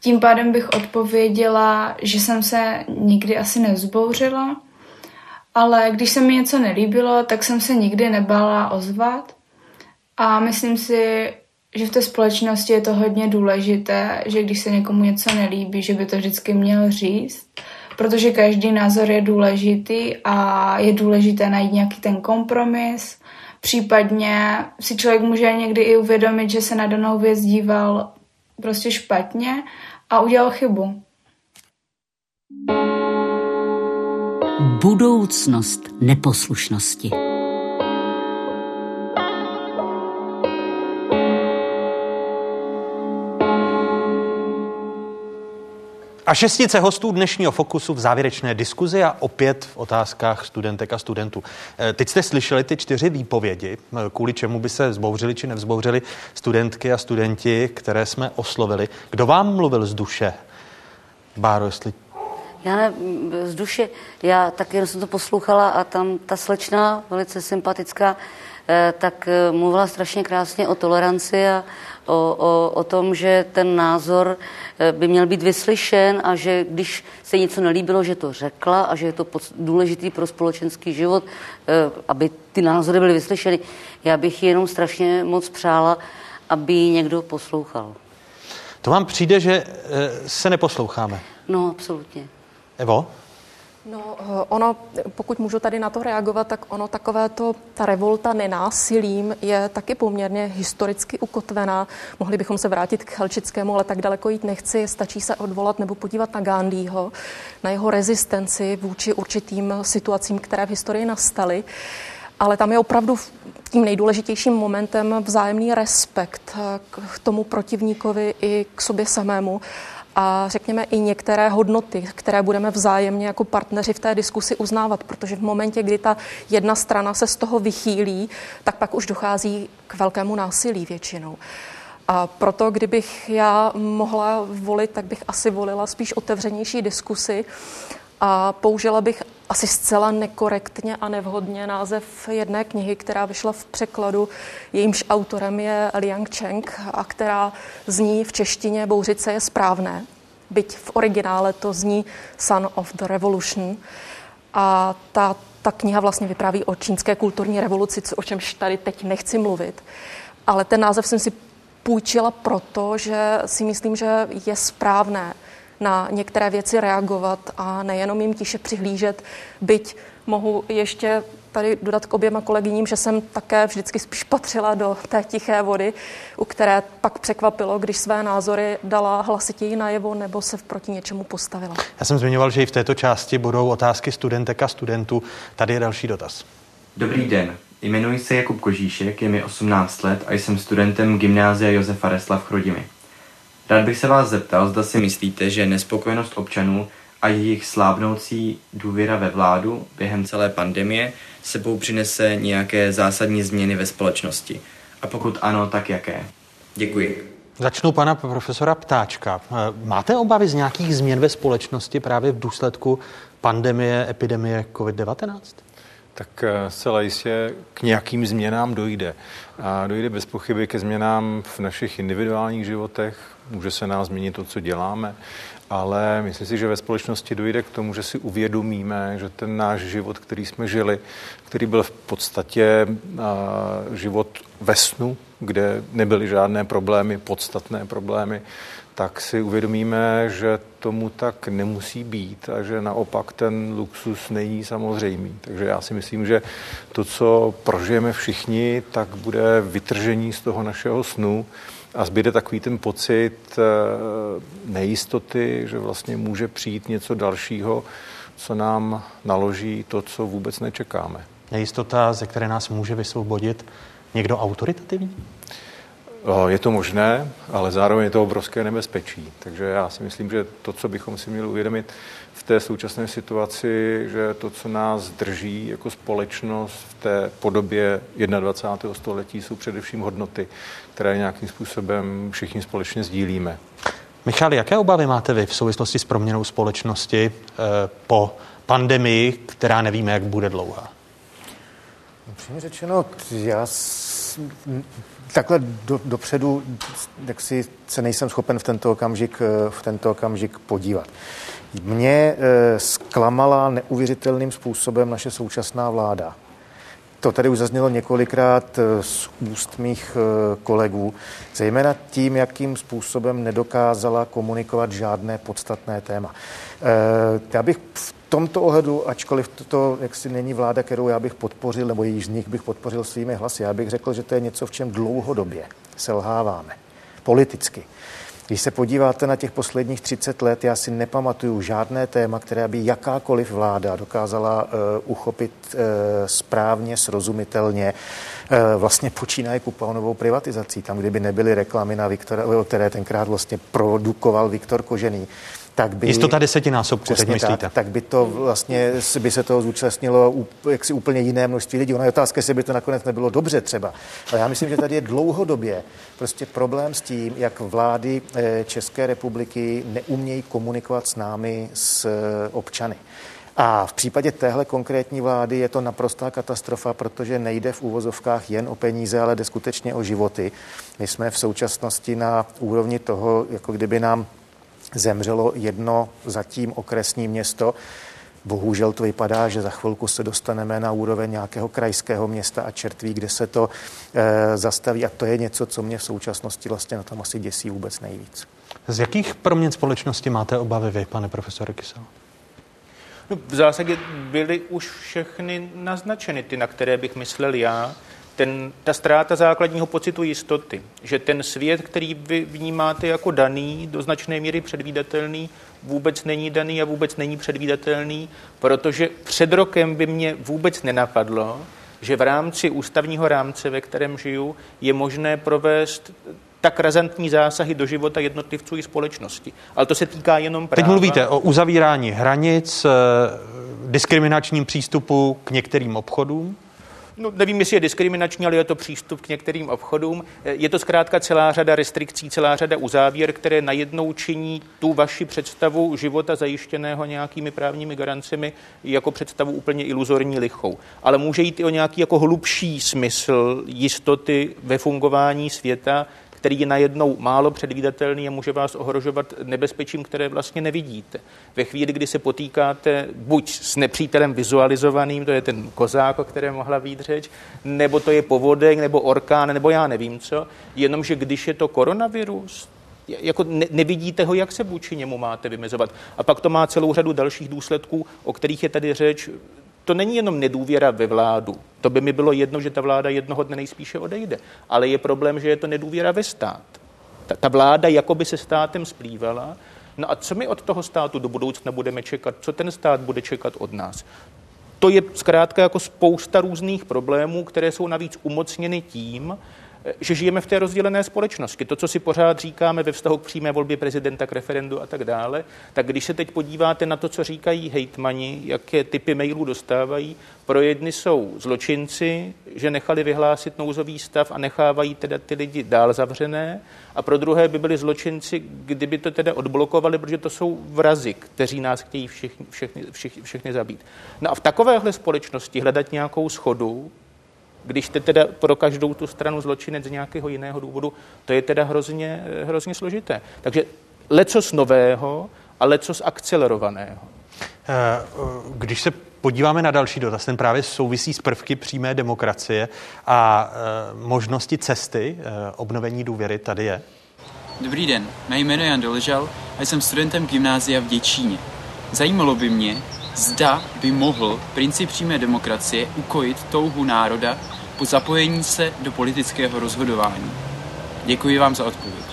[SPEAKER 45] Tím pádem bych odpověděla, že jsem se nikdy asi nezbouřila, ale když se mi něco nelíbilo, tak jsem se nikdy nebála ozvat. A myslím si, že v té společnosti je to hodně důležité, že když se někomu něco nelíbí, že by to vždycky měl říct, protože každý názor je důležitý a je důležité najít nějaký ten kompromis. Případně si člověk může někdy i uvědomit, že se na danou věc díval prostě špatně a udělal chybu.
[SPEAKER 1] Budoucnost neposlušnosti.
[SPEAKER 8] A šestice hostů dnešního Fokusu v závěrečné diskuzi a opět v otázkách studentek a studentů. Eh, teď jste slyšeli ty čtyři výpovědi, eh, kvůli čemu by se zbouřili či nevzbouřili studentky a studenti, které jsme oslovili. Kdo vám mluvil z duše? Báro, jestli
[SPEAKER 1] já ne, z duše, já tak jen jsem to poslouchala a tam ta slečna, velice sympatická, eh, tak mluvila strašně krásně o toleranci a o, o, o tom, že ten názor eh, by měl být vyslyšen a že když se něco nelíbilo, že to řekla a že je to důležitý pro společenský život, aby ty názory byly vyslyšeny. Já bych jenom strašně moc přála, aby někdo poslouchal.
[SPEAKER 8] To vám přijde, že se neposloucháme?
[SPEAKER 1] No, absolutně.
[SPEAKER 8] Evo?
[SPEAKER 28] No, eh, ono, pokud můžu tady na to reagovat, tak ono takové to, ta revolta nenásilím je taky poměrně historicky ukotvená. Mohli bychom se vrátit k Helčickému, ale tak daleko jít nechci. Stačí se odvolat nebo podívat na Gandhiho, na jeho rezistenci vůči určitým situacím, které v historii nastaly. Ale tam je opravdu tím nejdůležitějším momentem vzájemný respekt eh, k tomu protivníkovi i k sobě samému a řekněme i některé hodnoty, které budeme vzájemně jako partneři v té diskusi uznávat, protože v momentě, kdy ta jedna strana se z toho vychýlí, tak pak už dochází k velkému násilí většinou. A proto, kdybych já mohla volit, tak bych asi volila spíš otevřenější diskusy a použila bych asi zcela nekorektně a nevhodně název jedné knihy, která vyšla v překladu. Jejímž autorem je Liang Cheng a která zní v češtině Bouřice je správné. Byť v originále to zní Son of the Revolution. A ta, ta kniha vlastně vypráví o čínské kulturní revoluci, o čemž tady teď nechci mluvit. Ale ten název jsem si půjčila proto, že si myslím, že je správné na některé věci reagovat a nejenom jim tiše přihlížet, byť mohu ještě tady dodat k oběma kolegyním, že jsem také vždycky spíš patřila do té tiché vody, u které pak překvapilo, když své názory dala hlasitěji najevo nebo se proti něčemu postavila.
[SPEAKER 8] Já jsem zmiňoval, že i v této části budou otázky studentek a studentů. Tady je další dotaz.
[SPEAKER 46] Dobrý den. Jmenuji se Jakub Kožíšek, je mi 18 let a jsem studentem gymnázia Josefa Resla v Chrudimi. Rád bych se vás zeptal, zda si myslíte, že nespokojenost občanů a jejich slábnoucí důvěra ve vládu během celé pandemie sebou přinese nějaké zásadní změny ve společnosti. A pokud ano, tak jaké? Děkuji.
[SPEAKER 8] Začnu pana profesora Ptáčka. Máte obavy z nějakých změn ve společnosti právě v důsledku pandemie, epidemie COVID-19?
[SPEAKER 47] Tak eh, zcela jistě k nějakým změnám dojde. A dojde bez pochyby ke změnám v našich individuálních životech, může se nás změnit to, co děláme,
[SPEAKER 10] ale myslím si, že ve společnosti dojde k tomu, že si uvědomíme, že ten náš život, který jsme žili, který byl v podstatě život ve snu, kde nebyly žádné problémy, podstatné problémy, tak si uvědomíme, že tomu tak nemusí být a že naopak ten luxus není samozřejmý. Takže já si myslím, že to, co prožijeme všichni, tak bude vytržení z toho našeho snu a zbyde takový ten pocit eh, nejistoty, že vlastně může přijít něco dalšího, co nám naloží to, co vůbec nečekáme.
[SPEAKER 8] Nejistota, ze které nás může vysvobodit někdo autoritativní?
[SPEAKER 10] Je to možné, ale zároveň je to obrovské nebezpečí. Takže já si myslím, že to, co bychom si měli uvědomit v té současné situaci, že to, co nás drží jako společnost v té podobě 21. století, jsou především hodnoty, které nějakým způsobem všichni společně sdílíme.
[SPEAKER 8] Michal, jaké obavy máte vy v souvislosti s proměnou společnosti eh, po pandemii, která nevíme, jak bude dlouhá?
[SPEAKER 29] Upřímně řečeno, já takhle do, dopředu jak si se nejsem schopen v tento okamžik, v tento okamžik podívat. Mě eh, zklamala neuvěřitelným způsobem naše současná vláda. To tady už zaznělo několikrát eh, z úst mých eh, kolegů, zejména tím, jakým způsobem nedokázala komunikovat žádné podstatné téma. Já bych v tomto ohledu, ačkoliv to jaksi není vláda, kterou já bych podpořil, nebo její z nich bych podpořil svými hlasy, já bych řekl, že to je něco, v čem dlouhodobě selháváme politicky. Když se podíváte na těch posledních 30 let, já si nepamatuju žádné téma, které by jakákoliv vláda dokázala uh, uchopit uh, správně, srozumitelně, uh, vlastně počínaje kuponovou privatizací, tam, kdyby nebyly reklamy na Viktora, které tenkrát vlastně produkoval Viktor Kožený tak by...
[SPEAKER 8] Jistota desetinásobku, teď myslíte.
[SPEAKER 29] Tak, tak by to vlastně, by se toho zúčastnilo jaksi úplně jiné množství lidí. Ona je otázka, jestli by to nakonec nebylo dobře třeba. Ale já myslím, že tady je dlouhodobě prostě problém s tím, jak vlády eh, České republiky neumějí komunikovat s námi, s eh, občany. A v případě téhle konkrétní vlády je to naprostá katastrofa, protože nejde v úvozovkách jen o peníze, ale jde skutečně o životy. My jsme v současnosti na úrovni toho, jako kdyby nám zemřelo jedno zatím okresní město. Bohužel to vypadá, že za chvilku se dostaneme na úroveň nějakého krajského města a čertví, kde se to e, zastaví. A to je něco, co mě v současnosti vlastně na tom asi děsí vůbec nejvíc.
[SPEAKER 8] Z jakých proměn společnosti máte obavy vy, pane profesore Kysel?
[SPEAKER 37] No, v zásadě byly už všechny naznačeny, ty, na které bych myslel já ten, ta ztráta základního pocitu jistoty, že ten svět, který vy vnímáte jako daný, do značné míry předvídatelný, vůbec není daný a vůbec není předvídatelný, protože před rokem by mě vůbec nenapadlo, že v rámci ústavního rámce, ve kterém žiju, je možné provést tak razantní zásahy do života jednotlivců i společnosti. Ale to se týká jenom práva.
[SPEAKER 8] Teď mluvíte o uzavírání hranic, eh, diskriminačním přístupu k některým obchodům?
[SPEAKER 37] No, nevím, jestli je diskriminační, ale je to přístup k některým obchodům. Je to zkrátka celá řada restrikcí, celá řada uzávěr, které najednou činí tu vaši představu života zajištěného nějakými právními garancemi jako představu úplně iluzorní lichou. Ale může jít i o nějaký jako hlubší smysl jistoty ve fungování světa, který je najednou málo předvídatelný a může vás ohrožovat nebezpečím, které vlastně nevidíte. Ve chvíli, kdy se potýkáte buď s nepřítelem vizualizovaným, to je ten kozák, o kterém mohla být řeč, nebo to je povodek, nebo orkán, nebo já nevím co, jenomže když je to koronavirus, jako ne, nevidíte ho, jak se vůči němu máte vymezovat. A pak to má celou řadu dalších důsledků, o kterých je tady řeč to není jenom nedůvěra ve vládu. To by mi bylo jedno, že ta vláda jednoho dne nejspíše odejde. Ale je problém, že je to nedůvěra ve stát. Ta, ta vláda jakoby se státem splývala. No a co my od toho státu do budoucna budeme čekat? Co ten stát bude čekat od nás? To je zkrátka jako spousta různých problémů, které jsou navíc umocněny tím, že žijeme v té rozdělené společnosti. To, co si pořád říkáme ve vztahu k přímé volbě prezidenta, k referendu a tak dále, tak když se teď podíváte na to, co říkají hejtmani, jaké typy mailů dostávají, pro jedny jsou zločinci, že nechali vyhlásit nouzový stav a nechávají teda ty lidi dál zavřené, a pro druhé by byli zločinci, kdyby to teda odblokovali, protože to jsou vrazy, kteří nás chtějí všichni, všechny, všichni, všechny zabít. No a v takovéhle společnosti hledat nějakou schodu, když jste teda pro každou tu stranu zločinec z nějakého jiného důvodu, to je teda hrozně, hrozně složité. Takže lecos nového, ale co z akcelerovaného.
[SPEAKER 8] Eh, když se podíváme na další dotaz, ten právě souvisí s prvky přímé demokracie a e, možnosti cesty e, obnovení důvěry tady je.
[SPEAKER 48] Dobrý den, mé jméno je Jan Doležal a jsem studentem gymnázia v Děčíně. Zajímalo by mě, zda by mohl princip přímé demokracie ukojit touhu národa po zapojení se do politického rozhodování. Děkuji vám za odpověď.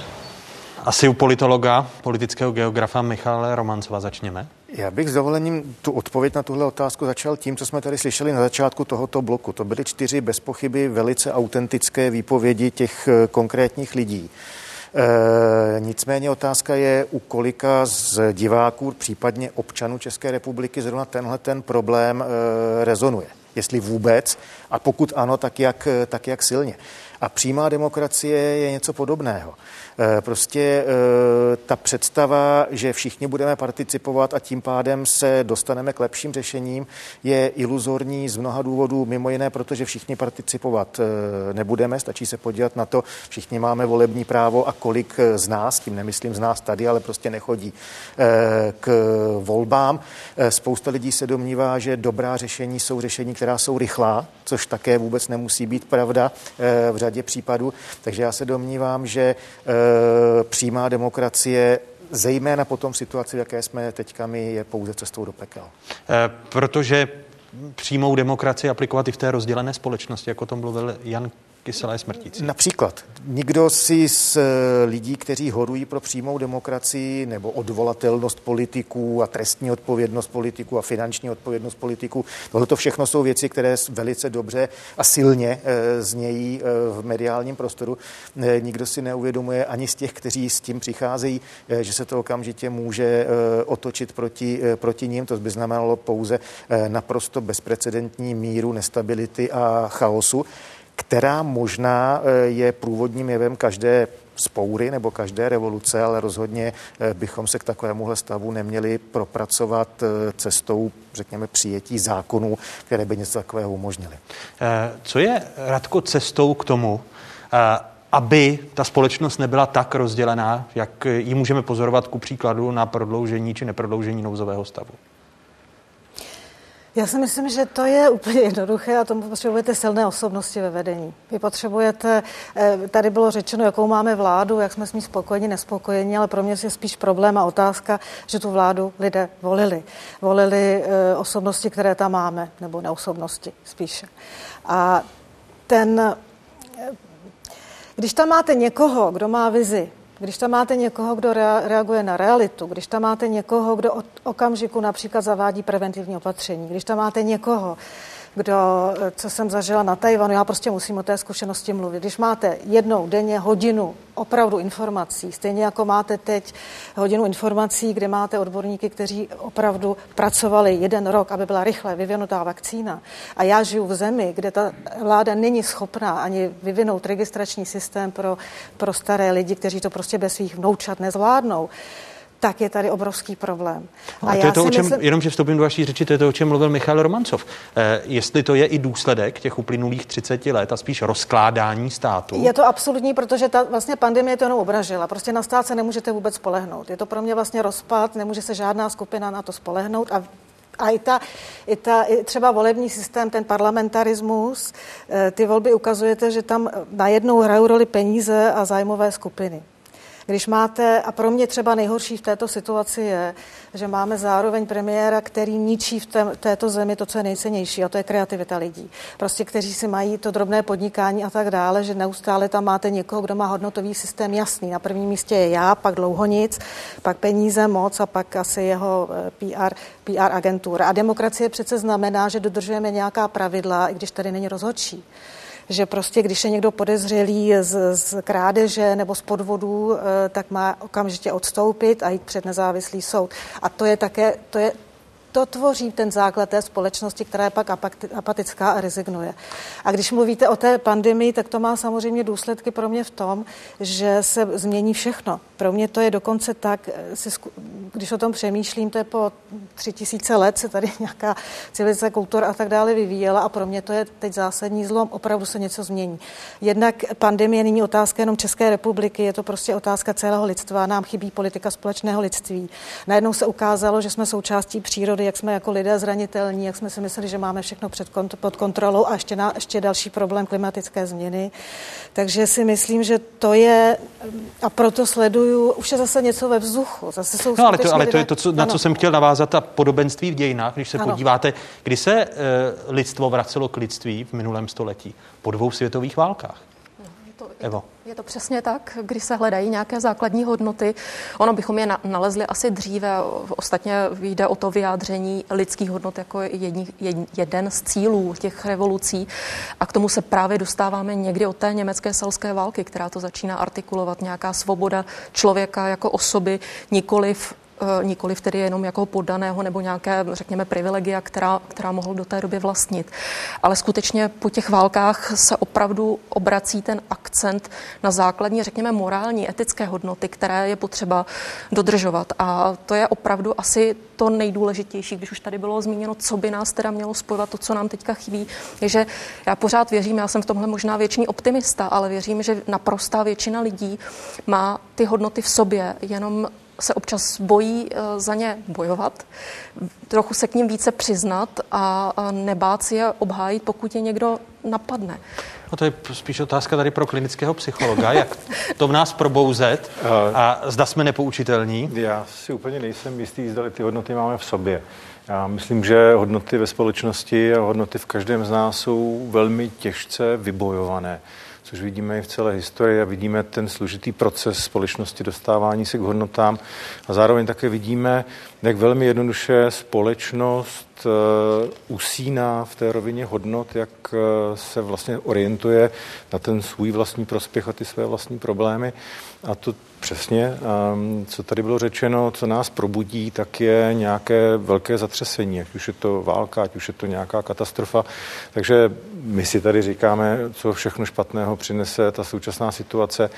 [SPEAKER 8] Asi u politologa, politického geografa Michala Romancova začněme.
[SPEAKER 29] Já bych s dovolením tu odpověď na tuhle otázku začal tím, co jsme tady slyšeli na začátku tohoto bloku. To byly čtyři bez pochyby velice autentické výpovědi těch eh, konkrétních lidí. E, nicméně otázka je, u kolika z diváků, případně občanů České republiky, zrovna tenhle ten problém e, rezonuje. Jestli vůbec, a pokud ano, tak jak, tak jak silně. A přímá demokracie je něco podobného. Eh, prostě eh, ta představa, že všichni budeme participovat a tím pádem se dostaneme k lepším řešením, je iluzorní z mnoha důvodů, mimo jiné, protože všichni participovat eh, nebudeme, stačí se podívat na to, všichni máme volební právo a kolik z nás, tím nemyslím z nás tady, ale prostě nechodí k volbám. Spousta lidí se domnívá, že dobrá řešení jsou řešení, která jsou rychlá, což také vůbec nemusí být pravda v řadě případů. Takže já se domnívám, že přímá demokracie zejména potom v situaci, v jaké jsme teďka my, je pouze cestou do pekel.
[SPEAKER 8] E, protože přímou demokracii aplikovat i v té rozdělené společnosti, jako o tom mluvil Jan kyselé smrtící.
[SPEAKER 29] Například. Nikdo si z eh, lidí, kteří horují pro přímou demokracii nebo odvolatelnost politiků a trestní odpovědnost politiků a finanční odpovědnost politiků, tohle to všechno jsou věci, které velice dobře a silně eh, znějí eh, v mediálním prostoru. Nikdo si neuvědomuje ani z těch, kteří s tím přicházejí, že se to okamžitě může otočit proti, proti ním. To by znamenalo pouze naprosto bezprecedentní míru nestability a chaosu která možná eh, je průvodním jevem každé spoury nebo každé revoluce, ale rozhodně eh, bychom se k takovémuhle stavu neměli propracovat eh, cestou, řekněme, přijetí zákonů, které by něco takového umožnili.
[SPEAKER 8] Co je, Radko, cestou k tomu, aby ta společnost nebyla tak rozdělená, jak ji můžeme pozorovat ku příkladu na prodloužení či neprodloužení nouzového stavu?
[SPEAKER 36] Já si myslím, že to je úplně jednoduché a tomu potřebujete silné osobnosti ve vedení. Vy potřebujete, eh, tady bylo řečeno, jakou máme vládu, jak jsme s ní spokojeni, nespokojeni, ale pro mě je spíš problém a otázka, že tu vládu lidé volili. Volili eh, osobnosti, které tam máme, nebo neosobnosti spíše. A ten, eh, když tam máte někoho, kdo má vizi, když tam máte někoho, kdo reaguje na realitu, když tam máte někoho, kdo od okamžiku například zavádí preventivní opatření, když tam máte někoho, kdo, co jsem zažila na Tajvanu, já prostě musím o té zkušenosti mluvit. Když máte jednou denně hodinu opravdu informací, stejně jako máte teď hodinu informací, kde máte odborníky, kteří opravdu pracovali jeden rok, aby byla rychle vyvinutá vakcína. A já žiju v zemi, kde ta vláda není schopná ani vyvinout registrační systém pro, pro staré lidi, kteří to prostě bez svých vnoučat nezvládnou tak je tady obrovský problém.
[SPEAKER 8] A, a to je to, o čem, myslím... jenom že vstoupím do vaší řeči, to je to, o čem mluvil Michal Romancov. Eh, jestli to je i důsledek těch uplynulých 30 let a spíš rozkládání státu?
[SPEAKER 36] Je to absolutní, protože ta vlastně pandemie to jenom obražila. Prostě na stát se nemůžete vůbec spolehnout. Je to pro mě vlastně rozpad, nemůže se žádná skupina na to spolehnout a a i, ta, i, ta, i třeba volební systém, ten parlamentarismus, eh, ty volby ukazujete, že tam najednou hrajou roli peníze a zájmové skupiny. Když máte, a pro mě třeba nejhorší v této situaci je, že máme zároveň premiéra, který ničí v té, této zemi to, co je nejcennější, a to je kreativita lidí. Prostě, kteří si mají to drobné podnikání a tak dále, že neustále tam máte někoho, kdo má hodnotový systém jasný. Na prvním místě je já, pak dlouho nic, pak peníze, moc a pak asi jeho eh, PR, PR agentura. A demokracie přece znamená, že dodržujeme nějaká pravidla, i když tady není rozhodčí že prostě, když je někdo podezřelý z, z krádeže nebo z podvodů, eh, tak má okamžitě odstoupit a jít před nezávislý soud. A to je také, to je to tvoří ten základ té společnosti, která je pak apatická a rezignuje. A když mluvíte o té pandemii, tak to má samozřejmě důsledky pro mě v tom, že se změní všechno. Pro mě to je dokonce tak, když o tom přemýšlím, to je po tři tisíce let se tady nějaká civilizace, kultura a tak dále vyvíjela a pro mě to je teď zásadní zlom, opravdu se něco změní. Jednak pandemie není otázka jenom České republiky, je to prostě otázka celého lidstva, nám chybí politika společného lidství. Najednou se ukázalo, že jsme součástí přírody, jak jsme jako lidé zranitelní, jak jsme si mysleli, že máme všechno před kont- pod kontrolou a ještě, na, ještě další problém klimatické změny. Takže si myslím, že to je, a proto sleduju, už je zase něco ve vzduchu. Zase jsou
[SPEAKER 8] no ale to, ale to je to, co, na co jsem chtěl navázat, ta podobenství v dějinách, když se ano. podíváte, kdy se uh, lidstvo vracelo k lidství v minulém století? Po dvou světových válkách. Evo.
[SPEAKER 28] Je to přesně tak, když se hledají nějaké základní hodnoty. Ono bychom je nalezli asi dříve. Ostatně jde o to vyjádření lidských hodnot jako jedni, jeden z cílů těch revolucí. A k tomu se právě dostáváme někdy od té německé selské války, která to začíná artikulovat. Nějaká svoboda člověka jako osoby, nikoliv nikoli tedy jenom jako poddaného nebo nějaké, řekněme, privilegia, která, která mohl do té doby vlastnit. Ale skutečně po těch válkách se opravdu obrací ten akcent na základní, řekněme, morální, etické hodnoty, které je potřeba dodržovat. A to je opravdu asi to nejdůležitější, když už tady bylo zmíněno, co by nás teda mělo spojovat, to, co nám teďka chybí, je, že já pořád věřím, já jsem v tomhle možná věčný optimista, ale věřím, že naprostá většina lidí má ty hodnoty v sobě, jenom se občas bojí eh, za ně bojovat, trochu se k ním více přiznat a nebát si je obhájit, pokud je někdo napadne.
[SPEAKER 8] No to je spíš otázka tady pro klinického psychologa, jak to v nás probouzet a zda jsme nepoučitelní.
[SPEAKER 10] Já si úplně nejsem jistý, zda ty hodnoty máme v sobě. Já myslím, že hodnoty ve společnosti a hodnoty v každém z nás jsou velmi těžce vybojované což vidíme i v celé historii a vidíme ten složitý proces společnosti dostávání se k hodnotám. A zároveň také vidíme, jak velmi jednoduše společnost usíná v té rovině hodnot, jak uh, se vlastně orientuje na ten svůj vlastní prospěch a ty své vlastní problémy. A to přesně, um, co tady bylo řečeno, co nás probudí, tak je nějaké velké zatřesení, ať už je to válka, ať už je to nějaká katastrofa. Takže my si tady říkáme, co všechno špatného přinese ta současná situace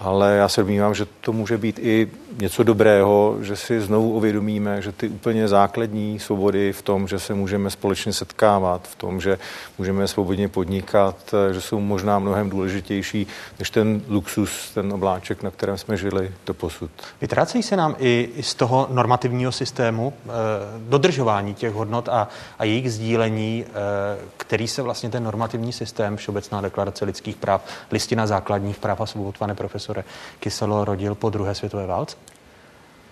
[SPEAKER 10] ale já se domnívám, že to může být i něco dobrého, že si znovu uvědomíme, že ty úplně základní svobody v tom, že se můžeme společně setkávat, v tom, že můžeme svobodně podnikat, že jsou možná mnohem důležitější než ten luxus, ten obláček, na kterém jsme žili do posud.
[SPEAKER 8] Vytrácejí se nám i, z toho normativního systému eh, dodržování těch hodnot a, a jejich sdílení, eh, který se vlastně ten normativní systém, Všeobecná deklarace lidských práv, listina základních práv a svobod, pane profesor, profesore Kyselo rodil po druhé světové válce?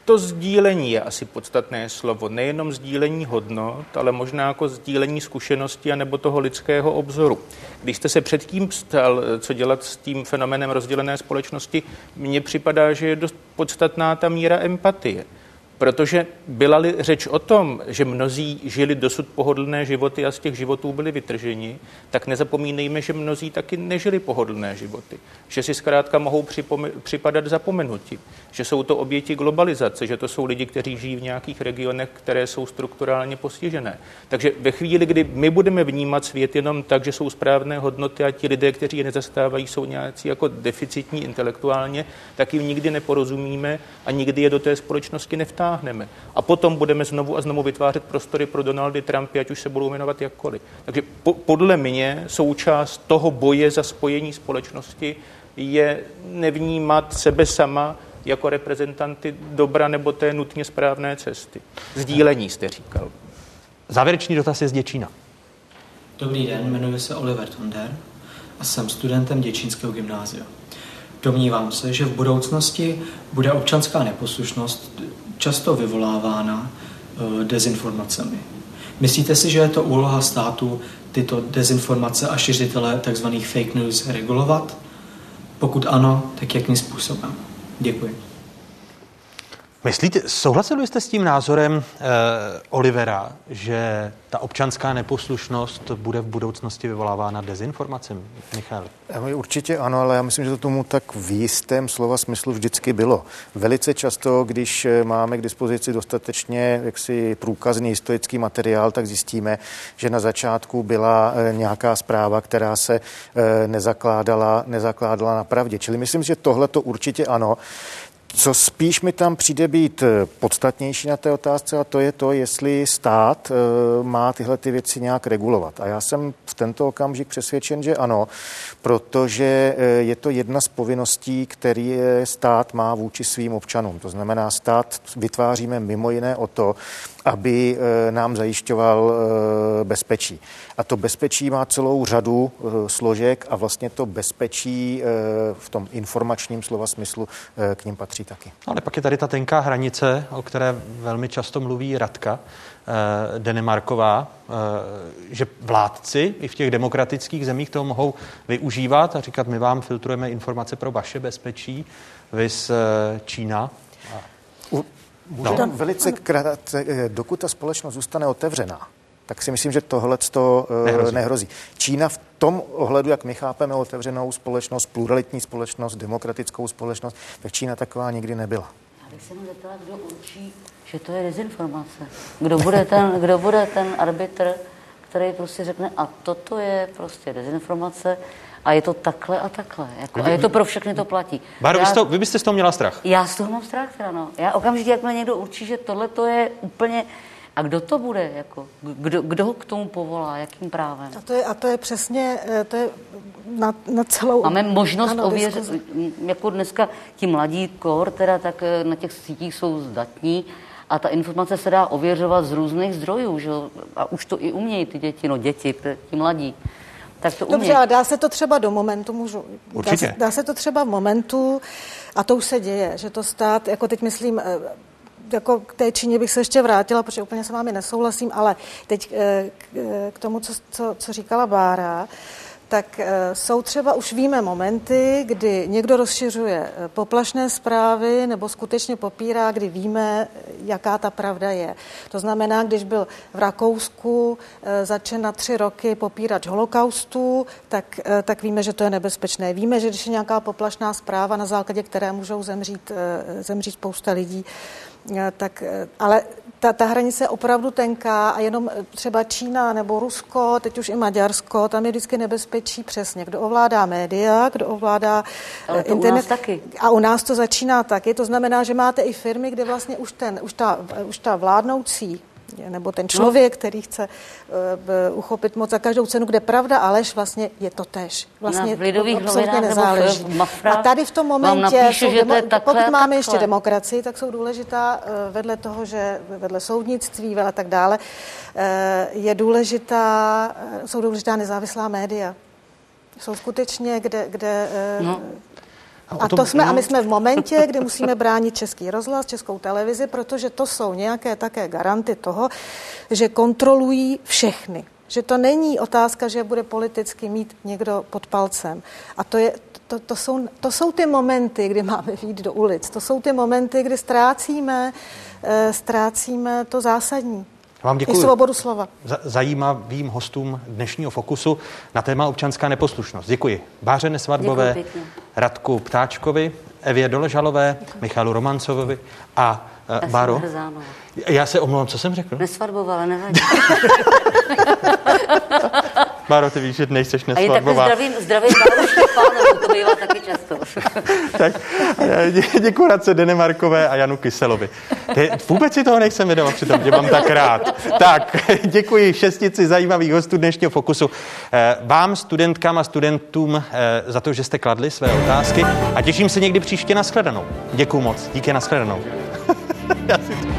[SPEAKER 37] To sdílení je asi podstatné slovo. Nejenom sdílení hodnot, ale možná jako sdílení zkušenosti anebo toho lidského obzoru. Když jste se předtím ptal, co dělat s tím fenomenem rozdělené společnosti, mně připadá, že je dost podstatná ta míra empatie. Protože byla-li řeč o tom, že mnozí žili dosud pohodlné životy a z těch životů byli vytrženi, tak nezapomínejme, že mnozí taky nežili pohodlné životy. Že si zkrátka mohou připadat zapomenuti. Že jsou to oběti globalizace, že to jsou lidi, kteří žijí v nějakých regionech, které jsou strukturálně postižené. Takže ve chvíli, kdy my budeme vnímat svět jenom tak, že jsou správné hodnoty a ti lidé, kteří je nezastávají, jsou nějací jako deficitní intelektuálně, tak jim nikdy neporozumíme a nikdy je do té společnosti nevtáváme dosáhneme. A potom budeme znovu a znovu vytvářet prostory pro Donaldy Trumpy, ať už se budou jmenovat jakkoliv. Takže po, podle mě součást toho boje za spojení společnosti je nevnímat sebe sama jako reprezentanty dobra nebo té nutně správné cesty. Sdílení jste říkal.
[SPEAKER 8] Závěrečný dotaz je z Děčína.
[SPEAKER 49] Dobrý den, jmenuji se Oliver Thunder a jsem studentem Děčínského gymnázia. Domnívám se, že v budoucnosti bude občanská neposlušnost často vyvolávána eh, dezinformacemi. Myslíte si, že je to úloha státu tyto dezinformace a šiřitele tzv. fake news regulovat? Pokud ano, tak jakým způsobem? Děkuji.
[SPEAKER 8] Myslíte, souhlasili jste s tím názorem eh, Olivera, že ta občanská neposlušnost bude v budoucnosti vyvolávána dezinformacemi? Michal.
[SPEAKER 29] Určitě ano, ale já myslím, že to tomu tak v jistém slova smyslu vždycky bylo. Velice často, když eh, máme k dispozici dostatečně jaksi průkazný historický materiál, tak zjistíme, že na začátku byla eh, nějaká zpráva, která se eh, nezakládala, nezakládala na pravdě. Čili myslím, že tohle to určitě ano. Co spíš mi tam přijde být eh, podstatnější na té otázce, a to je to, jestli stát eh, má tyhle ty věci nějak regulovat. A já jsem v tento okamžik přesvědčen, že ano, protože eh, je to jedna z povinností, který stát má vůči svým občanům. To znamená, stát vytváříme mimo jiné o to, aby nám zajišťoval bezpečí. A to bezpečí má celou řadu složek a vlastně to bezpečí v tom informačním slova smyslu k ním patří taky.
[SPEAKER 8] Ale pak je tady ta tenká hranice, o které velmi často mluví Radka eh, Denemarková, eh, že vládci i v těch demokratických zemích to mohou využívat a říkat, my vám filtrujeme informace pro vaše bezpečí, vys eh, Čína.
[SPEAKER 29] Můžu no. velice krátce, eh, dokud ta společnost zůstane otevřená, tak si myslím, že tohle to uh, nehrozí. nehrozí. Čína v tom ohledu, jak my chápeme otevřenou společnost, pluralitní společnost, demokratickou společnost, tak Čína taková nikdy nebyla.
[SPEAKER 1] Já bych se mu zeptala, kdo určí, že to je dezinformace. Kdo bude ten, kdo bude ten arbitr, který prostě řekne, a toto je prostě dezinformace, a je to takhle a takhle. Jako, a je to pro všechny to platí.
[SPEAKER 8] Báro, vy, vy byste z toho měla strach?
[SPEAKER 1] Já z toho mám strach, teda no. Já okamžitě, jakmile někdo určí, že tohle to je úplně a kdo to bude? Jako, kdo, kdo ho k tomu povolá? Jakým právem?
[SPEAKER 36] A to je, a to je přesně eh, to je na, na celou...
[SPEAKER 1] Máme možnost ověřit, jako dneska ti mladí kor, teda tak eh, na těch sítích jsou zdatní a ta informace se dá ověřovat z různých zdrojů, že? a už to i umějí ty děti, no děti, ti mladí. Tak to
[SPEAKER 36] Dobře, a dá se to třeba do momentu, můžu.
[SPEAKER 8] Určitě.
[SPEAKER 36] Dá, dá se to třeba v momentu, a to už se děje, že to stát, jako teď myslím, eh, jako k té Číně bych se ještě vrátila, protože úplně s vámi nesouhlasím, ale teď eh, eh, k tomu, co, co, co říkala Bára, tak eh, jsou třeba, už víme momenty, kdy někdo rozšiřuje poplašné zprávy nebo skutečně popírá, kdy víme, jaká ta pravda je. To znamená, když byl v Rakousku začen na tři roky popírat holokaustu, tak, tak víme, že to je nebezpečné. Víme, že když je nějaká poplašná zpráva, na základě které můžou zemřít, zemřít spousta lidí, Eh, tak, eh, ale ta, ta hranice je opravdu tenká a jenom eh, třeba Čína nebo Rusko, teď už i Maďarsko, tam je vždycky nebezpečí přesně. Kdo ovládá média, kdo ovládá
[SPEAKER 1] ale to internet. U nás taky.
[SPEAKER 36] A u nás to začíná taky. To znamená, že máte i firmy, kde vlastně už, ten, už, ta, už ta vládnoucí nebo ten člověk, no. který chce uh, uchopit moc za každou cenu, kde pravda a lež vlastně je to tež. Vlastně
[SPEAKER 1] v lidových absolutně nezáleží.
[SPEAKER 36] Mafra, a tady v tom momentě, napíšu, demo, takhle, pokud máme takhle. ještě demokracii, tak jsou důležitá uh, vedle toho, že vedle soudnictví a tak dále, uh, je důležitá, jsou důležitá nezávislá média. Jsou skutečně, kde, kde no. A, to jsme, a my jsme v momentě, kdy musíme bránit český rozhlas, českou televizi, protože to jsou nějaké také garanty toho, že kontrolují všechny. Že to není otázka, že bude politicky mít někdo pod palcem. A to, je, to, to, jsou, to jsou ty momenty, kdy máme jít do ulic. To jsou ty momenty, kdy ztrácíme, uh, ztrácíme to zásadní.
[SPEAKER 8] Vám děkuji.
[SPEAKER 36] I svobodu slova.
[SPEAKER 8] zajímavým hostům dnešního Fokusu na téma občanská neposlušnost. Děkuji. Báře Nesvadbové, Radku Ptáčkovi, Evě Doležalové, Michalu Romancovovi a uh, Báro. Já se omlouvám, co jsem řekl?
[SPEAKER 1] Nesvadbová, ale nevadí.
[SPEAKER 8] Báro, ty víš, že nejseš
[SPEAKER 1] nesvadbová. A je takhle zdravím, zdravím Štěpánovu, to bývá taky často.
[SPEAKER 8] tak děkuji Radce Denemarkové a Janu Kyselovi. Ty, vůbec si toho nejsem vědom, přitom tě mám tak rád. Tak, děkuji šestici zajímavých hostů dnešního Fokusu. Eh, vám, studentkám a studentům, eh, za to, že jste kladli své otázky a těším se někdy příště na shledanou. Děkuji moc. Díky na shledanou. Já si to